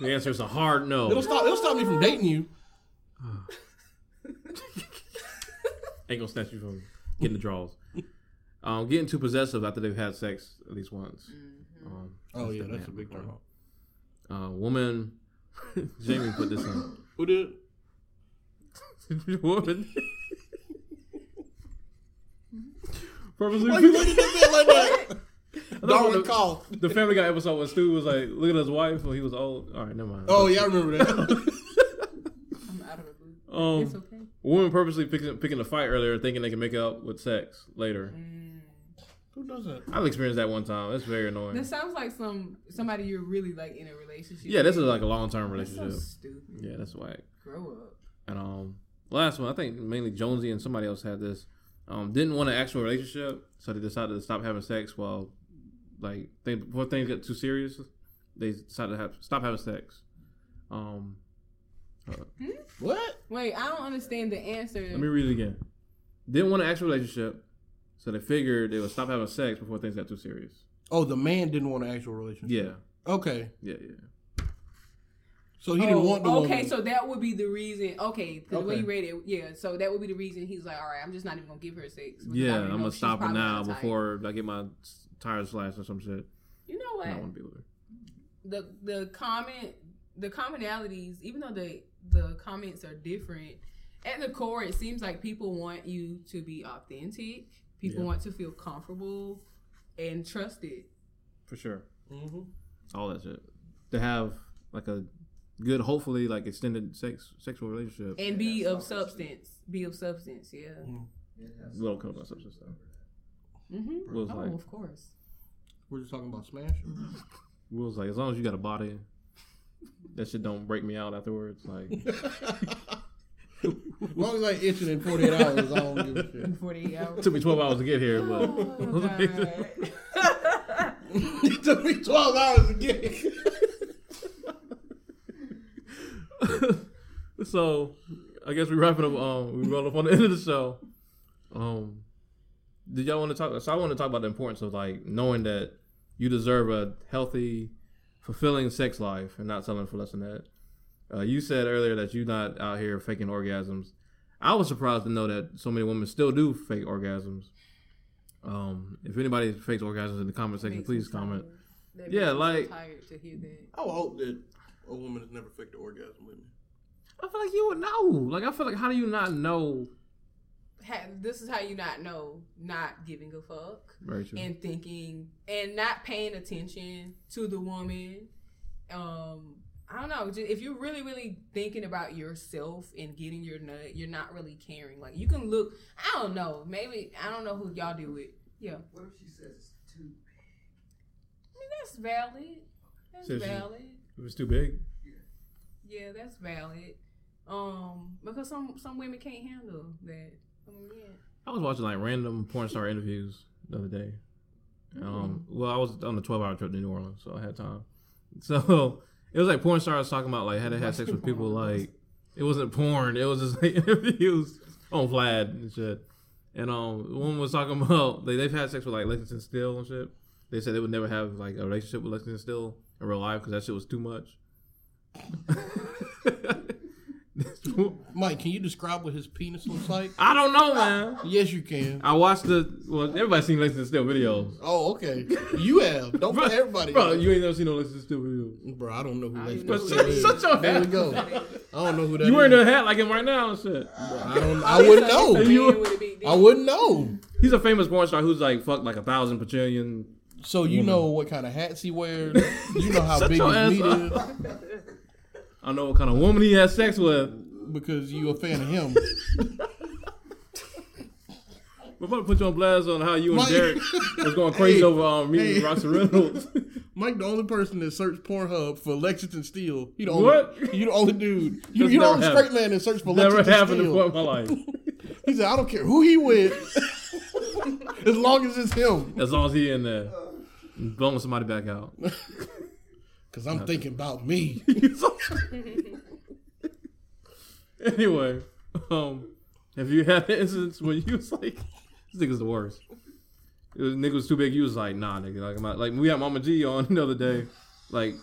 [SPEAKER 2] the answer is a hard no.
[SPEAKER 1] It'll stop. It'll stop me from dating you.
[SPEAKER 2] Ain't gonna snatch you from getting the draws. Um, getting too possessive after they've had sex at least once. Um,
[SPEAKER 1] Oh yeah,
[SPEAKER 2] definitely
[SPEAKER 1] that's a big
[SPEAKER 2] happened
[SPEAKER 1] turn off.
[SPEAKER 2] Uh, woman, Jamie put this in.
[SPEAKER 1] Who did?
[SPEAKER 2] woman. Purposely
[SPEAKER 1] Why you looking at me like that?
[SPEAKER 2] thought
[SPEAKER 1] Darwin
[SPEAKER 2] the-
[SPEAKER 1] call.
[SPEAKER 2] the Family Guy episode when Stu was like, look at his wife when he was old. All right, never mind.
[SPEAKER 1] Oh yeah, I remember that.
[SPEAKER 3] I'm out of the loop.
[SPEAKER 2] Um,
[SPEAKER 3] it's okay.
[SPEAKER 2] a woman purposely picking, picking a fight earlier, thinking they can make up with sex later.
[SPEAKER 1] Who does that?
[SPEAKER 2] I've experienced that one time. It's very annoying.
[SPEAKER 3] That sounds like some somebody you're really like in a relationship.
[SPEAKER 2] Yeah, this is like a long term
[SPEAKER 3] That's so
[SPEAKER 2] relationship.
[SPEAKER 3] stupid.
[SPEAKER 2] Yeah, that's whack.
[SPEAKER 3] Grow up.
[SPEAKER 2] And um, last one, I think mainly Jonesy and somebody else had this. Um, didn't want an actual relationship, so they decided to stop having sex while, like, they, before things get too serious, they decided to have stop having sex. Um,
[SPEAKER 1] What?
[SPEAKER 3] Wait, I don't understand the answer.
[SPEAKER 2] let me read it again. Didn't want an actual relationship, so they figured they would stop having sex before things got too serious.
[SPEAKER 1] Oh, the man didn't want an actual relationship.
[SPEAKER 2] Yeah,
[SPEAKER 1] Okay,
[SPEAKER 2] yeah, yeah.
[SPEAKER 1] so he didn't
[SPEAKER 3] Oh,
[SPEAKER 1] want the
[SPEAKER 3] okay,
[SPEAKER 1] woman.
[SPEAKER 3] so that would be the reason. Okay, 'cause the way
[SPEAKER 1] Okay.
[SPEAKER 3] you read it, yeah. So that would be the reason he's like, all right, I'm just not even gonna give her sex. because I
[SPEAKER 2] Yeah,
[SPEAKER 3] already
[SPEAKER 2] I'm
[SPEAKER 3] know
[SPEAKER 2] gonna
[SPEAKER 3] she's
[SPEAKER 2] stop it
[SPEAKER 3] probably
[SPEAKER 2] now
[SPEAKER 3] not the
[SPEAKER 2] before I get my tires slashed or some shit.
[SPEAKER 3] You know
[SPEAKER 2] I
[SPEAKER 3] what?
[SPEAKER 2] don't want to be with her.
[SPEAKER 3] the the comment the commonalities even though the the comments are different at the core it seems like people want you to be authentic people
[SPEAKER 2] Yeah.
[SPEAKER 3] want to feel comfortable and trusted
[SPEAKER 2] For sure.
[SPEAKER 1] Mhm.
[SPEAKER 2] all that shit to have like a good, hopefully like extended sex sexual relationship.
[SPEAKER 3] and be
[SPEAKER 4] Yeah,
[SPEAKER 3] of substance be of substance yeah
[SPEAKER 2] Little comes about substance stuff.
[SPEAKER 3] mm-hmm.
[SPEAKER 2] Will's
[SPEAKER 3] oh
[SPEAKER 2] like,
[SPEAKER 3] of course
[SPEAKER 1] We're just talking about smash.
[SPEAKER 2] Will's like, as long as you got a body, that shit don't break me out afterwards. Like,
[SPEAKER 1] as long as I itching in 48 hours, I don't give a shit.
[SPEAKER 3] 48 hours
[SPEAKER 2] it took me twelve hours to get here, but
[SPEAKER 3] oh,
[SPEAKER 1] it took me 12 hours to get it.
[SPEAKER 2] so I guess we wrap it up. Um, we roll up on the end of the show. Um, did y'all want to talk? So I want to talk about the importance of like knowing that you deserve a healthy, fulfilling sex life and not settling for less than that. Uh, you said earlier that you're not out here faking orgasms. I was surprised to know that so many women still do fake orgasms. Um, if anybody fakes orgasms in the comment section,
[SPEAKER 3] Makes
[SPEAKER 2] please comment.
[SPEAKER 3] tired.
[SPEAKER 2] Yeah,
[SPEAKER 3] makes so
[SPEAKER 2] like-
[SPEAKER 3] tired to hear that
[SPEAKER 1] I would hope that a woman has never faked an orgasm with me.
[SPEAKER 2] I feel like you would know. Like I feel like how do you not know
[SPEAKER 3] ha- this is how you not know not giving a fuck
[SPEAKER 2] Very true.
[SPEAKER 3] and thinking and not paying attention to the woman. Um, I don't know. ju- If you're really, really thinking about yourself and getting your nut, you're not really caring. Like you can look. I don't know. Maybe I don't know who y'all deal with. Yeah,
[SPEAKER 4] What if she says it's too big?
[SPEAKER 3] I mean that's valid. That's
[SPEAKER 2] So she-
[SPEAKER 3] valid.
[SPEAKER 2] If it's too big.
[SPEAKER 3] Yeah, yeah, that's valid. Um, because some some women can't handle that. I mean, yeah.
[SPEAKER 2] I was watching like random porn star interviews the other day. Um, well, I was on a twelve hour trip to New Orleans, so I had time. So it was like porn stars talking about like how they had sex with people. Like it wasn't porn; it was just like interviews on Vlad and shit. And um, one was talking about they they've had sex with like Lexington Steele and shit. They said they would never have like a relationship with Lexington Steele in real life because that shit was too much.
[SPEAKER 1] Mike, can you describe what his penis looks like?
[SPEAKER 2] I don't know, man.
[SPEAKER 1] Yes, you can.
[SPEAKER 2] I watched the well. Everybody seen Lexington Steele videos.
[SPEAKER 1] Oh, okay. You have. Don't put everybody.
[SPEAKER 2] Bro,
[SPEAKER 1] on.
[SPEAKER 2] you ain't never seen no Lexington Steele videos.
[SPEAKER 1] Bro, I don't know who
[SPEAKER 3] I
[SPEAKER 1] Lex
[SPEAKER 3] don't even know
[SPEAKER 2] Shut,
[SPEAKER 3] who
[SPEAKER 1] is.
[SPEAKER 3] that is.
[SPEAKER 2] shut your
[SPEAKER 1] There we
[SPEAKER 2] head.
[SPEAKER 1] go. I don't know who that
[SPEAKER 2] You wearing
[SPEAKER 1] is.
[SPEAKER 2] a hat like him right now and shit.
[SPEAKER 1] I don't. I wouldn't know.
[SPEAKER 2] You-
[SPEAKER 3] with a big dick.
[SPEAKER 1] I wouldn't know.
[SPEAKER 2] He's a famous porn star who's like fucked like a thousand bajillion.
[SPEAKER 1] So you know what kind of hats he wears. You know how
[SPEAKER 2] Shut
[SPEAKER 1] big
[SPEAKER 2] your
[SPEAKER 1] his meat is
[SPEAKER 2] I don't know what kind of woman he has sex with.
[SPEAKER 1] because you a fan of him.
[SPEAKER 2] We're about to put you on blast on how you and
[SPEAKER 1] Mike-
[SPEAKER 2] Derek was going crazy
[SPEAKER 1] Hey,
[SPEAKER 2] over um, meeting
[SPEAKER 1] hey.
[SPEAKER 2] Roxy Reynolds.
[SPEAKER 1] Mike, the only person that searched Pornhub for Lexington Steele. He the only,
[SPEAKER 2] What?
[SPEAKER 1] You the only dude. You, you the only
[SPEAKER 2] happened.
[SPEAKER 1] straight man that searched for
[SPEAKER 2] Never
[SPEAKER 1] Lexington
[SPEAKER 2] happened
[SPEAKER 1] Steele.
[SPEAKER 2] before in my life.
[SPEAKER 1] He said, I don't care who he with, as long as it's him.
[SPEAKER 2] As long as he in there. Blowing somebody back out.
[SPEAKER 1] Because I'm thinking about me.
[SPEAKER 2] anyway, um, have you had an instance when you was like, this nigga's the worst. It was, nigga was too big. You was like, nah, nigga. Like, not, like we had Mama G on the other day, like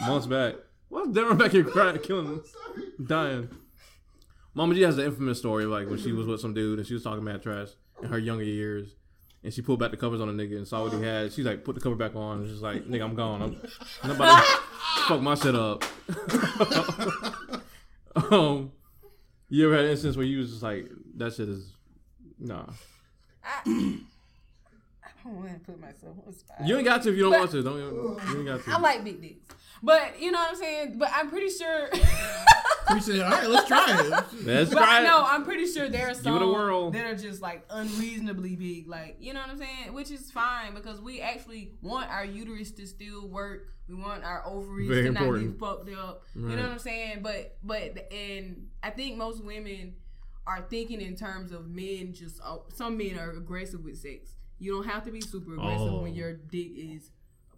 [SPEAKER 2] months back. What's Darren back here crying, killing, dying? Mama G has the infamous story like when she was with some dude and she was talking mad trash in her younger years. And she pulled back the covers on the nigga and saw what he had. She's like put the cover back on and just like, nigga, I'm gone. I'm, I'm about to fuck my shit up. um, you ever had an instance where you was just like, that shit is nah.
[SPEAKER 3] I, I don't want to put myself on the spot.
[SPEAKER 2] You ain't got to if you don't
[SPEAKER 3] But-
[SPEAKER 2] want to. Don't you ain't got to.
[SPEAKER 3] I like big dicks, but you know what I'm saying. But I'm pretty sure.
[SPEAKER 1] we said, all right, let's try it.
[SPEAKER 2] Let's
[SPEAKER 3] But
[SPEAKER 2] try it.
[SPEAKER 3] no, I'm pretty sure there are some
[SPEAKER 2] it a whirl.
[SPEAKER 3] that are just like unreasonably big, like you know what I'm saying, which is fine because we actually want our uterus to still work. We want our ovaries
[SPEAKER 2] Very
[SPEAKER 3] to not
[SPEAKER 2] be
[SPEAKER 3] get fucked up. You know what I'm saying? But but and I think most women are thinking in terms of men. Just uh, some men are aggressive with sex. You don't have to be super aggressive
[SPEAKER 2] Oh.
[SPEAKER 3] when your dick is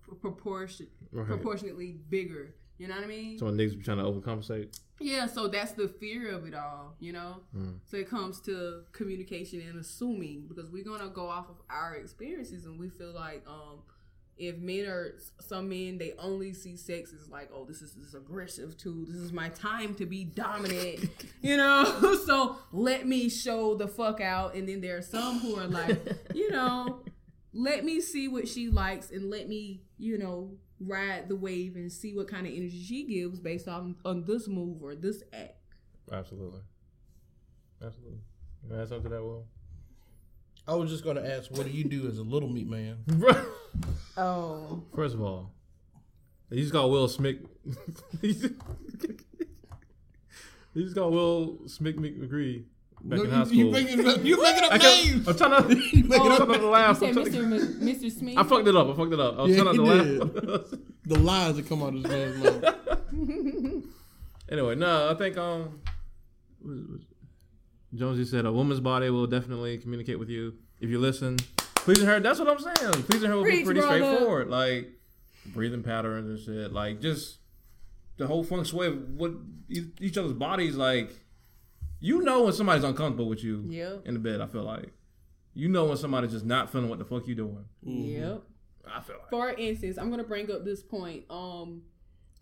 [SPEAKER 3] pr- proportion
[SPEAKER 2] Right.
[SPEAKER 3] proportionately bigger. You know what I mean?
[SPEAKER 2] So when niggas be trying to overcompensate.
[SPEAKER 3] Yeah, so that's the fear of it all, you know?
[SPEAKER 2] Mm.
[SPEAKER 3] So it comes to communication and assuming because we're to go off of our experiences and we feel like um if men are some men they only see sex as like oh this is this aggressive too. this is my time to be dominant you know so let me show the fuck out and then there are some who are like you know let me see what she likes and let me you know ride the wave and see what kind of energy she gives based on on this move or this act
[SPEAKER 2] Absolutely. Absolutely. You add something to that, Will?
[SPEAKER 1] I was just going to ask, what do you do as a little meat man?
[SPEAKER 3] oh
[SPEAKER 2] First of all, he just got Will Smick. he just he just got Will Smick McGree back
[SPEAKER 1] No,
[SPEAKER 2] in
[SPEAKER 1] you,
[SPEAKER 2] high school.
[SPEAKER 1] you making up, you making up
[SPEAKER 2] I kept,
[SPEAKER 1] names.
[SPEAKER 2] I'm trying to.
[SPEAKER 1] You making
[SPEAKER 2] I'm
[SPEAKER 1] up
[SPEAKER 2] trying to
[SPEAKER 3] you
[SPEAKER 2] laugh.
[SPEAKER 3] said
[SPEAKER 2] I'm trying to-
[SPEAKER 3] Mr. M- Mr. Smith
[SPEAKER 2] I fucked it up. I fucked it up. I was
[SPEAKER 1] Yeah,
[SPEAKER 2] trying not to laugh.
[SPEAKER 1] the lies that come out of this man's mouth.
[SPEAKER 2] anyway, no, I think um, what is- what is- Jonesy said a woman's body will definitely communicate with you if you listen. Pleasing her, that's what I'm saying. Pleasing her will be pretty
[SPEAKER 3] brother.
[SPEAKER 2] straightforward, like breathing patterns and shit, like just the whole feng shui of what each other's bodies like. You know when somebody's uncomfortable with you
[SPEAKER 3] Yep.
[SPEAKER 2] in the bed. I feel like you know when somebody's just not feeling what the fuck you doing.
[SPEAKER 3] Yep.
[SPEAKER 2] I feel like
[SPEAKER 3] For instance, I'm gonna bring up this point. Um,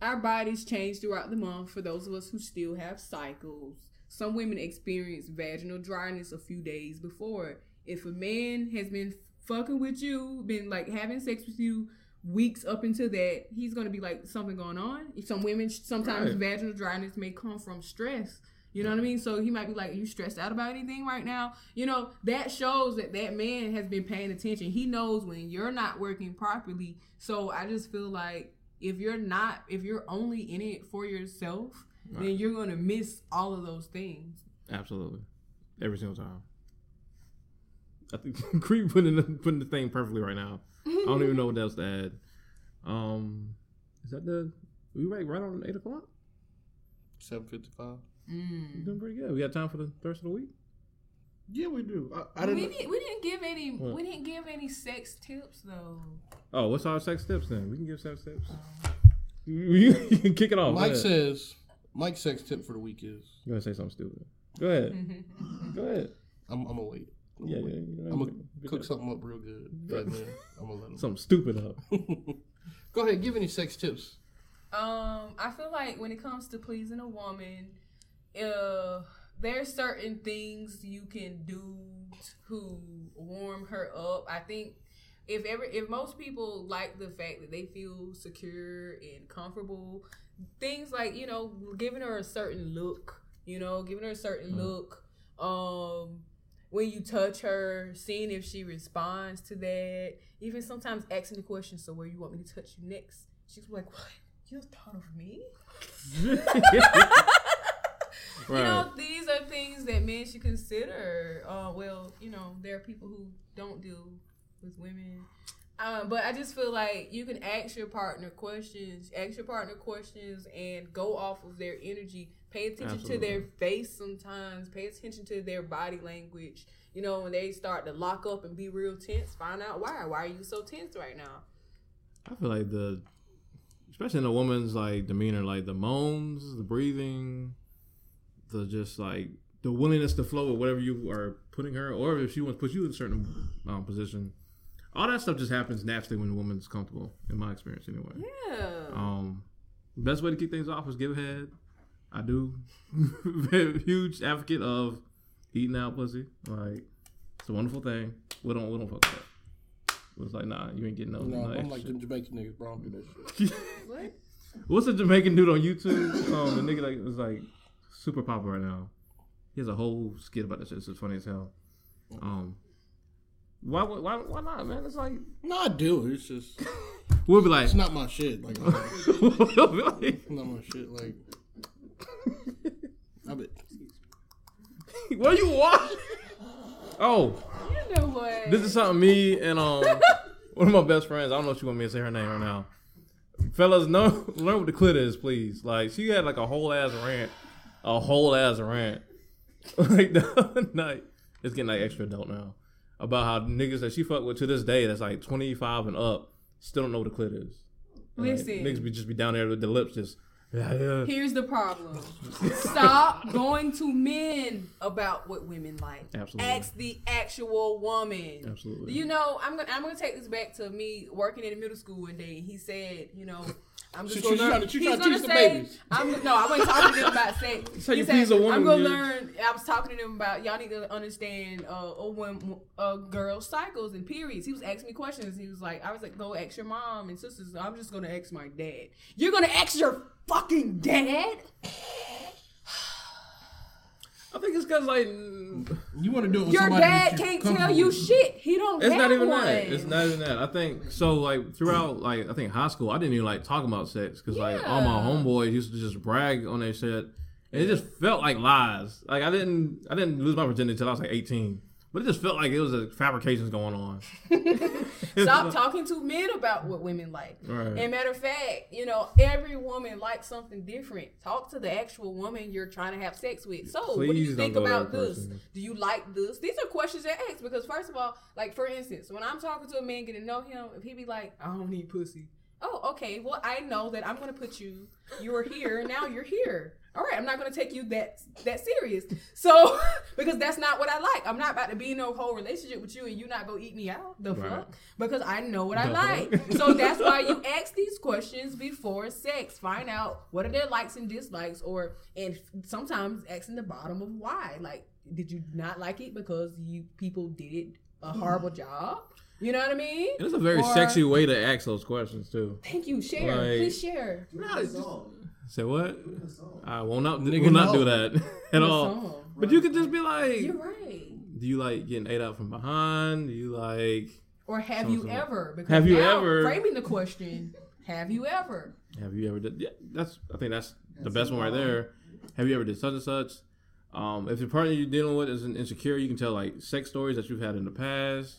[SPEAKER 3] our bodies change throughout the month. For those of us who still have cycles, some women experience vaginal dryness a few days before. If a man has been fucking with you, been like having sex with you weeks up into that, he's gonna be like something going on. Some women sometimes
[SPEAKER 2] Right.
[SPEAKER 3] vaginal dryness may come from stress. You know what I mean? So he might be like, "Are you stressed out about anything right now?" You know that shows that that man has been paying attention. He knows when you're not working properly. So I just feel like if you're not, if you're only in it for yourself, then you're gonna miss all of those things.
[SPEAKER 2] Absolutely, every single time. I think Cree putting the, putting the thing perfectly right now. I don't even know what else to add. Um, is that the we right right on eight o'clock?
[SPEAKER 1] Seven fifty five.
[SPEAKER 3] Mm.
[SPEAKER 2] We're doing pretty good. We got time for the rest of the week.
[SPEAKER 1] Yeah, we do. I, I
[SPEAKER 3] We
[SPEAKER 1] didn't.
[SPEAKER 3] didn't, we didn't give any
[SPEAKER 2] What?
[SPEAKER 3] we didn't give any sex tips though.
[SPEAKER 2] Oh, what's our sex tips then? We can give sex tips. You, you can kick it off.
[SPEAKER 1] Mike says Mike's sex tip for the week is
[SPEAKER 2] You gonna say something stupid? Go ahead. Go ahead.
[SPEAKER 1] I'm, I'm gonna wait.
[SPEAKER 2] Yeah, yeah. yeah.
[SPEAKER 1] I'm gonna cook something up real good. And then I'm gonna let him.
[SPEAKER 2] something stupid up.
[SPEAKER 1] Go ahead, give any sex tips.
[SPEAKER 3] Um, I feel like when it comes to pleasing a woman, uh, there's certain things you can do to warm her up. I think if ever if most people like the fact that they feel secure and comfortable, things like you know giving her a certain look, you know, giving her a certain look. Um, when you touch her, seeing if she responds to that. Even sometimes asking the question, "So where you want me to touch you next?" She's like, "What? You thought of me?" You know, these are things that men should consider. Uh, well, you know, there are people who don't deal with women. Um, but I just feel like you can ask your partner questions, ask your partner questions, and go off of their energy. Pay attention to their face sometimes. Pay attention to their body language. You know, when they start to lock up and be real tense, find out why. Why are you so tense right now?
[SPEAKER 2] I feel like the, especially in a woman's like demeanor, like the moans, the breathing, the just like the willingness to flow with whatever you are putting her, or if she wants to put you in a certain um, position. All that stuff just happens naturally when a woman's comfortable, in my experience, anyway.
[SPEAKER 3] Yeah.
[SPEAKER 2] Um, best way to keep things off is give head. I do. Huge advocate of eating out pussy. Like it's a wonderful thing. We don't we don't fuck with that. It was like, nah, you ain't getting no.
[SPEAKER 1] No,
[SPEAKER 2] no
[SPEAKER 1] I'm like
[SPEAKER 2] shit.
[SPEAKER 1] them Jamaican niggas, bro. I don't do that shit.
[SPEAKER 3] what?
[SPEAKER 2] What's a Jamaican dude on YouTube? Um, the nigga like was like super popular right now. He has a whole skit about this shit. It's just funny as hell. Um, why why why not, man? It's like
[SPEAKER 1] No, I do. It's just
[SPEAKER 2] we'll be like,
[SPEAKER 1] it's not my shit. Like, it's
[SPEAKER 2] we'll be like,
[SPEAKER 1] not my shit. Like, I bet.
[SPEAKER 2] what are you watching? Oh,
[SPEAKER 3] You know what?
[SPEAKER 2] this is something me and um one of my best friends. I don't know if you want me to say her name right now. Fellas, know learn what the clit is, please. Like she had like a whole ass rant, a whole ass rant, like the night. It's getting like extra adult now about how niggas that she fuck with to this day that's like twenty five and up still don't know what the clit is. Like,
[SPEAKER 3] Listen.
[SPEAKER 2] niggas be just be down there with the lips just yeah yeah.
[SPEAKER 3] Here's the problem. Stop going to men about what women like.
[SPEAKER 2] Absolutely.
[SPEAKER 3] Ask the actual woman.
[SPEAKER 2] Absolutely.
[SPEAKER 3] You know, I'm gonna I'm gonna take this back to me working in a middle school one day. He said, you know, I'm just
[SPEAKER 1] She-
[SPEAKER 3] gonna
[SPEAKER 1] she
[SPEAKER 3] learn.
[SPEAKER 1] trying to- she
[SPEAKER 3] he's gonna
[SPEAKER 1] teach the
[SPEAKER 3] say,
[SPEAKER 1] babies.
[SPEAKER 3] I'm no, I wasn't talking to them about sex.
[SPEAKER 2] how you please a woman,
[SPEAKER 3] I'm gonna learn. I was talking to them about y'all need to understand uh, a woman, uh, girl cycles and periods. He was asking me questions. He was like, I was like, go ask your mom and sisters. I'm just gonna ask my dad. You're gonna ask your fucking dad?
[SPEAKER 2] I think it's cause like
[SPEAKER 1] You want to do it with
[SPEAKER 3] Your
[SPEAKER 1] somebody
[SPEAKER 3] dad can't tell
[SPEAKER 1] comfortable
[SPEAKER 3] you shit. He don't.
[SPEAKER 2] It's
[SPEAKER 3] have
[SPEAKER 2] not even
[SPEAKER 3] one.
[SPEAKER 2] that. It's not even that. I think so. Like throughout, like I think high school, I didn't even like talking about sex because like all my homeboys used to just brag on their shit, and it just felt like lies. Like I didn't, I didn't lose my virginity until I was like eighteen, but it just felt like it was a fabrications going on.
[SPEAKER 3] Stop talking to men about what women like.
[SPEAKER 2] Right.
[SPEAKER 3] And matter of fact, you know, every woman likes something different. Talk to the actual woman you're trying to have sex with. So, what do you think about this? Do you like this? These are questions that ask because first of all, like for instance, when I'm talking to a man getting to know him, if he be like, I don't need pussy. Oh, okay. Well, I know that I'm gonna put you. You are here. Now you're here. All right. I'm not gonna take you that that serious. So because that's not what I like. I'm not about to be in no whole relationship with you and you not go eat me out. The
[SPEAKER 2] Right.
[SPEAKER 3] fuck. Because I know what I
[SPEAKER 2] The
[SPEAKER 3] like.
[SPEAKER 2] fuck?
[SPEAKER 3] so that's why you ask these questions before sex. Find out what are their likes and dislikes, or and sometimes asking the bottom of why. Like, did you not like it because you people did it a hmm. horrible job? You know what I mean?
[SPEAKER 2] And it's a very
[SPEAKER 3] Or-
[SPEAKER 2] sexy way to ask those questions too.
[SPEAKER 3] Thank you. Share.
[SPEAKER 2] Like-
[SPEAKER 3] Please share.
[SPEAKER 4] Do it for the song.
[SPEAKER 2] Say what? I will not.
[SPEAKER 1] Nigga,
[SPEAKER 2] will not
[SPEAKER 1] no.
[SPEAKER 2] do that at all.
[SPEAKER 3] song.
[SPEAKER 2] But you could just be like,
[SPEAKER 3] You're right.
[SPEAKER 2] do you like getting ate out from behind? Do you like?
[SPEAKER 3] Or have
[SPEAKER 2] Sounds
[SPEAKER 3] you
[SPEAKER 2] like-
[SPEAKER 3] ever? Because
[SPEAKER 2] Have you
[SPEAKER 3] now,
[SPEAKER 2] ever-
[SPEAKER 3] Framing the question, have you ever?
[SPEAKER 2] Have you ever did? Yeah, that's. I think that's the best one right there. Have you ever did such and such? Um, if the partner you're dealing with is an insecure, you can tell like sex stories that you've had in the past,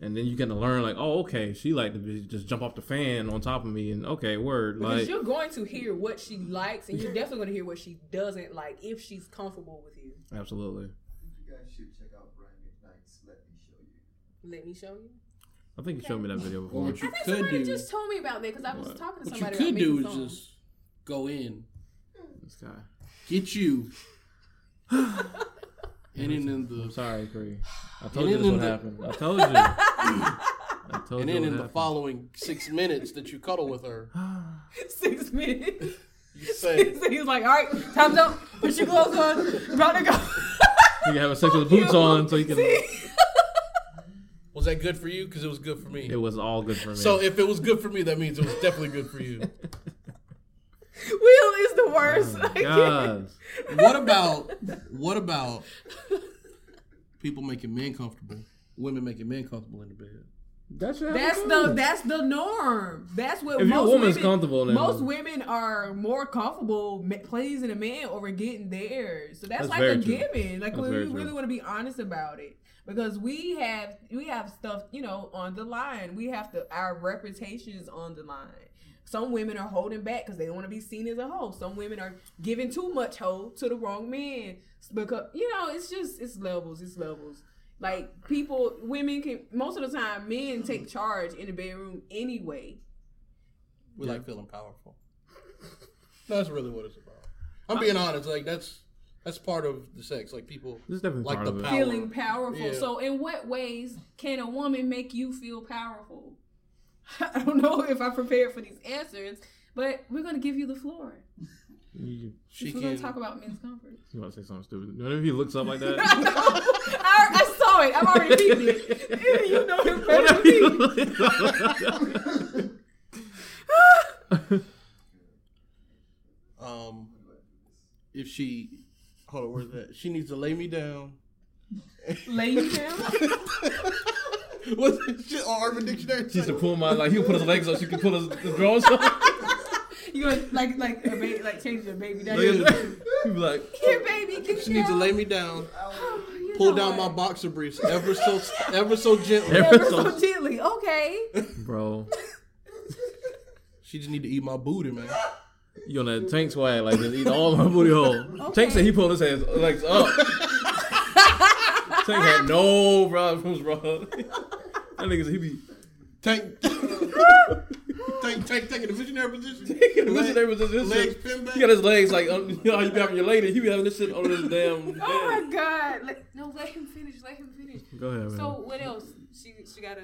[SPEAKER 2] and then you kind of learn like, oh, okay, she like to be, just jump off the fan on top of me, and okay, word,
[SPEAKER 3] Because
[SPEAKER 2] like,
[SPEAKER 3] you're going to hear what she likes, and you're definitely going to hear what she doesn't like if she's comfortable with you.
[SPEAKER 2] absolutely.
[SPEAKER 4] You guys should check out Brian McKnight's Let Me Show You.
[SPEAKER 3] Let me show you.
[SPEAKER 2] I think you showed me that video before.
[SPEAKER 1] What you
[SPEAKER 3] I think
[SPEAKER 1] could
[SPEAKER 3] somebody
[SPEAKER 1] do,
[SPEAKER 3] just told me about that because I was
[SPEAKER 2] What?
[SPEAKER 3] talking to somebody.
[SPEAKER 1] what you
[SPEAKER 3] somebody.
[SPEAKER 1] could
[SPEAKER 3] about
[SPEAKER 1] do is
[SPEAKER 3] songs.
[SPEAKER 1] just go in,
[SPEAKER 2] This guy.
[SPEAKER 1] get you, and then in
[SPEAKER 2] I'm
[SPEAKER 1] the
[SPEAKER 2] sorry, Cree. I told you this
[SPEAKER 1] then
[SPEAKER 2] would
[SPEAKER 1] the-
[SPEAKER 2] happen. I told you. I told
[SPEAKER 1] and
[SPEAKER 2] you.
[SPEAKER 1] then in
[SPEAKER 2] would
[SPEAKER 1] the following six minutes that you cuddle with her,
[SPEAKER 3] six minutes.
[SPEAKER 1] you say,
[SPEAKER 3] so he was like, "All right, time's up. Put your clothes on. About to go."
[SPEAKER 2] You can have a sex with the boots on, so you can.
[SPEAKER 3] See?
[SPEAKER 1] "Was that good for you? Because it was good for me."
[SPEAKER 2] It was all good for me.
[SPEAKER 1] So if it was good for me, that means it was definitely good for you.
[SPEAKER 3] Will is the worst. Oh I can't.
[SPEAKER 1] What about what about people making men comfortable? Women making men comfortable in the bed.
[SPEAKER 2] That's
[SPEAKER 3] That's the that's the norm. That's what
[SPEAKER 2] If
[SPEAKER 3] most
[SPEAKER 2] your woman's
[SPEAKER 3] women,
[SPEAKER 2] comfortable, then
[SPEAKER 3] most women are more comfortable ma- pleasing a man over getting theirs. So that's,
[SPEAKER 2] That's
[SPEAKER 3] like a
[SPEAKER 2] true.
[SPEAKER 3] given. Like
[SPEAKER 2] That's
[SPEAKER 3] we
[SPEAKER 2] very
[SPEAKER 3] really
[SPEAKER 2] true.
[SPEAKER 3] want to be honest about it because we have we have stuff you know on the line. We have to our reputation is on the line. Some women are holding back because they don't want to be seen as a hoe. Some women are giving too much hoe to the wrong man because you know it's just it's levels. It's levels. Like people, women can most of the time men take charge in the bedroom anyway.
[SPEAKER 1] We like feeling powerful. That's really what it's about. I'm being honest. Like that's that's part of the sex. Like people
[SPEAKER 2] This is definitely
[SPEAKER 1] like
[SPEAKER 2] part
[SPEAKER 1] the
[SPEAKER 2] of
[SPEAKER 1] power.
[SPEAKER 3] Feeling powerful.
[SPEAKER 1] Yeah.
[SPEAKER 3] So, in what ways can a woman make you feel powerful? I don't know if I prepared for these answers, but we're gonna give you the floor.
[SPEAKER 2] You,
[SPEAKER 1] She
[SPEAKER 3] we're gonna talk about men's comfort.
[SPEAKER 2] you want to say something stupid? Whenever he looks up like that.
[SPEAKER 3] I, I saw it. I'm already reading it. You know him better
[SPEAKER 2] Whenever
[SPEAKER 3] than
[SPEAKER 2] he
[SPEAKER 3] me.
[SPEAKER 2] looks up like that.
[SPEAKER 1] um, if she, hold on, where's that? She needs to lay me down.
[SPEAKER 3] Lay you down.
[SPEAKER 1] What's that shit on Urban Dictionary?
[SPEAKER 2] She's used to pull my like he'll put his legs up, she can pull his, his drawers up.
[SPEAKER 3] You gonna like like a baby like change your baby down.
[SPEAKER 2] Look at it. He'd be like,
[SPEAKER 3] Here, baby, get
[SPEAKER 1] She needs to lay me down,
[SPEAKER 3] Oh,
[SPEAKER 1] pull
[SPEAKER 3] know
[SPEAKER 1] down my boxer briefs ever so ever so gently.
[SPEAKER 2] Ever
[SPEAKER 3] Ever
[SPEAKER 2] so-
[SPEAKER 3] so gently. Okay.
[SPEAKER 2] bro,
[SPEAKER 1] She just need to eat my booty, man.
[SPEAKER 2] you on that tank swag like just eat all my booty hole. Tank said he pulled his hands legs up. Tank had no problems, bro. That nigga he be
[SPEAKER 1] Tank, tank, tank, taking the visionary position.
[SPEAKER 2] taking the visionary position.
[SPEAKER 1] Legs pinned back.
[SPEAKER 2] He got his legs like um, you know how you be having your lady. He be having this shit on his damn.
[SPEAKER 3] Oh my god. Let, no, let him finish. Let him finish.
[SPEAKER 2] Go ahead, man.
[SPEAKER 3] So what else? She she gotta.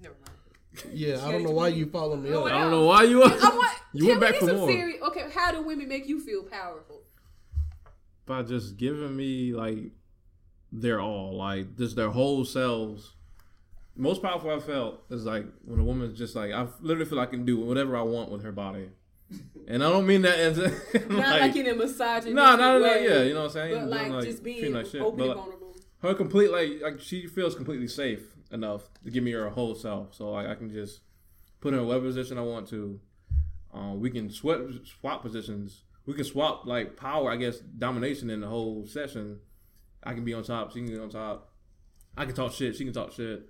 [SPEAKER 3] Never mind.
[SPEAKER 1] Yeah, I don't know why you follow me
[SPEAKER 3] No,
[SPEAKER 1] up.
[SPEAKER 2] I don't know why you.
[SPEAKER 3] I want.
[SPEAKER 2] You went back for more.
[SPEAKER 3] Serious, okay, how do women make you feel powerful?
[SPEAKER 2] by just giving me like their all, like just their whole selves. Most powerful I felt is like when a woman's just like I literally feel I can do whatever I want with her body, and I don't mean that as a,
[SPEAKER 3] Not like, in a misogynistic
[SPEAKER 2] no, no, no,
[SPEAKER 3] way,
[SPEAKER 2] yeah, you know what I'm saying.
[SPEAKER 3] but like,
[SPEAKER 2] like,
[SPEAKER 3] just being
[SPEAKER 2] like shit,
[SPEAKER 3] open
[SPEAKER 2] but,
[SPEAKER 3] and
[SPEAKER 2] like,
[SPEAKER 3] vulnerable.
[SPEAKER 2] her complete like like she feels completely safe enough to give me her whole self, so like I can just put her in whatever position I want to. Um, we can swap swap positions. We can swap like power, I guess, domination in the whole session. I can be on top, she can be on top. I can talk shit, she can talk shit.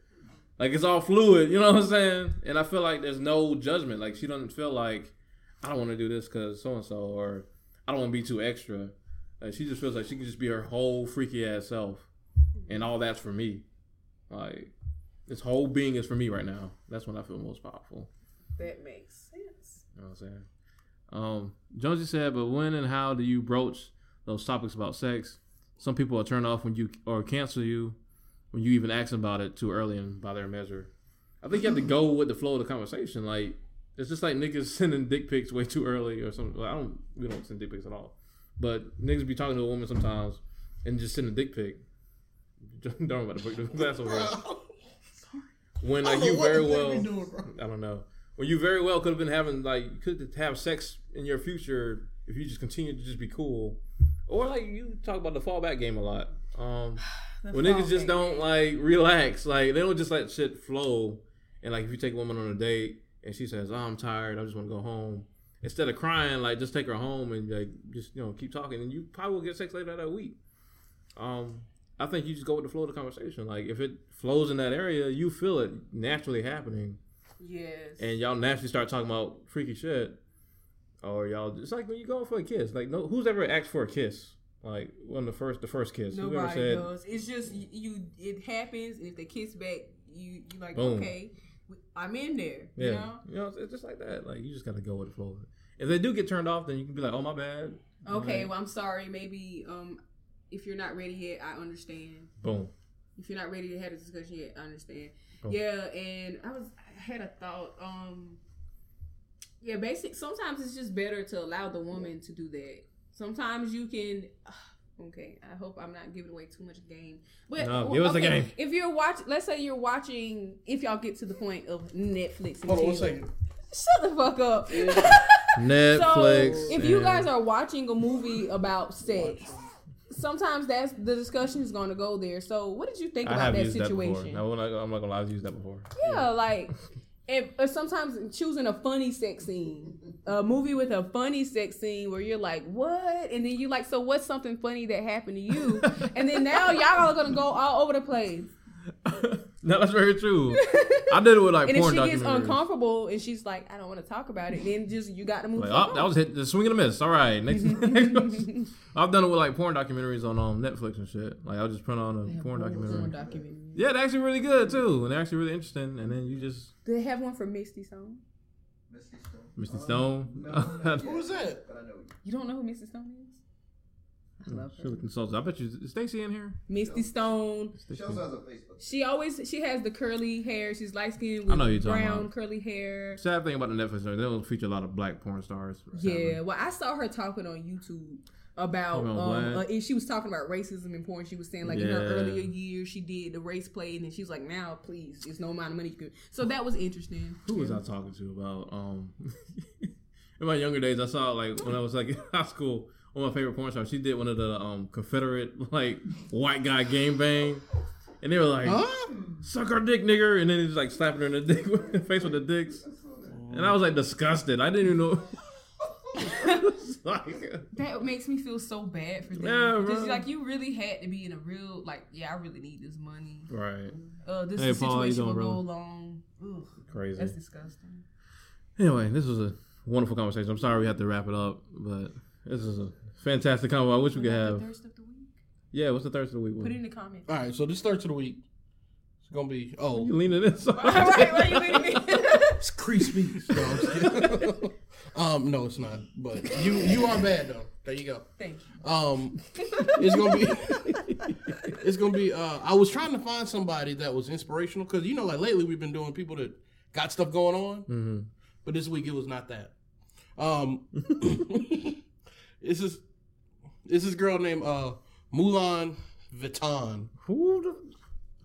[SPEAKER 2] Like it's all fluid, you know what I'm saying? And I feel like there's no judgment. Like she doesn't feel like I don't want to do this because so and so, or I don't want to be too extra. Like she just feels like she can just be her whole freaky ass self, and all that's for me. Like this whole being is for me right now. That's when I feel most powerful.
[SPEAKER 3] That makes sense.
[SPEAKER 2] You know what I'm saying? Um, Jonesy said, but when and how do you broach those topics about sex? Some people are turned off when you or cancel you when you even ask them about it too early and by their measure. I think you have to go with the flow of the conversation. Like it's just like niggas sending dick pics way too early or something. Well, I don't. We don't send dick pics at all. But niggas be talking to a woman sometimes and just send a dick pic. Don't worry about to break the glass over. here. When
[SPEAKER 1] I
[SPEAKER 2] like
[SPEAKER 1] don't
[SPEAKER 2] you
[SPEAKER 1] know what
[SPEAKER 2] very
[SPEAKER 1] the fuck
[SPEAKER 2] well,
[SPEAKER 1] we doing, bro.
[SPEAKER 2] I don't know. When you very well could have been having like you could have sex in your future if you just continue to just be cool, or like you talk about the fallback game a lot. Um, when niggas just don't
[SPEAKER 3] game.
[SPEAKER 2] like relax, like they don't just let shit flow. And like if you take a woman on a date and she says, "Oh, I'm tired. I just want to go home," instead of crying, like just take her home and like just you know keep talking, and you probably will get sex later that week. Um, I think you just go with the flow of the conversation. Like if it flows in that area, you feel it naturally happening,
[SPEAKER 3] Yes.
[SPEAKER 2] and y'all naturally start talking about freaky shit. Or y'all, it's like when you go for a kiss. Like, no, who's ever asked for a kiss? Like, when the first, the first kiss.
[SPEAKER 3] Nobody
[SPEAKER 2] said,
[SPEAKER 3] does. It's just you. It happens, and if they kiss back, you you like
[SPEAKER 2] Boom.
[SPEAKER 3] okay, I'm in there.
[SPEAKER 2] Yeah,
[SPEAKER 3] You know.
[SPEAKER 2] you know, it's, just like that. Like you just gotta go with the flow. If they do get turned off, then you can be like, "Oh my bad."
[SPEAKER 3] Okay.
[SPEAKER 2] Like,
[SPEAKER 3] Well, I'm sorry. Maybe um, if you're not ready yet, I understand.
[SPEAKER 2] boom.
[SPEAKER 3] If you're not ready to have a discussion yet, I understand.
[SPEAKER 2] Oh.
[SPEAKER 3] Yeah, and I was I had a thought. Um, yeah, basic. Sometimes it's just better to allow the woman to do that. Sometimes you can. Okay, I hope I'm not giving away too much game. But
[SPEAKER 2] No, give us a game.
[SPEAKER 3] If you're watching, let's say you're watching. If y'all get to the point of Netflix, and
[SPEAKER 1] Hold on one
[SPEAKER 3] Shut the fuck up.
[SPEAKER 2] Netflix.
[SPEAKER 3] So if you guys are watching a movie about sex, sometimes that's the discussion is going to go there. So what did you think
[SPEAKER 2] I
[SPEAKER 3] about
[SPEAKER 2] have
[SPEAKER 3] that
[SPEAKER 2] used
[SPEAKER 3] situation?
[SPEAKER 2] that before. No, I'm not, I'm not gonna lie, I've used that before.
[SPEAKER 3] Yeah, like and uh, sometimes choosing a funny sex scene, a movie with a funny sex scene where you're like, what? And then you like, so what's something funny that happened to you? and then now y'all are gonna go all over the place.
[SPEAKER 2] No, that's very true. I did it with like
[SPEAKER 3] And if
[SPEAKER 2] porn
[SPEAKER 3] she gets
[SPEAKER 2] documentaries.
[SPEAKER 3] uncomfortable and she's like, I don't want to talk about it, then just you got to move.
[SPEAKER 2] Like,
[SPEAKER 3] on.
[SPEAKER 2] oh, that was hit the swing and a miss. All right, next. next. I've done it with like porn documentaries on um, Netflix and shit. Like I'll just print on a
[SPEAKER 3] They have
[SPEAKER 2] porn
[SPEAKER 3] porn
[SPEAKER 2] documentary.
[SPEAKER 3] documentary.
[SPEAKER 2] Yeah, they're actually really good too, and they're actually really interesting. And then you just
[SPEAKER 3] Do they have one for Misty Stone?
[SPEAKER 4] Misty Stone.
[SPEAKER 2] Misty
[SPEAKER 4] Uh,
[SPEAKER 2] Stone.
[SPEAKER 4] No, not
[SPEAKER 1] Who was that?
[SPEAKER 4] But I know.
[SPEAKER 3] You don't know who Misty Stone is? I love her.
[SPEAKER 2] was consulted. I bet you is Stacy in here.
[SPEAKER 3] Misty Stone.
[SPEAKER 4] She also has a Facebook.
[SPEAKER 3] She always she has the curly hair. She's light skinned
[SPEAKER 2] I
[SPEAKER 3] with
[SPEAKER 2] know you're
[SPEAKER 3] brown
[SPEAKER 2] about.
[SPEAKER 3] curly hair.
[SPEAKER 2] Sad thing about the Netflix show, they don't feature a lot of black porn stars.
[SPEAKER 3] Yeah, well, I saw her talking on YouTube about um, uh, and she was talking about racism in porn. She was saying like in her earlier years she did the race play, and then she's like, now please, it's no amount of money you can. So that was interesting.
[SPEAKER 2] Who was I talking to about? Um, in my younger days, I saw like when I was like in high school. One of my favorite porn stars. She did one of the um, Confederate like white guy game bang, and they were like,
[SPEAKER 1] Huh?
[SPEAKER 2] "Suck our dick, nigger," and then he's like slapping her in the dick with the face with the dicks, and I was like disgusted. I didn't even know. Like,
[SPEAKER 3] That makes me feel so bad for them
[SPEAKER 2] Yeah,
[SPEAKER 3] because
[SPEAKER 2] bro.
[SPEAKER 3] like you really had to be in a real like yeah I really need this money.
[SPEAKER 2] right,
[SPEAKER 3] Uh, this
[SPEAKER 2] Hey,
[SPEAKER 3] the
[SPEAKER 2] Paul, you
[SPEAKER 3] situation will
[SPEAKER 2] doing,
[SPEAKER 3] go
[SPEAKER 2] brother?
[SPEAKER 3] along. Ugh,
[SPEAKER 2] crazy.
[SPEAKER 3] that's disgusting.
[SPEAKER 2] Anyway, this was a wonderful conversation. I'm sorry we had to wrap it up, but this is a fantastic convo. I wish we could have.
[SPEAKER 3] thirst of the week.
[SPEAKER 2] Yeah, what's the Thursday of the week?
[SPEAKER 3] Put it in the comments.
[SPEAKER 1] All right, so this starts of the week. It's gonna be oh,
[SPEAKER 2] You leaning in? so-
[SPEAKER 3] All right, why you leaving me?
[SPEAKER 1] it's crispy. No, I'm just um, no, it's not. But you you are bad though. There you go.
[SPEAKER 3] Thank you.
[SPEAKER 1] Um, it's gonna be. it's gonna be. Uh, I was trying to find somebody that was inspirational because you know, like lately we've been doing people that got stuff going on,
[SPEAKER 2] Mhm.
[SPEAKER 1] but this week it was not that. Um, it's this is this girl named uh Mulan Vuitton.
[SPEAKER 2] Who the,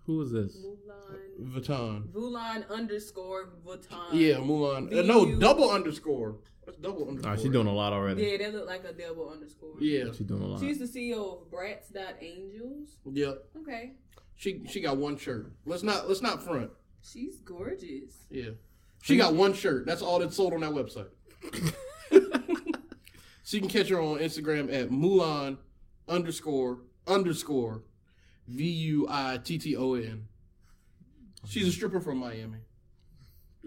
[SPEAKER 2] who is this?
[SPEAKER 3] Mulan.
[SPEAKER 1] Vuitton.
[SPEAKER 3] Mulan underscore Vuitton.
[SPEAKER 1] Yeah, Mulan. Uh, no, double underscore. That's double underscore.
[SPEAKER 2] All right, she's doing a lot already.
[SPEAKER 3] Yeah, that look like a double underscore.
[SPEAKER 1] Yeah.
[SPEAKER 2] She's doing a lot.
[SPEAKER 3] She's the CEO of Brats.Angels.
[SPEAKER 1] Yep.
[SPEAKER 3] Okay.
[SPEAKER 1] She she got one shirt. Let's not let's not front.
[SPEAKER 3] She's gorgeous.
[SPEAKER 1] Yeah. She got one shirt. That's all that's sold on that website. so you can catch her on Instagram at Mulan underscore underscore V U I T T O N. She's a stripper from Miami.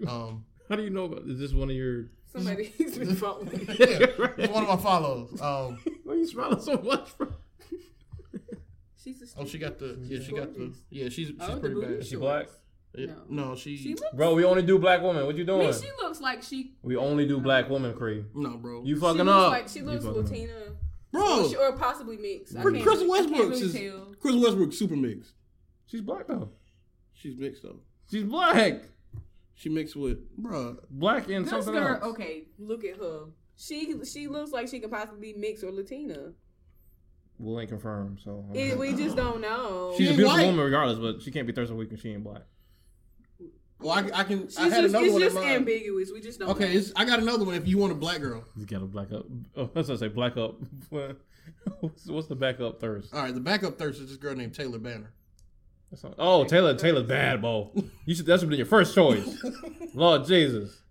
[SPEAKER 1] Um,
[SPEAKER 2] How do you know about? Is this one of your?
[SPEAKER 3] Somebody's been following.
[SPEAKER 1] yeah, it's one of my follows. Um,
[SPEAKER 2] Why are you smiling so much? Bro?
[SPEAKER 3] She's a stripper.
[SPEAKER 1] oh, she got the yeah, she got the yeah, she's she's
[SPEAKER 3] Oh, the
[SPEAKER 1] pretty
[SPEAKER 3] booty
[SPEAKER 1] bad.
[SPEAKER 2] Is she black?
[SPEAKER 1] Yeah.
[SPEAKER 3] No.
[SPEAKER 1] No, she,
[SPEAKER 3] She looks.
[SPEAKER 2] Bro, we only do black women. What you
[SPEAKER 3] I mean,
[SPEAKER 2] doing?
[SPEAKER 3] she looks like she.
[SPEAKER 2] We only do black women, Cree.
[SPEAKER 1] no, bro.
[SPEAKER 2] You
[SPEAKER 3] She
[SPEAKER 2] fucking
[SPEAKER 3] looks
[SPEAKER 2] up.
[SPEAKER 3] like she looks
[SPEAKER 2] fucking up.
[SPEAKER 3] Latina,
[SPEAKER 1] bro,
[SPEAKER 3] or, she- or possibly mixed. I
[SPEAKER 1] Chris
[SPEAKER 3] can't-
[SPEAKER 1] Chris
[SPEAKER 3] I can't
[SPEAKER 1] Westbrook
[SPEAKER 3] really
[SPEAKER 1] is
[SPEAKER 3] tell.
[SPEAKER 1] Chris Westbrook super mixed.
[SPEAKER 2] She's black though.
[SPEAKER 1] She's mixed though.
[SPEAKER 2] She's black.
[SPEAKER 1] She mixed with bro.
[SPEAKER 2] Black and
[SPEAKER 3] This
[SPEAKER 2] something
[SPEAKER 3] girl,
[SPEAKER 2] else.
[SPEAKER 3] okay, look at her. She she looks like she could possibly be mixed or Latina.
[SPEAKER 2] Well, ain't confirmed. So
[SPEAKER 3] It, we just don't know.
[SPEAKER 2] she's
[SPEAKER 1] She
[SPEAKER 2] a beautiful
[SPEAKER 1] white.
[SPEAKER 2] woman regardless, but she can't be Thursday week and she ain't black.
[SPEAKER 1] Well, I, I can.
[SPEAKER 3] She's
[SPEAKER 1] I had
[SPEAKER 3] just,
[SPEAKER 1] another
[SPEAKER 3] it's
[SPEAKER 1] one in
[SPEAKER 3] just
[SPEAKER 1] mind.
[SPEAKER 3] ambiguous. We just don't.
[SPEAKER 1] Okay,
[SPEAKER 3] know.
[SPEAKER 1] it's, I got another one. If you want a black girl,
[SPEAKER 2] You got a black up. Oh, I was gonna say black up. what's, what's the backup thirst?
[SPEAKER 1] all right. The backup thirst is this girl named Taylor Banner.
[SPEAKER 2] That's not- oh, Taylor. Taylor's bad, Bo. You should. That should be your first choice. Lord Jesus.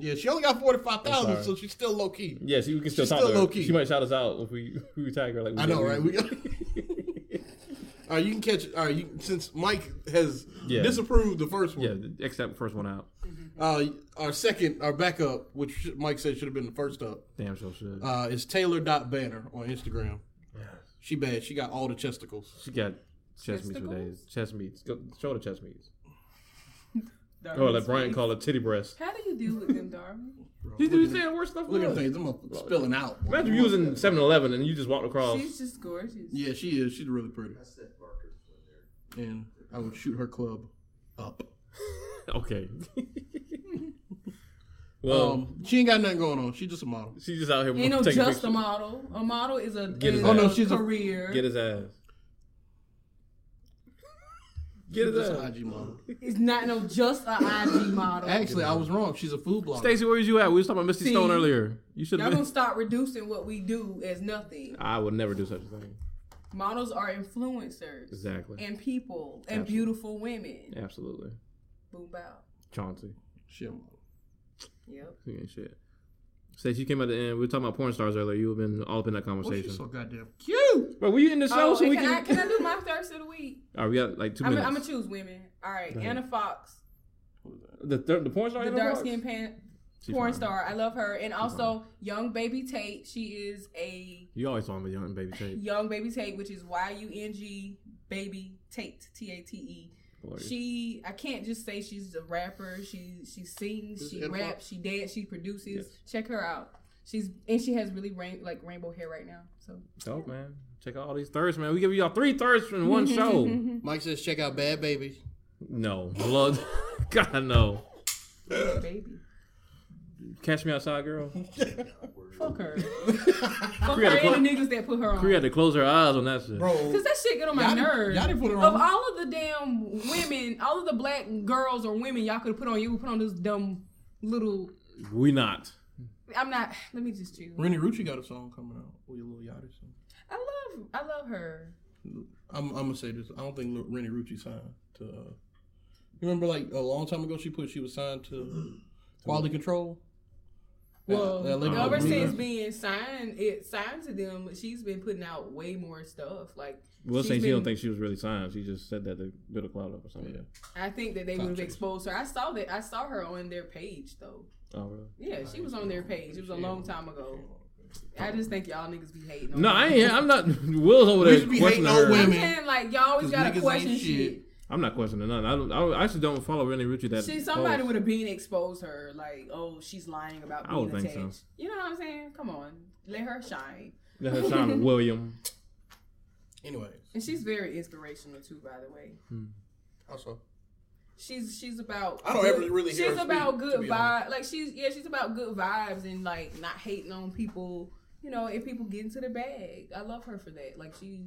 [SPEAKER 1] Yeah, she only got forty five
[SPEAKER 2] I'm
[SPEAKER 1] so she's still low key.
[SPEAKER 2] Yes, we can still
[SPEAKER 1] She's
[SPEAKER 2] talk
[SPEAKER 1] still
[SPEAKER 2] to her.
[SPEAKER 1] low-key.
[SPEAKER 2] She might shout us out if we if we tag her. Like we
[SPEAKER 1] I know, right? We got. All right, you can catch. All right, you, since Mike has
[SPEAKER 2] Yeah.
[SPEAKER 1] disapproved the first
[SPEAKER 2] yeah,
[SPEAKER 1] one,
[SPEAKER 2] X that first one out.
[SPEAKER 1] uh, our second, our backup, which Mike said should have been the first up,
[SPEAKER 2] Damn sure should.
[SPEAKER 1] uh, is Taylor.banner on Instagram. She bad. She got all the chesticles.
[SPEAKER 2] she got chest meats for
[SPEAKER 3] Chesticles?
[SPEAKER 2] days. Chest meats. Go, show the chest meats.
[SPEAKER 3] Darwin's
[SPEAKER 2] Oh, let Brian
[SPEAKER 3] face.
[SPEAKER 2] called it titty breast.
[SPEAKER 3] How do you deal with them, Darwin?
[SPEAKER 2] He's doing saying worse stuff.
[SPEAKER 1] Look at
[SPEAKER 2] for
[SPEAKER 1] them
[SPEAKER 2] us.
[SPEAKER 1] things. I'm up spilling out.
[SPEAKER 2] Imagine you was in 7-Eleven and you just walked across.
[SPEAKER 3] She's just gorgeous.
[SPEAKER 1] Yeah, she is. She's really pretty.
[SPEAKER 4] I set markers when they're
[SPEAKER 1] And I would shoot her club up.
[SPEAKER 2] Okay. well,
[SPEAKER 1] Um, she ain't got nothing going on. She's just a model.
[SPEAKER 2] she's just out here
[SPEAKER 3] Ain't no
[SPEAKER 2] taking
[SPEAKER 3] just a model. A model is a,
[SPEAKER 2] Get his
[SPEAKER 3] is
[SPEAKER 2] ass. Oh,
[SPEAKER 1] no, she's a-
[SPEAKER 3] career.
[SPEAKER 2] Get his ass. Get
[SPEAKER 1] She's
[SPEAKER 2] his
[SPEAKER 1] just
[SPEAKER 2] ass.
[SPEAKER 1] an IG model.
[SPEAKER 3] It's not no just a IG model.
[SPEAKER 1] Actually, I was wrong. She's a food blogger.
[SPEAKER 2] Stacy, where was you at? We was talking about Misty
[SPEAKER 3] See?
[SPEAKER 2] Stone earlier. You should
[SPEAKER 3] Y'all
[SPEAKER 2] have
[SPEAKER 3] gonna start reducing what we do as nothing.
[SPEAKER 2] I would never do such a thing.
[SPEAKER 3] Models are influencers
[SPEAKER 2] Exactly.
[SPEAKER 3] and people and
[SPEAKER 2] Absolutely.
[SPEAKER 3] beautiful women.
[SPEAKER 2] Absolutely.
[SPEAKER 3] Boom bow.
[SPEAKER 2] Chauncey.
[SPEAKER 1] She a model.
[SPEAKER 3] Yep.
[SPEAKER 2] He ain't shit. Stacey, you came at the end. We were talking about porn stars earlier. You have been all up in that
[SPEAKER 1] Well,
[SPEAKER 2] conversation.
[SPEAKER 1] she's so goddamn cute.
[SPEAKER 2] Bro, were you in the show
[SPEAKER 3] Oh,
[SPEAKER 2] so we
[SPEAKER 3] can,
[SPEAKER 2] can?
[SPEAKER 3] I, can I do my thirst of the week?
[SPEAKER 2] All right, we got like 2
[SPEAKER 3] I'm
[SPEAKER 2] minutes.
[SPEAKER 3] gonna choose women. All right, Ana Foxxx,
[SPEAKER 2] the thir- the porn star.
[SPEAKER 3] the dark
[SPEAKER 2] Fox?
[SPEAKER 3] skinned pan
[SPEAKER 2] She
[SPEAKER 3] porn
[SPEAKER 2] fine.
[SPEAKER 3] star. I love her, and also Yung Baby Tate. She is a
[SPEAKER 2] You always talking about Yung Baby Tate.
[SPEAKER 3] Yung Baby Tate, which is Y U N G baby Tate T A T E. She, I can't just say she's a rapper. She she sings,
[SPEAKER 1] Is
[SPEAKER 3] she raps, she dance, she produces.
[SPEAKER 2] Yes.
[SPEAKER 3] Check her out. She's and she has really rain, like rainbow hair right now. So
[SPEAKER 2] Dope, man. Check out all these thirsts, man. We give y'all three thirsts in one show.
[SPEAKER 1] Mike says check out Bad Babies.
[SPEAKER 2] no. Blood. God, no.
[SPEAKER 3] baby,
[SPEAKER 2] Catch me outside, girl.
[SPEAKER 3] fuck her. fuck
[SPEAKER 2] We had
[SPEAKER 3] her
[SPEAKER 2] to
[SPEAKER 3] and the niggas that put her on.
[SPEAKER 2] We had to close her eyes on that shit.
[SPEAKER 1] Bro,
[SPEAKER 3] Cause that shit get on my
[SPEAKER 1] Y'all didn't-
[SPEAKER 3] nerves.
[SPEAKER 1] y'all didn't put her
[SPEAKER 3] Of
[SPEAKER 1] on.
[SPEAKER 3] all of the damn women, all of the black girls or women y'all could have put on, you would put on this dumb little.
[SPEAKER 2] We not.
[SPEAKER 3] I'm not. Let me just choose.
[SPEAKER 1] Renni Rucci got a song coming out with a Lil Yachty song.
[SPEAKER 3] I love. I love her.
[SPEAKER 1] I'm, I'm gonna say this. I don't think Lil- Renni Rucci signed to. Uh, you remember, like a long time ago, she put she was signed to Quality Control.
[SPEAKER 3] Well,
[SPEAKER 1] That- that
[SPEAKER 3] ever since being signed, it signed to them, she's been putting out way more stuff. Like
[SPEAKER 2] We'll
[SPEAKER 3] she's
[SPEAKER 2] say she don't think she was really signed. She just said that to build a cloud up or something.
[SPEAKER 1] Yeah.
[SPEAKER 3] I think that they would have exposed her. I saw that. I saw her on their page though.
[SPEAKER 2] Oh, really?
[SPEAKER 3] Yeah, she was on their page. It was a long time ago. I just think y'all niggas be hating. On
[SPEAKER 2] No,
[SPEAKER 3] her.
[SPEAKER 2] I ain't. I'm not. Will's over
[SPEAKER 1] We
[SPEAKER 2] there
[SPEAKER 1] should be
[SPEAKER 2] questioning
[SPEAKER 1] hating on
[SPEAKER 2] her.
[SPEAKER 3] I'm saying like y'all always gotta question
[SPEAKER 1] shit.
[SPEAKER 3] shit.
[SPEAKER 2] I'm not questioning none. I don't. I actually don't follow Renni Rucci that.
[SPEAKER 3] See, somebody
[SPEAKER 2] close.
[SPEAKER 3] would have been exposed her, like, oh, she's lying about
[SPEAKER 2] I
[SPEAKER 3] being
[SPEAKER 2] would think
[SPEAKER 3] attached.
[SPEAKER 2] so.
[SPEAKER 3] You know what I'm saying? Come on, let her shine.
[SPEAKER 2] Let her shine William.
[SPEAKER 1] Anyways,
[SPEAKER 3] And she's very inspirational too, by the way. Hmm.
[SPEAKER 1] also
[SPEAKER 3] She's she's about.
[SPEAKER 1] I don't
[SPEAKER 3] good-
[SPEAKER 1] ever really hear
[SPEAKER 3] She's
[SPEAKER 1] her
[SPEAKER 3] about
[SPEAKER 1] speak,
[SPEAKER 3] good
[SPEAKER 1] be
[SPEAKER 3] vibes. Like she's yeah, she's about good vibes and like not hating on people. You know, if people get into the bag, I love her for that. Like she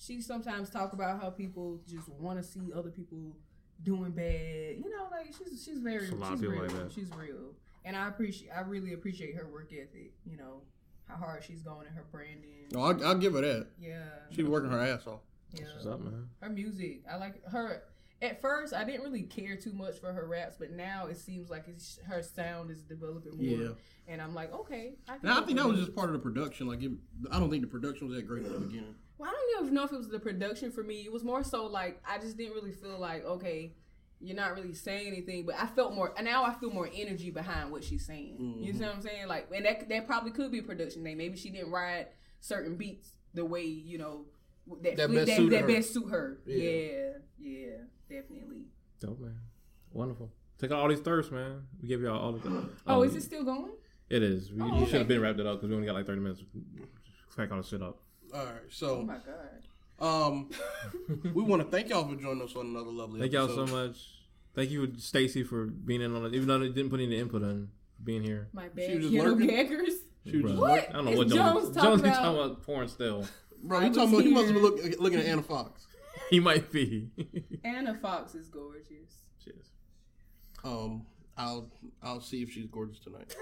[SPEAKER 3] she sometimes talk about how people just want to see other people doing bad. You know, like she's she's very
[SPEAKER 2] There's a lot
[SPEAKER 3] she's real.
[SPEAKER 2] like that.
[SPEAKER 3] She's real, and I appreciate I really appreciate her work ethic. You know how hard she's going in her branding.
[SPEAKER 1] no, I'll, I'll give her that.
[SPEAKER 3] Yeah,
[SPEAKER 1] She working her ass off.
[SPEAKER 3] yeah.
[SPEAKER 2] What's up, man?
[SPEAKER 3] Her music, I like her. At first, I didn't really care too much for her raps, but now it seems like it's, her sound is developing more.
[SPEAKER 1] Yeah.
[SPEAKER 3] And I'm like, okay. I can
[SPEAKER 1] Now I think that was just part of the production. Like, it, I don't think the production was that great at the beginning.
[SPEAKER 3] Well, I don't even know if it was the production for me. It was more so like I just didn't really feel like okay, you're not really saying anything, but I felt more. And now I feel more energy behind what she's saying. You
[SPEAKER 1] Mm-hmm.
[SPEAKER 3] know what I'm saying? Like, and that that probably could be a production thing. Maybe she didn't ride certain beats the way you know that
[SPEAKER 1] That
[SPEAKER 3] that,
[SPEAKER 1] best
[SPEAKER 3] that,
[SPEAKER 1] suited
[SPEAKER 3] that
[SPEAKER 1] her.
[SPEAKER 3] best suit her.
[SPEAKER 1] Yeah.
[SPEAKER 3] Yeah, yeah, definitely.
[SPEAKER 2] Dope, man. Wonderful. Take out all these thirsts, man. We give y'all all the.
[SPEAKER 3] Oh, is it still going?
[SPEAKER 2] It is. We,
[SPEAKER 3] Oh,
[SPEAKER 2] you
[SPEAKER 3] okay.
[SPEAKER 2] should have been wrapped it up because we only got like 30 minutes. Crack all the shit up.
[SPEAKER 1] All right, So.
[SPEAKER 3] Oh
[SPEAKER 1] so
[SPEAKER 3] my god.
[SPEAKER 1] um, we want to thank y'all for joining us on another lovely.
[SPEAKER 2] Thank y'all so much. Thank you, Stacy, for being in on it, even though they didn't put any input on being here.
[SPEAKER 3] My
[SPEAKER 1] was
[SPEAKER 3] bad.
[SPEAKER 1] just
[SPEAKER 3] Ghetto
[SPEAKER 1] lurking.
[SPEAKER 3] gaggers.
[SPEAKER 1] She was
[SPEAKER 2] Bruh.
[SPEAKER 1] just
[SPEAKER 3] What?
[SPEAKER 2] I don't know
[SPEAKER 3] Is
[SPEAKER 2] what
[SPEAKER 3] Jones
[SPEAKER 2] Jones,
[SPEAKER 3] talking
[SPEAKER 2] Jones
[SPEAKER 3] about-
[SPEAKER 2] talking about porn still.
[SPEAKER 1] Bro,
[SPEAKER 3] I
[SPEAKER 1] he talking about he must be look, looking at Ana Foxxx.
[SPEAKER 2] He might be.
[SPEAKER 3] Ana Foxxx is gorgeous.
[SPEAKER 2] Cheers.
[SPEAKER 1] Um, I'll I'll see if she's gorgeous tonight.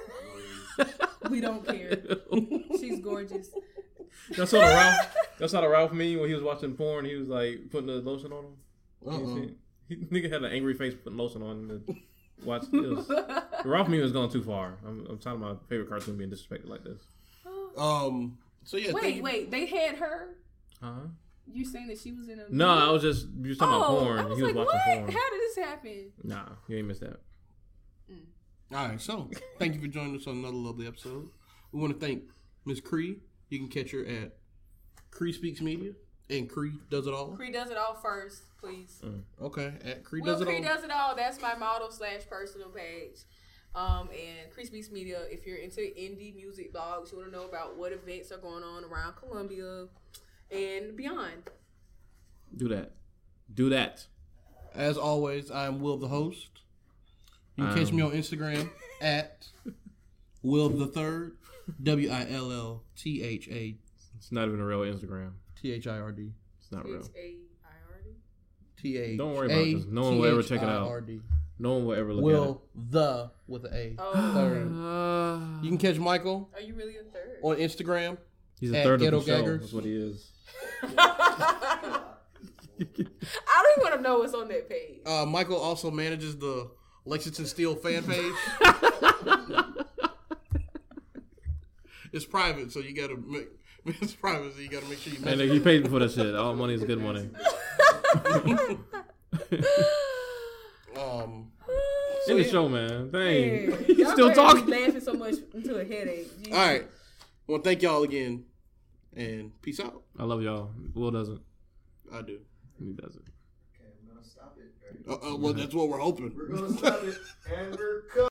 [SPEAKER 3] We don't care. She's gorgeous.
[SPEAKER 2] That's not a Ralph. That's not a Ralph me when he was watching porn. He was like putting the lotion on him. You
[SPEAKER 1] Uh-uh.
[SPEAKER 2] see? He, nigga had an angry face putting lotion on. And watch this. The Ralph me was going too far. I'm, I'm talking about my favorite cartoon being disrespected like this.
[SPEAKER 1] Um. So yeah.
[SPEAKER 3] Wait,
[SPEAKER 1] you-
[SPEAKER 3] wait. They had her.
[SPEAKER 2] Uh huh.
[SPEAKER 3] You saying that she was in a?
[SPEAKER 2] No, I was just you was talking
[SPEAKER 3] oh,
[SPEAKER 2] about porn.
[SPEAKER 3] I was
[SPEAKER 2] he was
[SPEAKER 3] like,
[SPEAKER 2] watching
[SPEAKER 3] what?
[SPEAKER 2] porn.
[SPEAKER 3] How did this happen?
[SPEAKER 2] Nah, you ain't missed that.
[SPEAKER 1] All right. So thank you for joining us on another lovely episode. We want to thank Miss Cree. You can catch her at Cree Speaks Media and Cree Does It All.
[SPEAKER 3] Cree does it all first, please.
[SPEAKER 1] Okay. At Cree
[SPEAKER 3] Will
[SPEAKER 1] Does It All.
[SPEAKER 3] Cree does it all. That's my model slash personal page. Um, and Cree Speaks Media. If you're into indie music blogs, you want to know about what events are going on around Columbia and beyond.
[SPEAKER 2] Do that. Do that.
[SPEAKER 1] As always, I am Will the host. You can catch
[SPEAKER 2] Um.
[SPEAKER 1] me on Instagram at Will the Third. W I L L T H A
[SPEAKER 2] It's not even a real Instagram.
[SPEAKER 1] T H I R D.
[SPEAKER 2] It's not real.
[SPEAKER 3] H A I R D.
[SPEAKER 1] T A.
[SPEAKER 2] Don't worry about this. No one will ever check it out. No one will ever look
[SPEAKER 1] Will the with an A.
[SPEAKER 3] Oh.
[SPEAKER 1] Third.
[SPEAKER 2] at it. Uh,
[SPEAKER 1] You can catch Michael
[SPEAKER 3] Are you really a third?
[SPEAKER 1] on Instagram.
[SPEAKER 2] he's a
[SPEAKER 1] at
[SPEAKER 2] third of
[SPEAKER 1] Ghetto
[SPEAKER 2] the show.
[SPEAKER 1] Gaggers.
[SPEAKER 2] That's what he is.
[SPEAKER 3] I don't even want to know what's on that page.
[SPEAKER 1] Uh, Michael also manages the Lexington Steele fan page. it's private, so you gotta make it's private, so you gotta make sure you
[SPEAKER 2] And
[SPEAKER 1] message.
[SPEAKER 2] he paid for that shit. All money is good money.
[SPEAKER 1] Um,
[SPEAKER 2] In the
[SPEAKER 1] yeah.
[SPEAKER 2] show, man. Dang.
[SPEAKER 3] Man,
[SPEAKER 2] you
[SPEAKER 3] y'all
[SPEAKER 2] still talking?
[SPEAKER 3] Laughing so much into a headache. Jesus.
[SPEAKER 1] all right. Well, thank y'all again, and peace out.
[SPEAKER 2] I love y'all. Will doesn't.
[SPEAKER 1] I do.
[SPEAKER 2] He doesn't.
[SPEAKER 1] Uh, uh, well, that's what we're hoping.
[SPEAKER 4] We're gonna stop it, and we're cut.